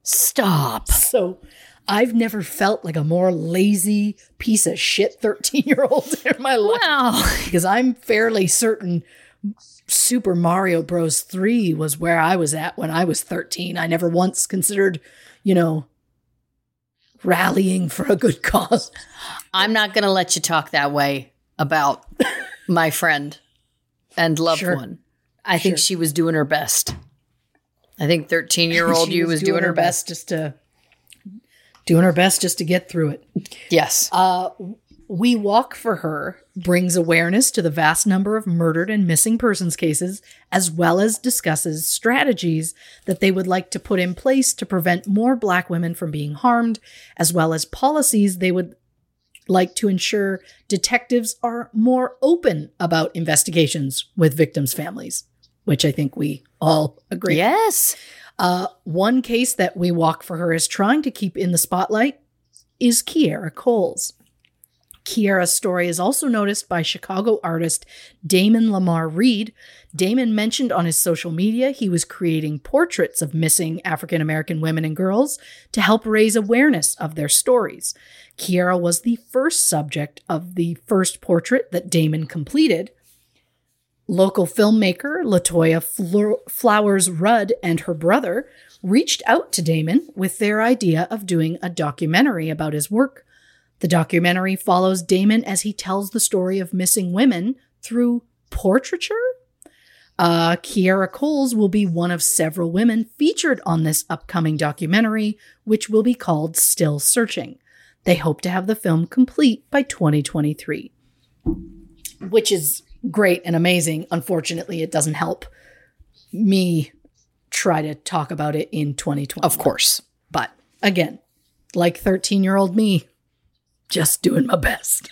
Stop. So I've never felt like a more lazy piece of shit 13 year old [LAUGHS] in my life. Wow. Because I'm fairly certain Super Mario Bros. 3 was where I was at when I was 13. I never once considered, you know, rallying for a good [LAUGHS] cause. I'm not going to let you talk that way about my friend and loved Sure. one. I think she was doing her best. I think 13 year old [LAUGHS] you was doing her best. just to doing her best just to get through it. Yes. Uh, we Walk for Her brings awareness to the vast number of murdered and missing persons cases, as well as discusses strategies that they would like to put in place to prevent more Black women from being harmed, as well as policies they would like to ensure detectives are more open about investigations with victims' families, which I think we all agree. Yes. Uh, one case that We Walk for Her is trying to keep in the spotlight is Kierra Coles. Kierra's story is also noticed by Chicago artist Damon Lamar Reed. Damon mentioned on his social media he was creating portraits of missing African American women and girls to help raise awareness of their stories. Kierra was the first subject of the first portrait that Damon completed. Local filmmaker Latoya Flo- Flowers Rudd and her brother reached out to Damon with their idea of doing a documentary about his work. The documentary follows Damon as he tells the story of missing women through portraiture. Uh, Kierra Coles will be one of several women featured on this upcoming documentary, which will be called Still Searching. They hope to have the film complete by 2023, which is great and amazing. Unfortunately, it doesn't help me try to talk about it in 2020. Of course. But again, like 13 year old me, just doing my best.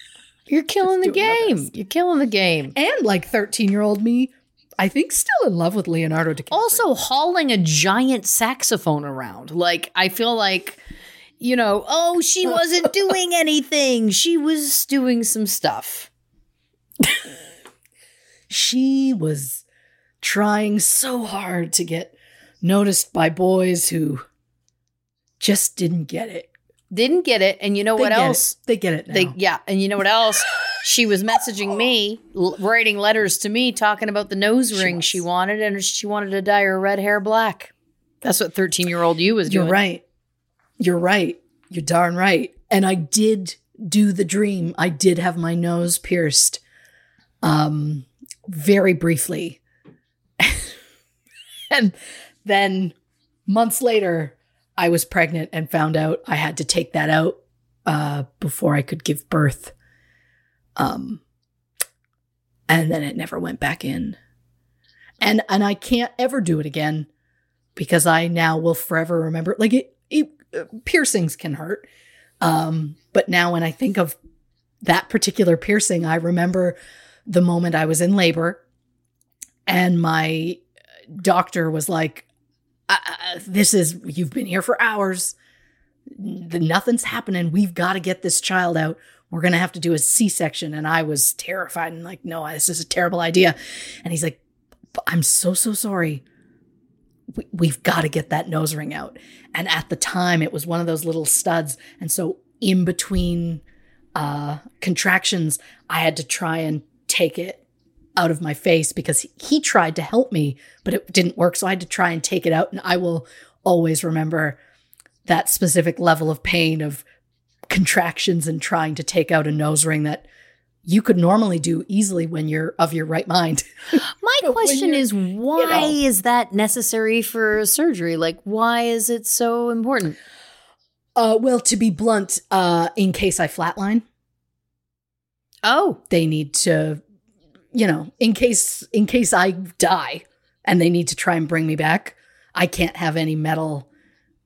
You're killing the game. You're killing the game. And like 13 year old me, I think still in love with Leonardo DiCaprio. Also, hauling a giant saxophone around. Like, I feel like, you know, oh, she [LAUGHS] wasn't doing anything. She was doing some stuff. [LAUGHS] she was trying so hard to get noticed by boys who just didn't get it. Didn't get it. And you know They what get it. else? They get it now. They, yeah. And you know what else? [LAUGHS] she was messaging me, l- writing letters to me, talking about the nose ring she wanted, and she wanted to dye her red hair black. That's what 13 year old you was doing. You're right. You're right. You're darn right. And I did do the dream. I did have my nose pierced um very briefly. [LAUGHS] and then months later I was pregnant and found out I had to take that out uh before I could give birth. Um and then it never went back in. And and I can't ever do it again because I now will forever remember. Like it, it piercings can hurt, um, but now when I think of that particular piercing, I remember the moment I was in labor, and my doctor was like, uh, uh, "This is you've been here for hours. Nothing's happening. We've got to get this child out." We're gonna have to do a C-section, and I was terrified and like, no, this is a terrible idea. And he's like, I'm so so sorry we, we've got to get that nose ring out. And at the time, it was one of those little studs. And so, in between uh, contractions, I had to try and take it out of my face because he, he tried to help me, but it didn't work. So I had to try and take it out. And I will always remember that specific level of pain of contractions and trying to take out a nose ring that you could normally do easily when you're of your right mind. [LAUGHS] My question is why know. is that necessary for surgery? Like why is it so important? uh, well, to be blunt, uh, in case I flatline, Oh, they need to, you know, in case in case I die and they need to try and bring me back, I can't have any metal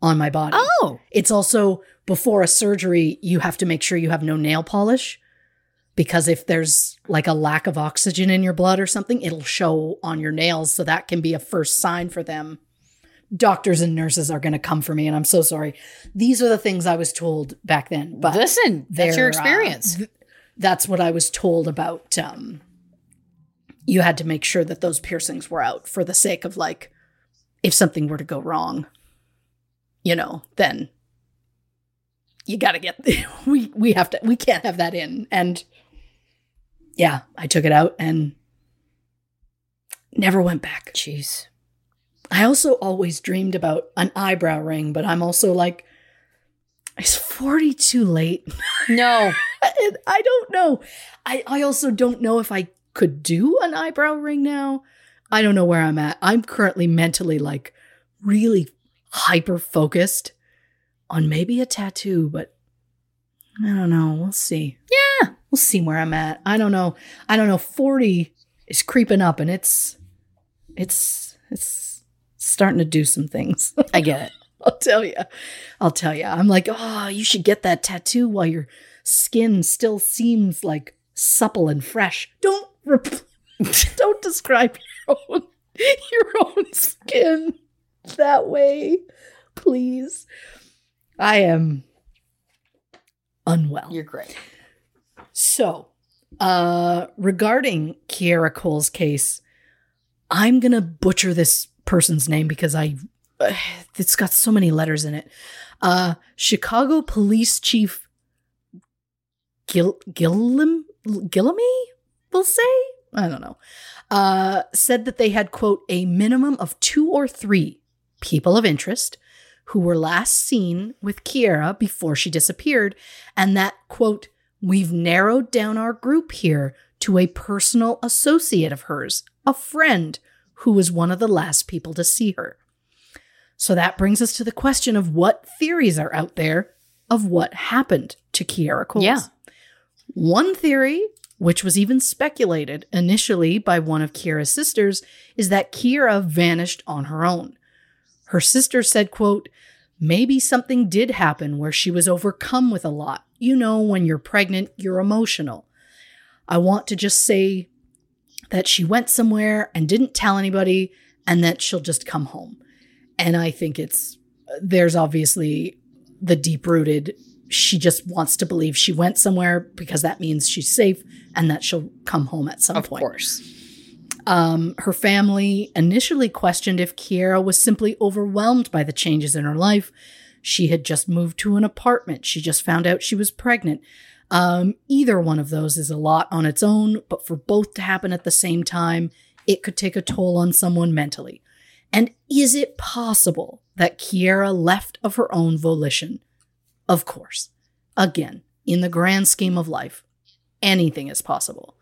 on my body. oh, It's also before a surgery, you have to make sure you have no nail polish because if there's like a lack of oxygen in your blood or something, it'll show on your nails. So that can be a first sign for them. Doctors and nurses are going to come for me, and I'm so sorry. These are the things I was told back then. But listen, that's your uh, experience. th- that's what I was told about. Um, you had to make sure that those piercings were out for the sake of like, if something were to go wrong, you know, then you got to get [LAUGHS] we we have to we can't have that in. And yeah, I took it out and never went back. Jeez. I also always dreamed about an eyebrow ring, but I'm also like, is 40 too late? [LAUGHS] No. I don't know. I, I also don't know if I could do an eyebrow ring now. I don't know where I'm at. I'm currently mentally like really hyper focused on maybe a tattoo, but I don't know. We'll see. Yeah. We'll see where I'm at. I don't know. I don't know. 40 is creeping up and it's it's it's starting to do some things. [LAUGHS] I get it. I'll tell you. I'll tell you. I'm like, oh, you should get that tattoo while your skin still seems like supple and fresh. Don't [LAUGHS] don't describe your own your own skin that way, please. I am unwell. You're great. So, uh, regarding Kierra Cole's case, I'm gonna butcher this person's name because I uh, [SIGHS] it's got so many letters in it. Uh, Chicago Police Chief Gil Gillam Gillamy, we'll say. I don't know. Uh, said that they had quote a minimum of two or three people of interest who were last seen with Kierra before she disappeared, and that quote we've narrowed down our group here to a personal associate of hers, a friend who was one of the last people to see her. So that brings us to the question of what theories are out there of what happened to Kierra Coles. Yeah. One theory, which was even speculated initially by one of Kierra's sisters, is that Kierra vanished on her own. Her sister said, quote, maybe something did happen where she was overcome with a lot. You know, when you're pregnant, you're emotional. I want to just say that she went somewhere and didn't tell anybody and that she'll just come home. And I think it's, there's obviously the deep rooted, she just wants to believe she went somewhere because that means she's safe and that she'll come home at some Of point. Of course. Um, her family initially questioned if Kierra was simply overwhelmed by the changes in her life. She had just moved to an apartment. She just found out she was pregnant. Um, either one of those is a lot on its own, but for both to happen at the same time, it could take a toll on someone mentally. And is it possible that Kierra left of her own volition? Of course. Again, in the grand scheme of life, anything is possible.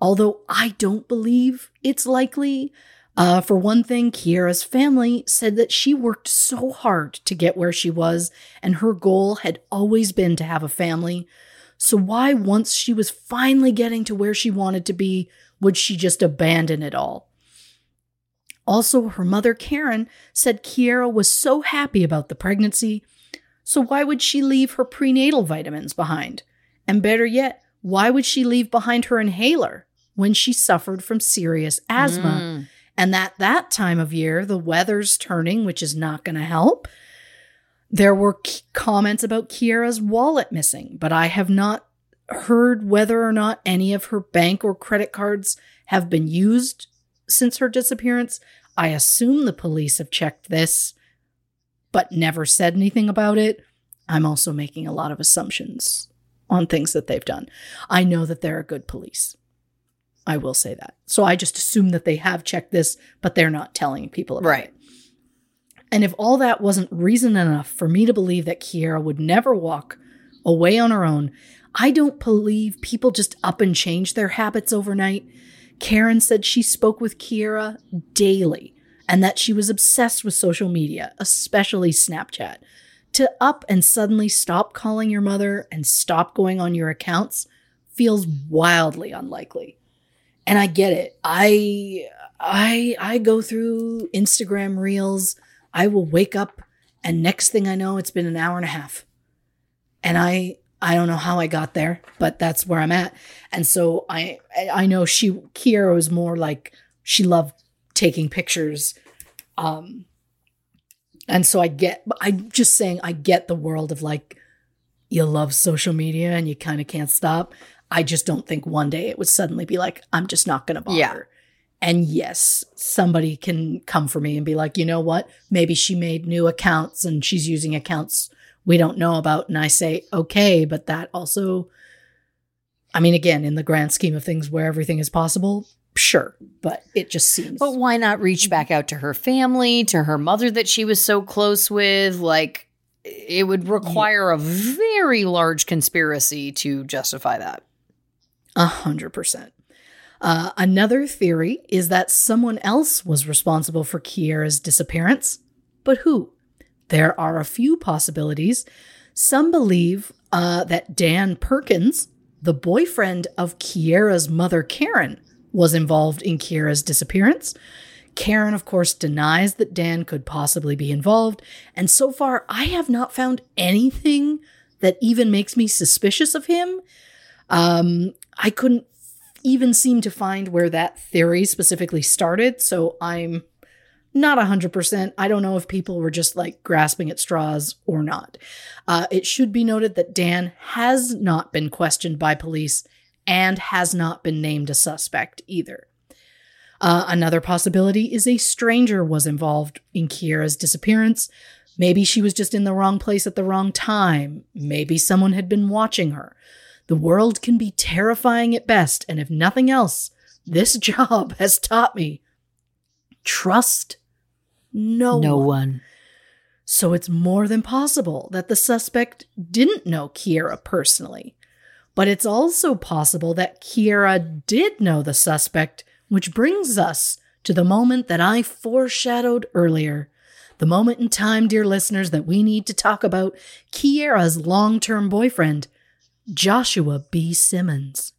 Although I don't believe it's likely. Uh, for one thing, Kierra's family said that she worked so hard to get where she was, and her goal had always been to have a family. So, why, once she was finally getting to where she wanted to be, would she just abandon it all? Also, her mother, Karen, said Kierra was so happy about the pregnancy, so why would she leave her prenatal vitamins behind? And better yet, why would she leave behind her inhaler when she suffered from serious asthma? Mm. And at that time of year, the weather's turning, which is not going to help. There were k- comments about Kierra's wallet missing, but I have not heard whether or not any of her bank or credit cards have been used since her disappearance. I assume the police have checked this, but never said anything about it. I'm also making a lot of assumptions on things that they've done. I know that they're a good police. I will say that. So I just assume that they have checked this, but they're not telling people about Right. it. And if all that wasn't reason enough for me to believe that Kierra would never walk away on her own, I don't believe people just up and change their habits overnight. Karen said she spoke with Kierra daily and that she was obsessed with social media, especially Snapchat. To up and suddenly stop calling your mother and stop going on your accounts feels wildly unlikely. And I get it. I I I go through Instagram reels. I will wake up and next thing I know it's been an hour and a half. And I I don't know how I got there, but that's where I'm at. And so I I know she Kierra was more like she loved taking pictures. Um and so I get I'm just saying I get the world of like you love social media and you kind of can't stop. I just don't think one day it would suddenly be like, I'm just not going to bother. Yeah. And yes, somebody can come for me and be like, you know what? Maybe she made new accounts and she's using accounts we don't know about. And I say, okay, but that also, I mean, again, in the grand scheme of things where everything is possible, sure. But it just seems. But why not reach back out to her family, to her mother that she was so close with? Like, it would require a very large conspiracy to justify that. A hundred percent. Uh, another theory is that someone else was responsible for Kierra's disappearance, but who? There are a few possibilities. Some believe uh, that Dan Perkins, the boyfriend of Kierra's mother, Karen, was involved in Kierra's disappearance. Karen, of course, denies that Dan could possibly be involved, and so far I have not found anything that even makes me suspicious of him. Um, I couldn't even seem to find where that theory specifically started, so I'm not 100%. I don't know if people were just like grasping at straws or not. Uh, it should be noted that Dan has not been questioned by police and has not been named a suspect either. Uh, another possibility is a stranger was involved in Kierra's disappearance. Maybe she was just in the wrong place at the wrong time. Maybe someone had been watching her. The world can be terrifying at best, and if nothing else, this [LAUGHS] job has taught me trust no, No one. one. So it's more than possible that the suspect didn't know Kierra personally. But it's also possible that Kierra did know the suspect, which brings us to the moment that I foreshadowed earlier. The moment in time, dear listeners, that we need to talk about Kierra's long term boyfriend, Joshua B. Simmons.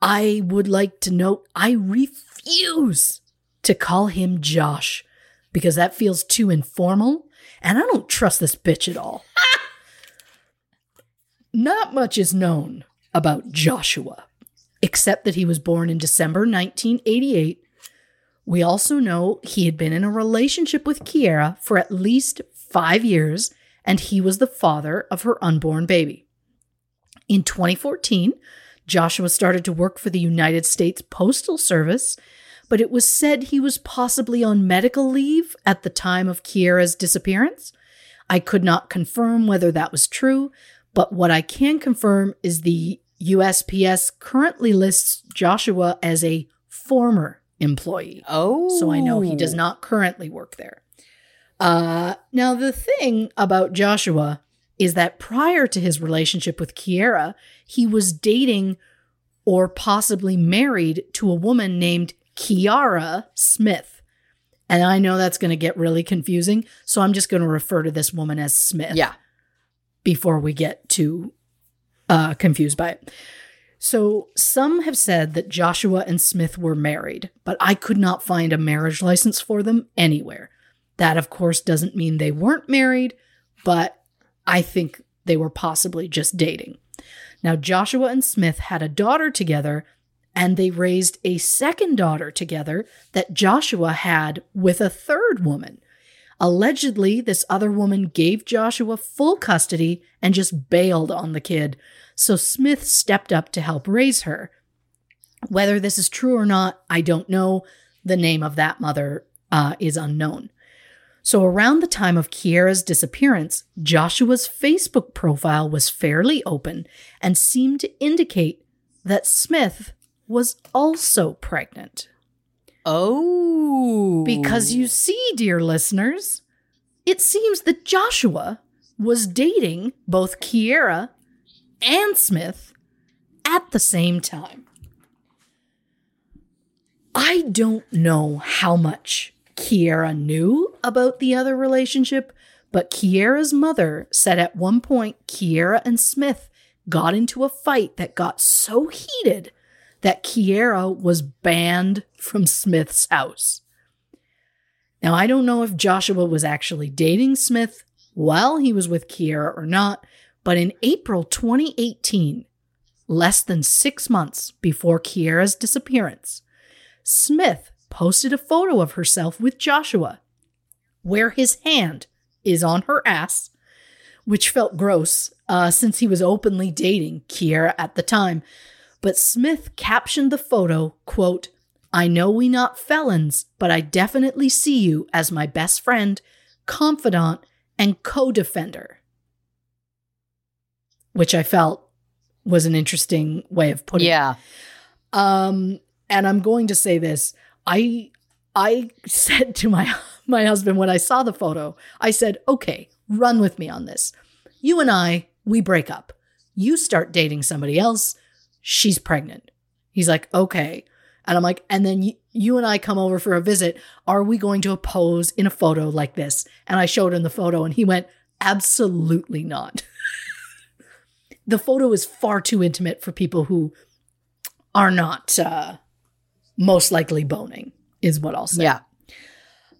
I would like to note I refuse to call him Josh because that feels too informal and I don't trust this bitch at all. [LAUGHS] Not much is known about Joshua, except that he was born in December 1988. We also know he had been in a relationship with Kierra for at least five years, and he was the father of her unborn baby. In 2014, Joshua started to work for the United States Postal Service, but it was said he was possibly on medical leave at the time of Kierra's disappearance. I could not confirm whether that was true, but what I can confirm is the USPS currently lists Joshua as a former employee. Oh. So I know he does not currently work there. Uh, now, the thing about Joshua is that prior to his relationship with Kierra, he was dating or possibly married to a woman named Kiara Smith. And I know that's going to get really confusing. So I'm just going to refer to this woman as Smith Yeah. before we get too uh, confused by it. So, some have said that Joshua and Smith were married, but I could not find a marriage license for them anywhere. That, of course, doesn't mean they weren't married, but I think they were possibly just dating. Now, Joshua and Smith had a daughter together, and they raised a second daughter together that Joshua had with a third woman. Allegedly, this other woman gave Joshua full custody and just bailed on the kid, so Smith stepped up to help raise her. Whether this is true or not, I don't know. The name of that mother uh, is unknown. So, around the time of Kierra's disappearance, Joshua's Facebook profile was fairly open and seemed to indicate that Smith was also pregnant. Oh. Because you see, dear listeners, it seems that Joshua was dating both Kierra and Smith at the same time. I don't know how much Kierra knew about the other relationship, but Kierra's mother said at one point Kierra and Smith got into a fight that got so heated that Kierra was banned from Smith's house. Now, I don't know if Joshua was actually dating Smith while he was with Kierra or not, but in April 2018, less than six months before Kierra's disappearance, Smith posted a photo of herself with Joshua, where his hand is on her ass, which felt gross uh, since he was openly dating Kierra at the time. But Smith captioned the photo, quote, I know we not felons, but I definitely see you as my best friend, confidant, and co-defender. Which I felt was an interesting way of putting yeah. it. Um, and I'm going to say this. I I said to my [LAUGHS] my husband when I saw the photo, I said, "Okay, run with me on this. You and I, we break up. You start dating somebody else. She's pregnant." He's like, "Okay." And I'm like, "And then y- you and I come over for a visit. Are we going to pose in a photo like this?" And I showed him the photo and he went, "Absolutely not." [LAUGHS] the photo is far too intimate for people who are not uh, most likely boning, is what I'll say. Yeah.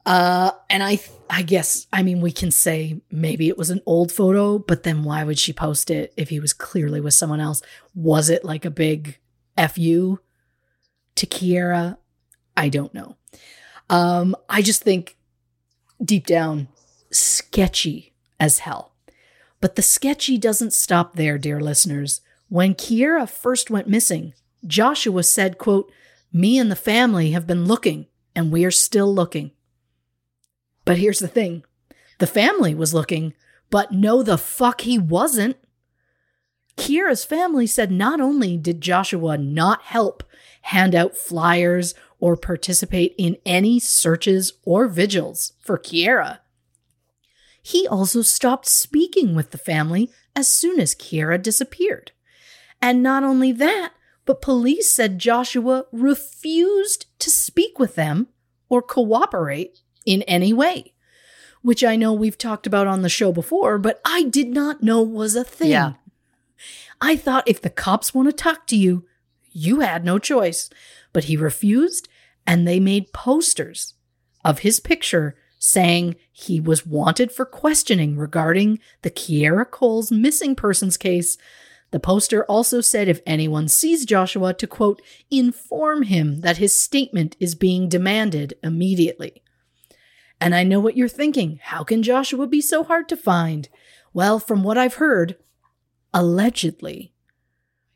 Uh, and I, I guess, I mean, we can say maybe it was an old photo, but then why would she post it if he was clearly with someone else? Was it like a big fu to Kierra? I don't know. Um, I just think deep down, sketchy as hell. But the sketchy doesn't stop there, dear listeners. When Kierra first went missing, Joshua said, quote, me and the family have been looking and we are still looking. But here's the thing the family was looking, but no, the fuck he wasn't. Kierra's family said not only did Joshua not help hand out flyers or participate in any searches or vigils for Kierra, he also stopped speaking with the family as soon as Kierra disappeared. And not only that, but police said Joshua refused to speak with them or cooperate in any way, which I know we've talked about on the show before, but I did not know was a thing. Yeah. I thought if the cops want to talk to you, you had no choice. But he refused, and they made posters of his picture saying he was wanted for questioning regarding the Kierra Coles missing persons case. The poster also said if anyone sees Joshua to quote, inform him that his statement is being demanded immediately. And I know what you're thinking. How can Joshua be so hard to find? Well, from what I've heard, allegedly,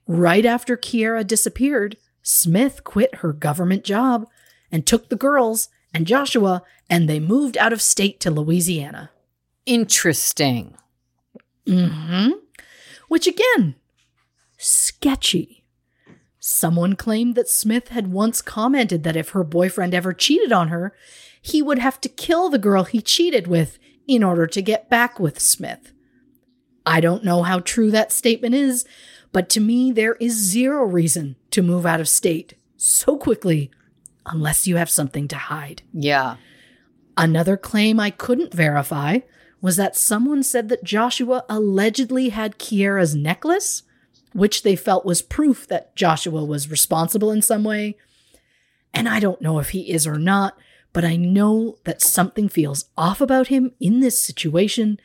right after Kierra disappeared, Smith quit her government job and took the girls and Joshua and they moved out of state to Louisiana. Interesting. Mm-hmm. Which again, sketchy. Someone claimed that Smith had once commented that if her boyfriend ever cheated on her, he would have to kill the girl he cheated with in order to get back with Smith. I don't know how true that statement is, but to me, there is zero reason to move out of state so quickly unless you have something to hide. Yeah. Another claim I couldn't verify was that someone said that Joshua allegedly had Kierra's necklace, which they felt was proof that Joshua was responsible in some way. And I don't know if he is or not, but I know that something feels off about him in this situation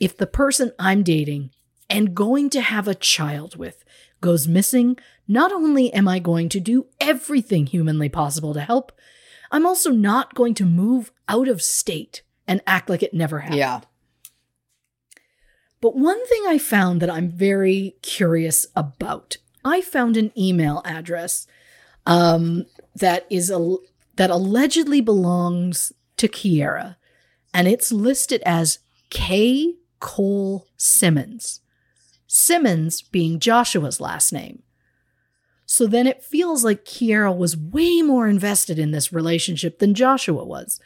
if the person I'm dating and going to have a child with goes missing. Not only am I going to do everything humanly possible to help, I'm also not going to move out of state and act like it never happened. Yeah. But one thing I found that I'm very curious about, I found an email address um, that is a that allegedly belongs to Kierra, and it's listed as K. Cole Simmons. Simmons being Joshua's last name. So then it feels like Kierra was way more invested in this relationship than Joshua was.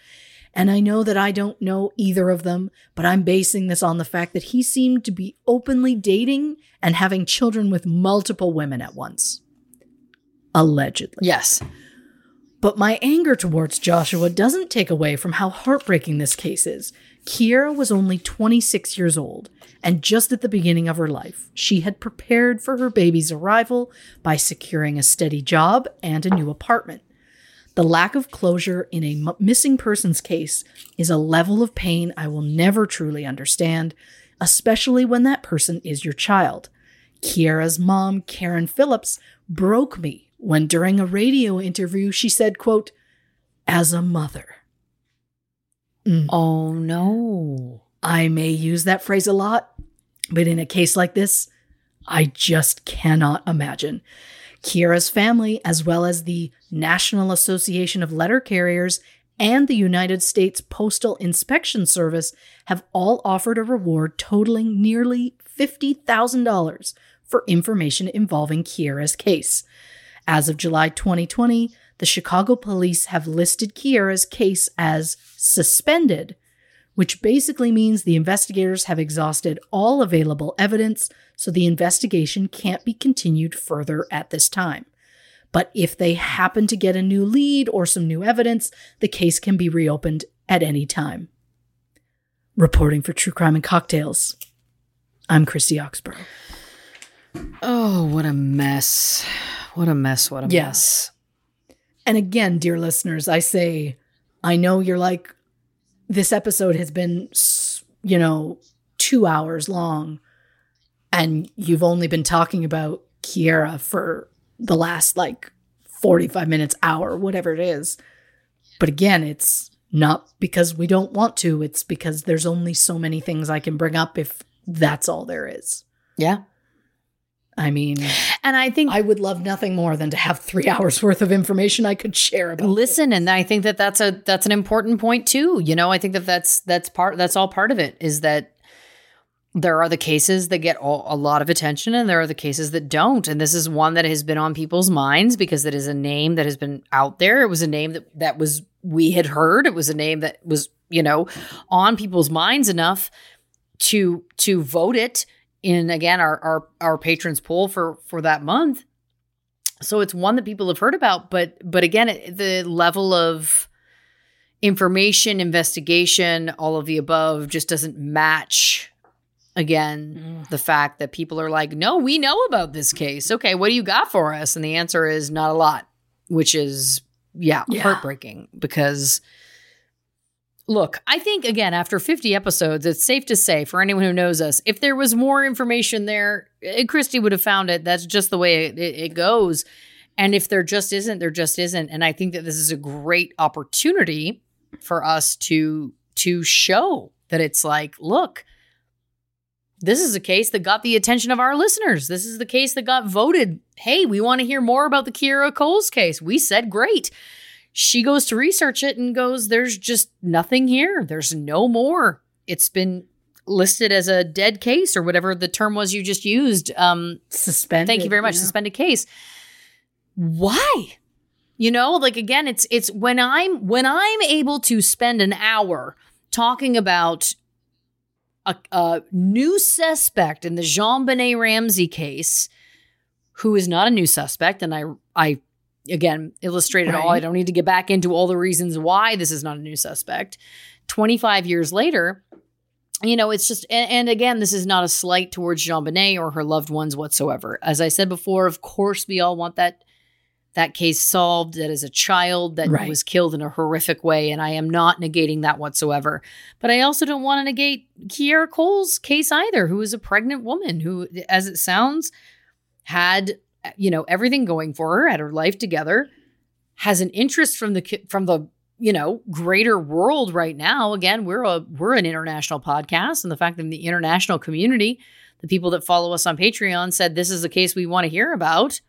And I know that I don't know either of them, but I'm basing this on the fact that he seemed to be openly dating and having children with multiple women at once. Allegedly. Yes. But my anger towards Joshua doesn't take away from how heartbreaking this case is. Kierra was only 26 years old, and just at the beginning of her life, she had prepared for her baby's arrival by securing a steady job and a new apartment. The lack of closure in a missing persons case is a level of pain I will never truly understand, especially when that person is your child. Kierra's mom, Karen Phillips, broke me when during a radio interview she said, quote, as a mother. Mm. Oh no. I may use that phrase a lot, but in a case like this, I just cannot imagine. Kierra's family, as well as the National Association of Letter Carriers and the United States Postal Inspection Service, have all offered a reward totaling nearly $50,000 for information involving Kierra's case. As of July 2020, the Chicago police have listed Kierra's case as suspended, which basically means the investigators have exhausted all available evidence, so the investigation can't be continued further at this time. But if they happen to get a new lead or some new evidence, the case can be reopened at any time. Reporting for True Crime and Cocktails, I'm Christy Oxborough. Oh, what a mess. What a mess. What a Yeah. mess. And again, dear listeners, I say, I know you're like, this episode has been, you know, two hours long, and you've only been talking about Kierra for the last like 45 minutes, hour, whatever it is. But again, it's not because we don't want to, it's because there's only so many things I can bring up if that's all there is. Yeah. I mean, And I think I would love nothing more than to have three [LAUGHS] hours worth of information I could share about. listen and i think that that's a that's an important point too you know? I think that that's that's part that's all part of it is that there are the cases that get all, a lot of attention and there are the cases that don't. And this is one that has been on people's minds because it is a name that has been out there. It was a name that that was we had heard. It was a name that was you know on people's minds enough to to vote it in again our our our patrons pool for for that month. So it's one that people have heard about but but again it, the level of information investigation all of the above just doesn't match again mm. the fact that people are like no we know about this case. Okay what do you got for us? And the answer is not a lot which is yeah, Yeah. heartbreaking because look i think again after 50 episodes it's safe to say for anyone who knows us if there was more information there eh, christy would have found it that's just the way it, it, goes and if there just isn't there just isn't and i think that this is a great opportunity for us to to show that it's like look this is a case that got the attention of our listeners. This is the case that got voted. Hey, we want to hear more about the Kierra Coles case. We said great. She goes to research it and goes, There's just nothing here. There's no more. It's been listed as a dead case or whatever the term was you just used. Um, Suspended. thank you very much. yeah. Suspended case. Why? You know, like again, it's it's when I'm when I'm able to spend an hour talking about a, a new suspect in the JonBenét Ramsey case, who is not a new suspect, and I I again illustrated all. I don't need to get back into all the reasons why this is not a new suspect. Twenty five years later, you know, it's just, and, and again, this is not a slight towards JonBenét or her loved ones whatsoever. As I said before, of course, we all want that that case solved. That is a child that Right. was killed in a horrific way, and I am not negating that whatsoever. But I also don't want to negate Kierra Cole's case either, who is a pregnant woman who, as it sounds, had you know everything going for her, had her life together, has an interest from the from the you know greater world right now. Again, we're a we're an international podcast, and the fact that in the international community, the people that follow us on Patreon said this is a case we want to hear about.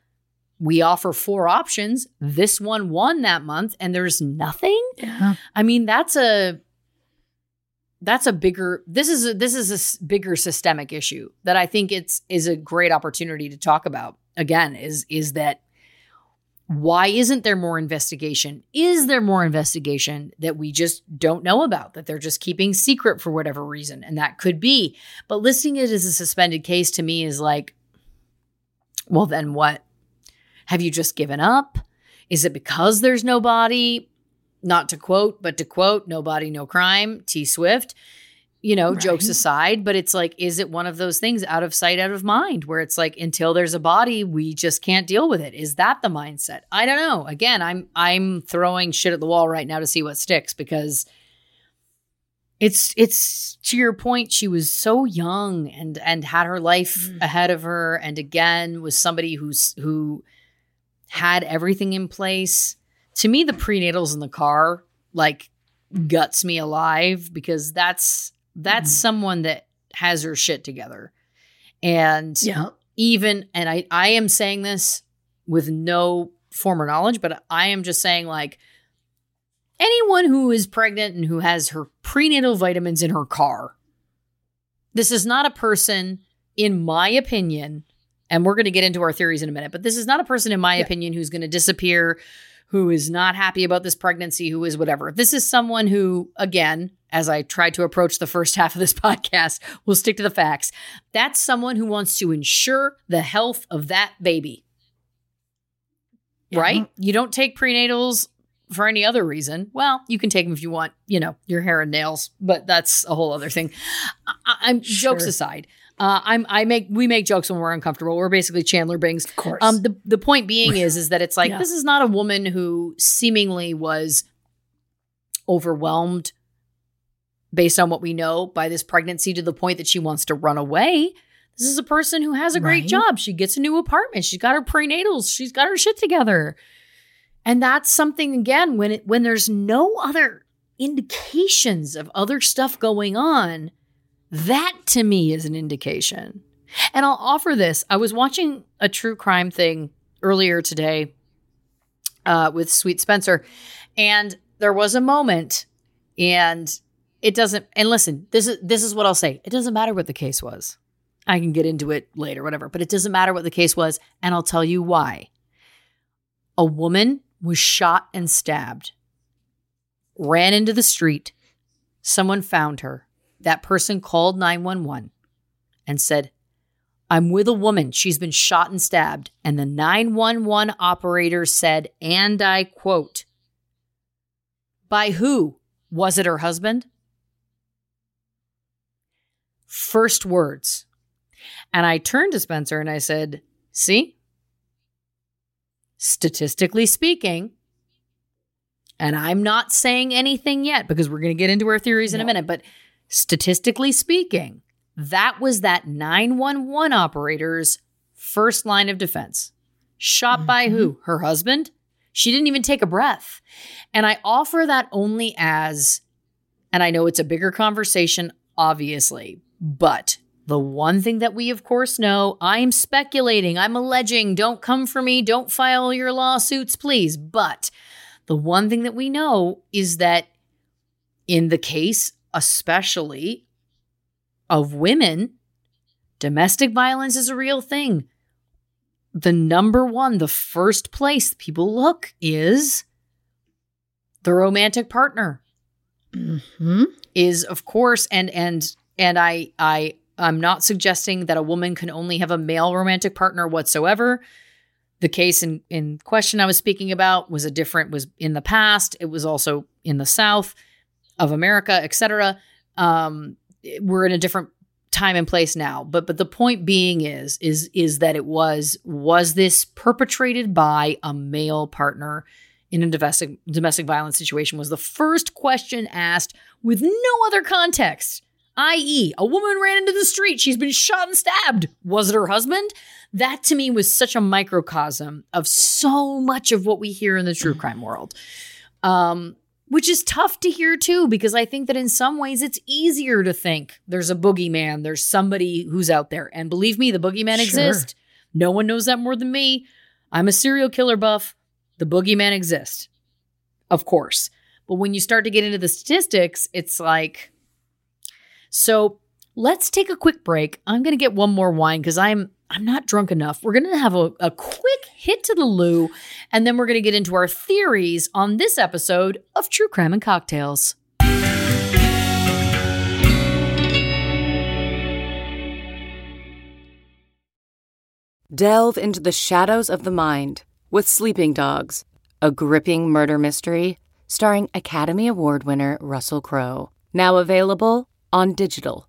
We offer four options. This one won that month, and there's nothing. Yeah. I mean, that's a that's a bigger this is a, this is a bigger systemic issue that I think it's is a great opportunity to talk about. Again, is is that Why isn't there more investigation? Is there more investigation that we just don't know about, that they're just keeping secret for whatever reason? And that could be. But listing it as a suspended case to me is like, well, then what? Have you just given up? Is it because there's no body? Not to quote, but to quote, no body, no crime, T Swift you know, right. jokes aside, but it's like, is it one of those things out of sight, out of mind, where it's like until there's a body, we just can't deal with it? Is that the mindset? I don't know. Again, I'm I'm throwing shit at the wall right now to see what sticks because it's it's to your point, she was so young and and had her life mm. ahead of her, and again was somebody who's who had everything in place. To me, the prenatals in the car like guts me alive because that's that's mm someone that has her shit together. And yeah. even, and I, I am saying this with no former knowledge, but I am just saying like anyone who is pregnant and who has her prenatal vitamins in her car, this is not a person, in my opinion, and we're going to get into our theories in a minute, but this is not a person, in my yeah. opinion, who's going to disappear, who is not happy about this pregnancy, who is whatever. This is someone who, again, as I tried to approach the first [LAUGHS] half of this podcast, we'll stick to the facts. That's someone who wants to ensure the health of that baby. Yeah. Right? You don't take prenatals for any other reason. Well, you can take them if you want, you know, your hair and nails, but that's a whole other thing. I, am sure. jokes aside. Uh, I'm I make we make jokes when we're uncomfortable. We're basically Chandler Bings. Of course. Um, the the point being is is that it's like [LAUGHS] yeah. this is not a woman who seemingly was overwhelmed based on what we know by this pregnancy to the point that she wants to run away. This is a person who has a great right. job. She gets a new apartment. She's got her prenatals. She's got her shit together. And that's something again when it when there's no other indications of other stuff going on, that to me is an indication. And I'll offer this. I was watching a true crime thing earlier today uh, with Sweet Spencer, and there was a moment, and it doesn't and listen this is this is what i'll say it doesn't matter what the case was i can get into it later whatever but it doesn't matter what the case was and i'll tell you why a woman was shot and stabbed ran into the street someone found her that person called 911 and said i'm with a woman. She's been shot and stabbed. And the 911 operator said and i quote by who? Was it her husband? First words. And I turned to Spencer and I said, See, statistically speaking, and I'm not saying anything yet because we're going to get into our theories in a minute, but statistically speaking, that was that 911 operator's first line of defense. Shot mm-hmm. by who? Her husband? She didn't even take a breath. And I offer that only as, and I know it's a bigger conversation, obviously, but the one thing that we, of course, know I'm speculating, I'm alleging, don't come for me, don't file your lawsuits, please. But the one thing that we know is that in the case, especially of women, domestic violence is a real thing. The number one, the first place people look is the romantic partner. Mm-hmm. Is of course, and and and I I I'm not suggesting that a woman can only have a male romantic partner whatsoever. The case in, in question I was speaking about was a different was in the past. It was also in the South of America, etc. Um, we're in a different time and place now. But but the point being is is is that it was was this perpetrated by a male partner in a domestic domestic violence situation was the first question asked with no other context i.e., a woman ran into the street, she's been shot and stabbed. Was it her husband? That to me was such a microcosm of so much of what we hear in the true crime world. Um, which is tough to hear too, because I think that in some ways it's easier to think there's a boogeyman, there's somebody who's out there. And believe me, the boogeyman sure. exists. No one knows that more than me. I'm a serial killer buff. The boogeyman exists, of course. But when you start to get into the statistics, it's like, so let's take a quick break. I'm going to get one more wine because I'm I'm not drunk enough. We're going to have a, a quick hit to the loo, and then we're going to get into our theories on this episode of True Crime and Cocktails. Delve into the shadows of the mind with Sleeping Dogs, a gripping murder mystery starring Academy Award winner Russell Crowe. Now available on digital.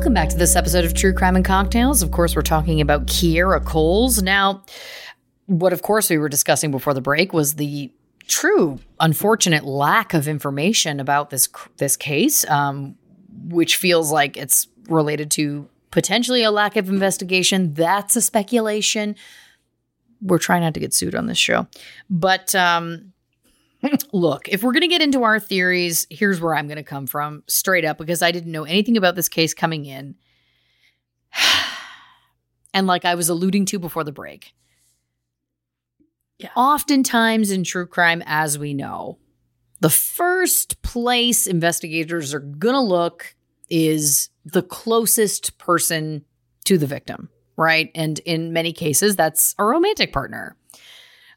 Welcome back to this episode of True Crime and Cocktails. Of course, we're talking about Kierra Coles. Now, what of course we were discussing before the break was the true unfortunate lack of information about this this case, um, which feels like it's related to potentially a lack of investigation. That's a speculation. We're trying not to get sued on this show, but um, [LAUGHS] look, if we're going to get into our theories, here's where I'm going to come from straight up because I didn't know anything about this case coming in. [SIGHS] and like I was alluding to before the break, Yeah. oftentimes in true crime, as we know, the first place investigators are going to look is the closest person to the victim, right? And in many cases, that's a romantic partner.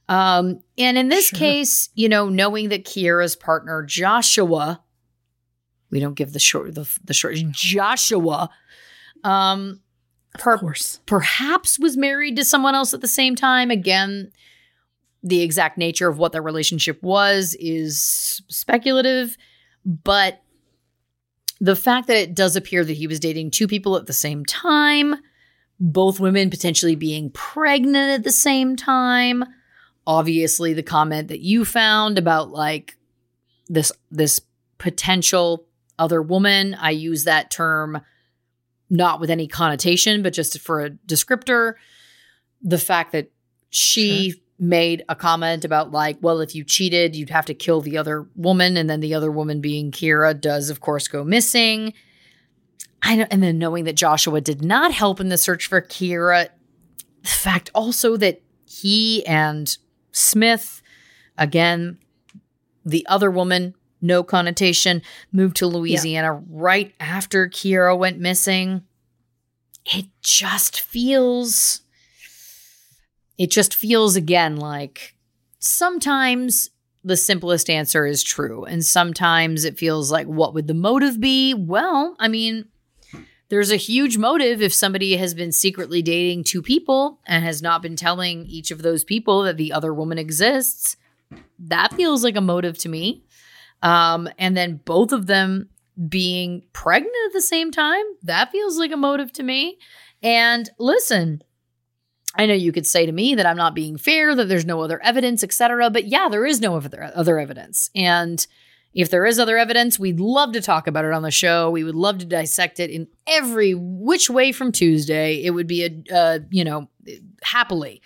Um, and in this Sure. case, you know, knowing that Kierra's partner Joshua, we don't give the short the, the short Joshua, um, per- perhaps was married to someone else at the same time. Again, the exact nature of what their relationship was is speculative, but the fact that it does appear that he was dating two people at the same time, both women potentially being pregnant at the same time, obviously the comment that you found about like this this potential other woman, I use that term not with any connotation, but just for a descriptor. The fact that she made a comment about, like, well, if you cheated, you'd have to kill the other woman. And then the other woman being Kierra does, of course, go missing. I know, and then knowing that Joshua did not help in the search for Kierra. The fact also that he and Smith, again, the other woman, no connotation, moved to Louisiana right after Kierra went missing. It just feels, it just feels again like sometimes the simplest answer is true. And sometimes it feels like, what would the motive be? Well, I mean, there's a huge motive if somebody has been secretly dating two people and has not been telling each of those people that the other woman exists. That feels like a motive to me. Um, and then both of them being pregnant at the same time, that feels like a motive to me. And listen, I know you could say to me that I'm not being fair, that there's no other evidence, etc. But yeah, there is no other other evidence. And if there is other evidence, we'd love to talk about it on the show. We would love to dissect it in every which way from Tuesday. It would be a, you know, happily.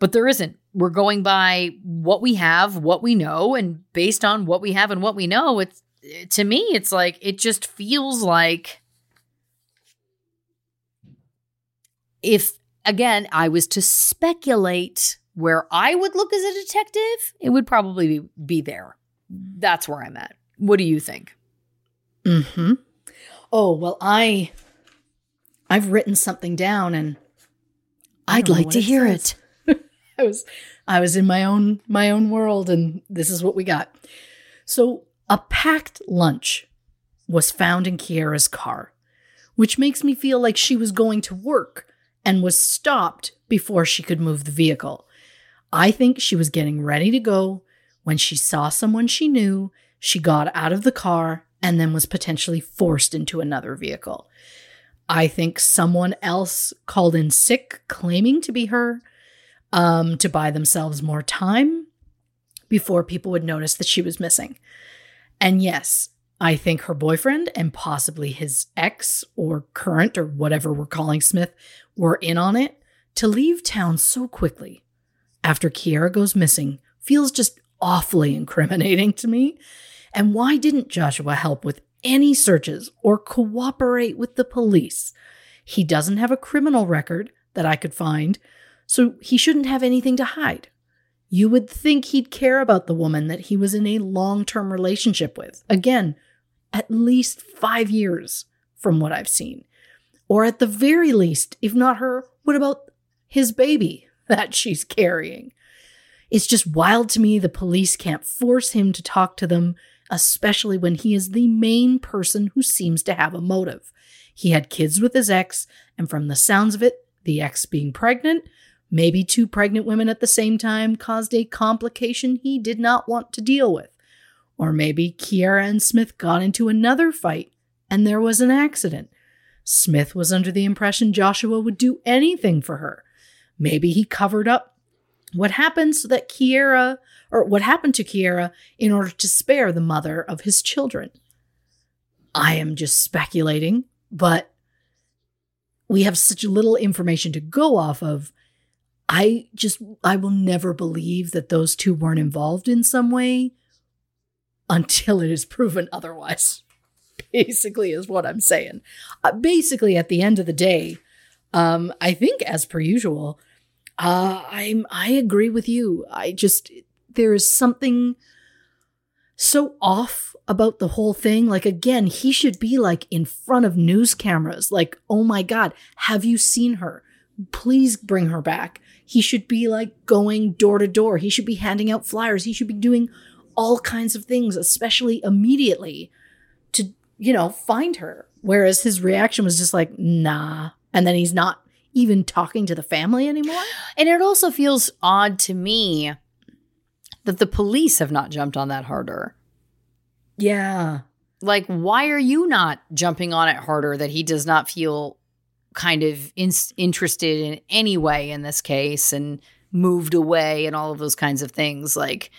But there isn't. We're going by what we have, what we know, and based on what we have and what we know, it's to me, it's like it just feels like if again I was to speculate where I would look as a detective, it would probably be, be there. That's where I'm at. What do you think? Mm-hmm. Oh well, I I've written something down, and I'd like to hear says. it. [LAUGHS] I was I was in my own my own world, and this is what we got. So a packed lunch was found in Kierra's car, which makes me feel like she was going to work and was stopped before she could move the vehicle. I think she was getting ready to go when she saw someone she knew. She got out of the car and then was potentially forced into another vehicle. I think someone else called in sick, claiming to be her, um, to buy themselves more time before people would notice that she was missing. And yes, I think her boyfriend and possibly his ex or current or whatever we're calling Smith were in on it. To leave town so quickly after Kierra goes missing feels just awfully incriminating to me. And why didn't Joshua help with any searches or cooperate with the police? He doesn't have a criminal record that I could find, so he shouldn't have anything to hide. You would think he'd care about the woman that he was in a long term relationship with. Again, at least five years from what I've seen. Or at the very least, if not her, what about his baby [LAUGHS] that she's carrying? It's just wild to me the police can't force him to talk to them, especially when he is the main person who seems to have a motive. He had kids with his ex, and from the sounds of it, the ex being pregnant, maybe two pregnant women at the same time, caused a complication he did not want to deal with. Or maybe Kierra and Smith got into another fight and there was an accident. Smith was under the impression Joshua would do anything for her. Maybe he covered up what happened so that Kierra, or what happened to Kierra, in order to spare the mother of his children. I am just speculating, but we have such little information to go off of. I just, I will never believe that those two weren't involved in some way until it is proven otherwise. [LAUGHS] Basically, is what I'm saying. Uh, basically, at the end of the day, um, I think as per usual, uh, I'm I agree with you. I just there is something so off about the whole thing. Like again, he should be like in front of news cameras. Like, oh my god, have you seen her? Please bring her back. He should be like going door to door. He should be handing out flyers. He should be doing all kinds of things, especially immediately to, you know, find her. Whereas his reaction was just like, nah. And then he's not even talking to the family anymore. And it also feels odd to me that the police have not jumped on that harder. Yeah. Like, why are you not jumping on it harder that he does not feel kind of in- interested in any way in this case and moved away and all of those kinds of things? Like,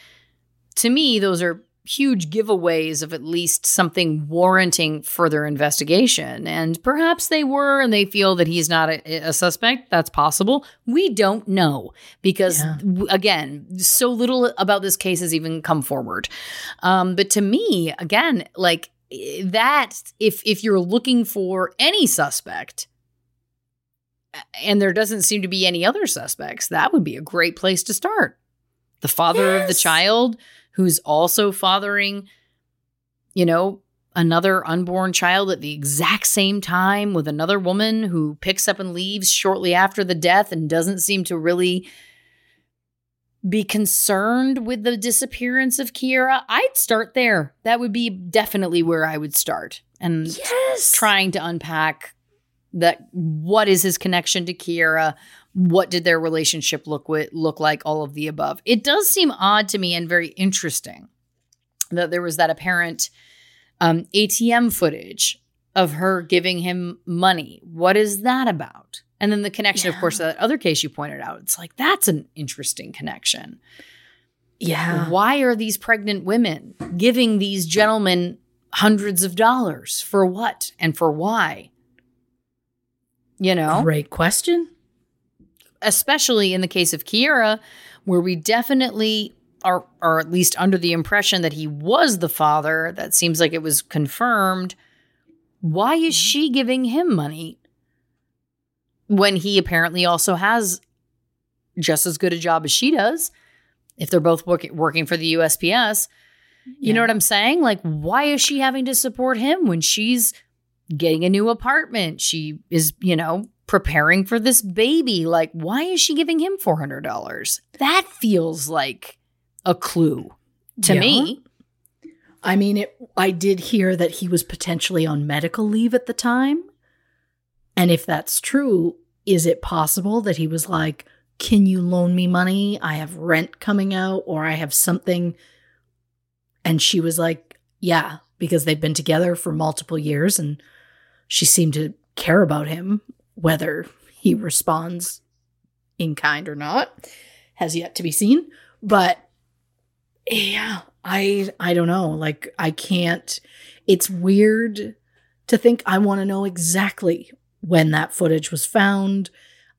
to me, those are huge giveaways of at least something warranting further investigation. And perhaps they were, and they feel that he's not a, a suspect. That's possible. We don't know because, yeah. again, so little about this case has even come forward. Um, but to me, again, like that, if if you're looking for any suspect. And there doesn't seem to be any other suspects. That would be a great place to start. The father yes. of the child, who's also fathering, you know, another unborn child at the exact same time with another woman who picks up and leaves shortly after the death and doesn't seem to really be concerned with the disappearance of Kierra, I'd start there. That would be definitely where I would start. And yes. trying to unpack that what is his connection to Kierra? What did their relationship look with, look like all of the above. It does seem odd to me and very interesting that there was that apparent um, atm footage of her giving him money. What is that about? And then the connection yeah. of course that other case you pointed out. It's like that's an interesting connection. Yeah. Why are these pregnant women giving these gentlemen hundreds of dollars? For what? And for why? You know? Great question especially in the case of Kierra, where we definitely are, are at least under the impression that he was the father. That seems like it was confirmed. Why is mm-hmm. she giving him money when he apparently also has just as good a job as she does? If they're both work- working for the USPS, you yeah. know what I'm saying? Like, why is she having to support him when she's getting a new apartment? She is, you know, preparing for this baby. Like, why is she giving him $400? That feels like a clue to yeah. me. I mean, it, I did hear that he was potentially on medical leave at the time. And if that's true, is it possible that he was like, Can you loan me money? I have rent coming out, or I have something. And she was like, Yeah, because they've been together for multiple years and she seemed to care about him, whether he responds in kind or not has yet to be seen. But yeah, I I don't know. Like I can't it's weird to think I want to know exactly when that footage was found.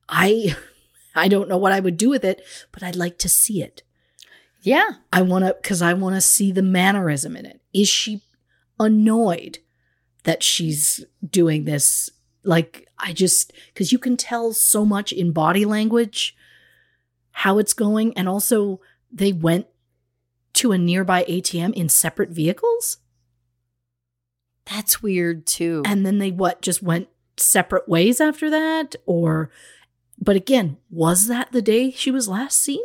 I I don't know what I would do with it, but I'd like to see it. Yeah. I want to cuz I want to see the mannerism in it. Is she annoyed that she's doing this like I just cuz you can tell so much in body language how it's going and also they went to a nearby ATM in separate vehicles? That's weird too. And then they what just went separate ways after that or but again, was that the day she was last seen?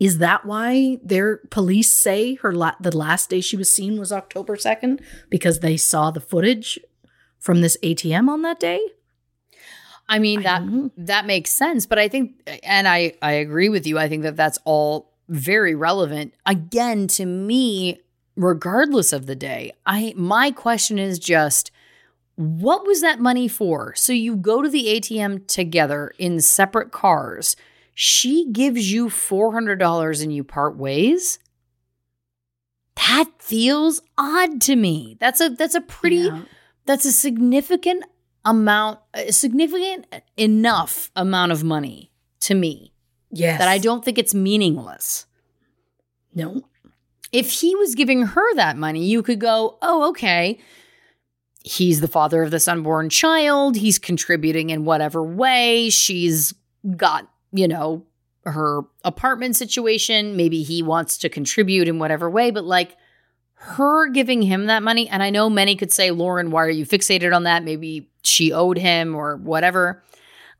Is that why their police say her la- the last day she was seen was October 2nd because they saw the footage from this ATM on that day? I mean that that makes sense, but I think and I I agree with you. I think that that's all very relevant. Again, to me, regardless of the day, I my question is just what was that money for? So you go to the ATM together in separate cars. She gives you $400 and you part ways? That feels odd to me. That's a that's a pretty Yeah. That's a significant amount a significant enough amount of money to me Yes. that I don't think it's meaningless. No. If he was giving her that money, you could go, oh, okay. He's the father of this unborn child. He's contributing in whatever way. She's got, you know, her apartment situation. Maybe he wants to contribute in whatever way, but like her giving him that money, and I know many could say, Lauren, why are you fixated on that? Maybe she owed him or whatever.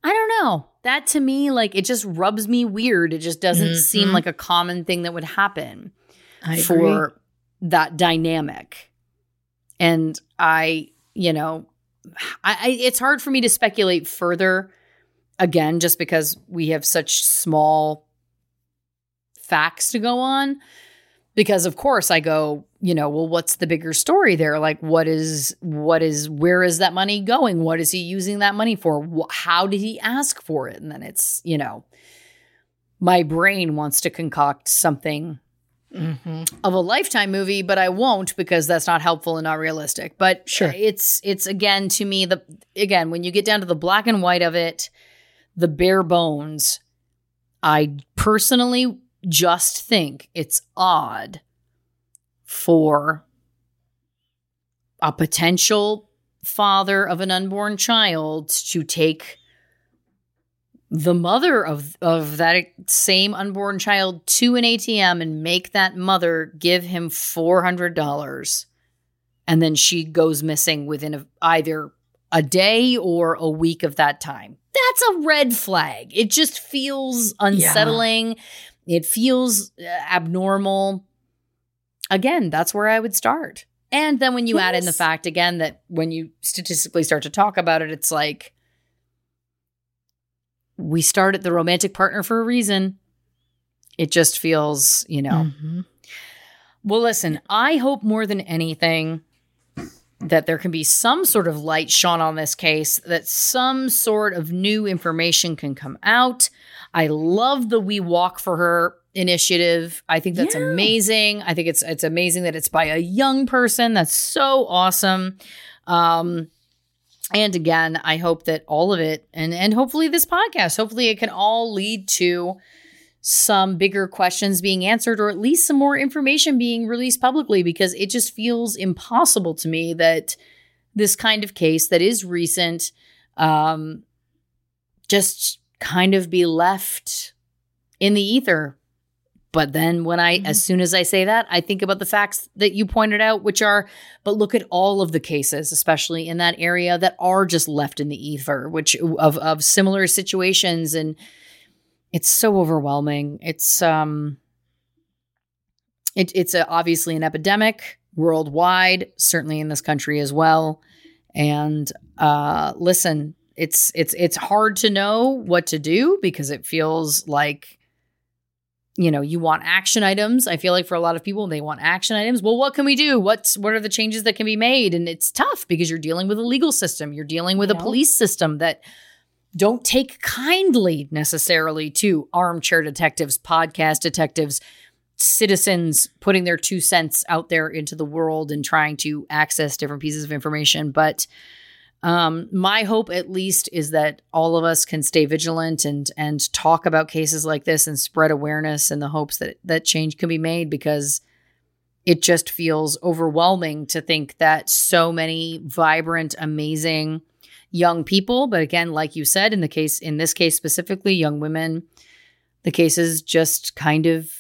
I don't know. That to me, like, it just rubs me weird. It just doesn't seem Mhm. like a common thing that would happen I for agree. that dynamic. And I, you know, I, I it's hard for me to speculate further again just because we have such small facts to go on because of course I go, you know, well what's the bigger story there? Like what is what is where is that money going? What is he using that money for? How did he ask for it? And then it's, you know, my brain wants to concoct something mm-hmm. of a lifetime movie, but I won't because that's not helpful and not realistic. But Sure. it's it's again to me the again when you get down to the black and white of it, the bare bones, I personally just think it's odd for a potential father of an unborn child to take the mother of of that same unborn child to an ATM and make that mother give him $400 and then she goes missing within a, either a day or a week of that time. That's a red flag. It just feels unsettling. It feels uh, abnormal. Again, that's where I would start. And then when you add in the fact again that when you statistically start to talk about it, it's like we started the romantic partner for a reason. It just feels, you know. Mhm. Well, listen, I hope more than anything that there can be some sort of light shone on this case, that some sort of new information can come out. I love the We Walk for Her initiative. I think that's Yeah. amazing. I think it's it's amazing that it's by a young person. That's so awesome. Um and again, I hope that all of it and and hopefully this podcast, hopefully it can all lead to some bigger questions being answered or at least some more information being released publicly because it just feels impossible to me that this kind of case that is recent um just kind of be left in the ether but then when I, as soon as I say that, I think about the facts that you pointed out, which are, but look at all of the cases, especially in that area, that are just left in the ether, which of of similar situations, and it's so overwhelming. It's um, it, it's a, obviously an epidemic worldwide, certainly in this country as well. And uh, listen, it's it's it's hard to know what to do because it feels like you know you want action items. I feel like for a lot of people they want action items. Well what can we do? What's what are the changes that can be made? And it's tough because you're dealing with a legal system. You're dealing with a police system that don't take kindly necessarily to armchair detectives podcast detectives citizens putting their two cents out there into the world and trying to access different pieces of information. But um, my hope, at least, is that all of us can stay vigilant and and talk about cases like this and spread awareness in the hopes that that change can be made because it just feels overwhelming to think that so many vibrant, amazing young people, but again, like you said, in the case in this case specifically, young women, the cases just kind of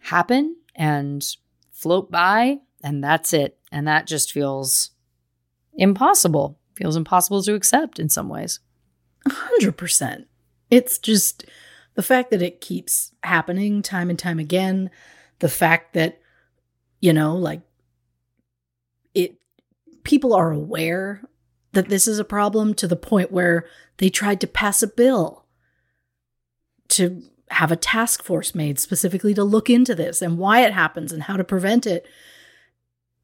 happen and float by, and that's it. And that just feels impossible feels impossible to accept in some ways. 100%. It's just the fact that it keeps happening time and time again, the fact that, you know, like it, people are aware that this is a problem to the point where they tried to pass a bill to have a task force made specifically to look into this and why it happens and how to prevent it.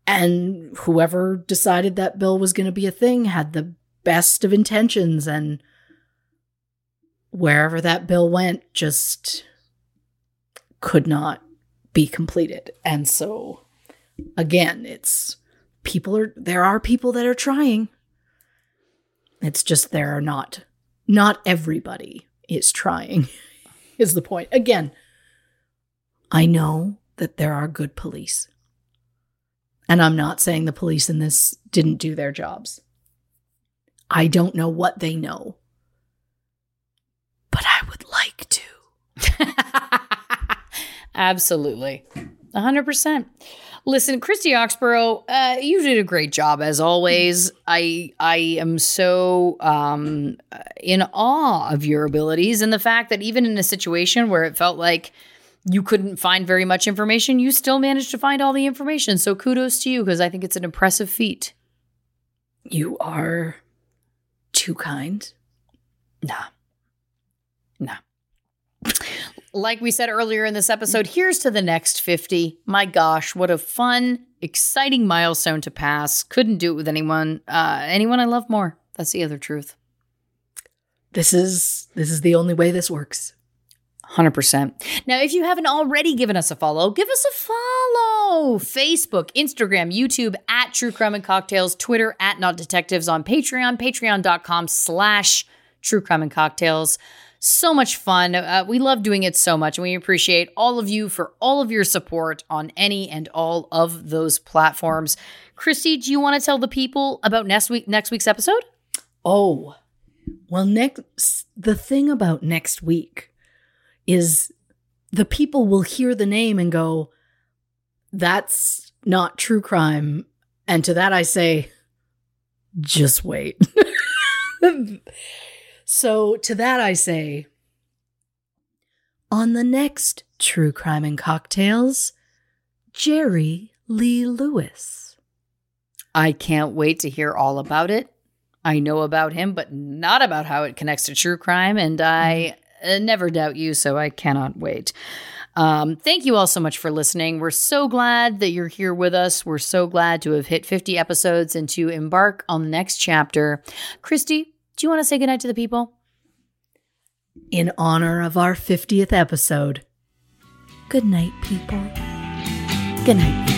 And whoever decided that bill was going to be a thing had the best of intentions, and wherever that bill went, just could not be completed. And so, again, it's people are, there are people that are trying. It's just there are not, not everybody is trying, [LAUGHS] is the point. Again, I know that there are good police. And I'm not saying the police in this didn't do their jobs. I don't know what they know, but I would like to. [LAUGHS] Absolutely. 100%. Listen, Christy Oxborough, uh, you did a great job as always. I I am so um, in awe of your abilities and the fact that even in a situation where it felt like you couldn't find very much information, you still managed to find all the information. So kudos to you because I think it's an impressive feat. You are too kind. Nah. Nah. Like we said earlier in this episode, here's to the next 50. My gosh, what a fun, exciting milestone to pass. Couldn't do it with anyone, uh, anyone I love more. That's the other truth. This is this is the only way this works. 100%. Now, if you haven't already given us a follow, give us a follow. Facebook, Instagram, YouTube at True Crime and Cocktails, Twitter at Not Detectives, on Patreon, patreon.com slash True Crime and Cocktails. So much fun. Uh, we love doing it so much, and we appreciate all of you for all of your support on any and all of those platforms. Christy, do you want to tell the people about next week next week's episode? Oh, well, next the thing about next week is the people will hear the name and go, that's not true crime. And to that I say, just wait. [LAUGHS] so to that I say, on the next True Crime and Cocktails, Jerry Lee Lewis. I can't wait to hear all about it. I know about him, but not about how it connects to true crime. And I mm-hmm. Uh, never doubt you, so I cannot wait. Um, thank you all so much for listening. We're so glad that you're here with us. We're so glad to have hit 50 episodes and to embark on the next chapter. Christy, do you want to say goodnight to the people? In honor of our 50th episode, good night, people. Good night, people.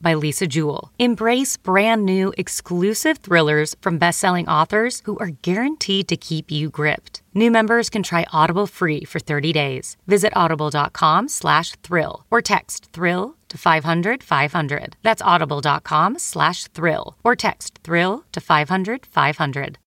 by Lisa Jewell. Embrace brand new exclusive thrillers from best-selling authors who are guaranteed to keep you gripped. New members can try Audible free for 30 days. Visit audible.com slash thrill or text thrill to 500 500. That's audible.com slash thrill or text thrill to 500 500.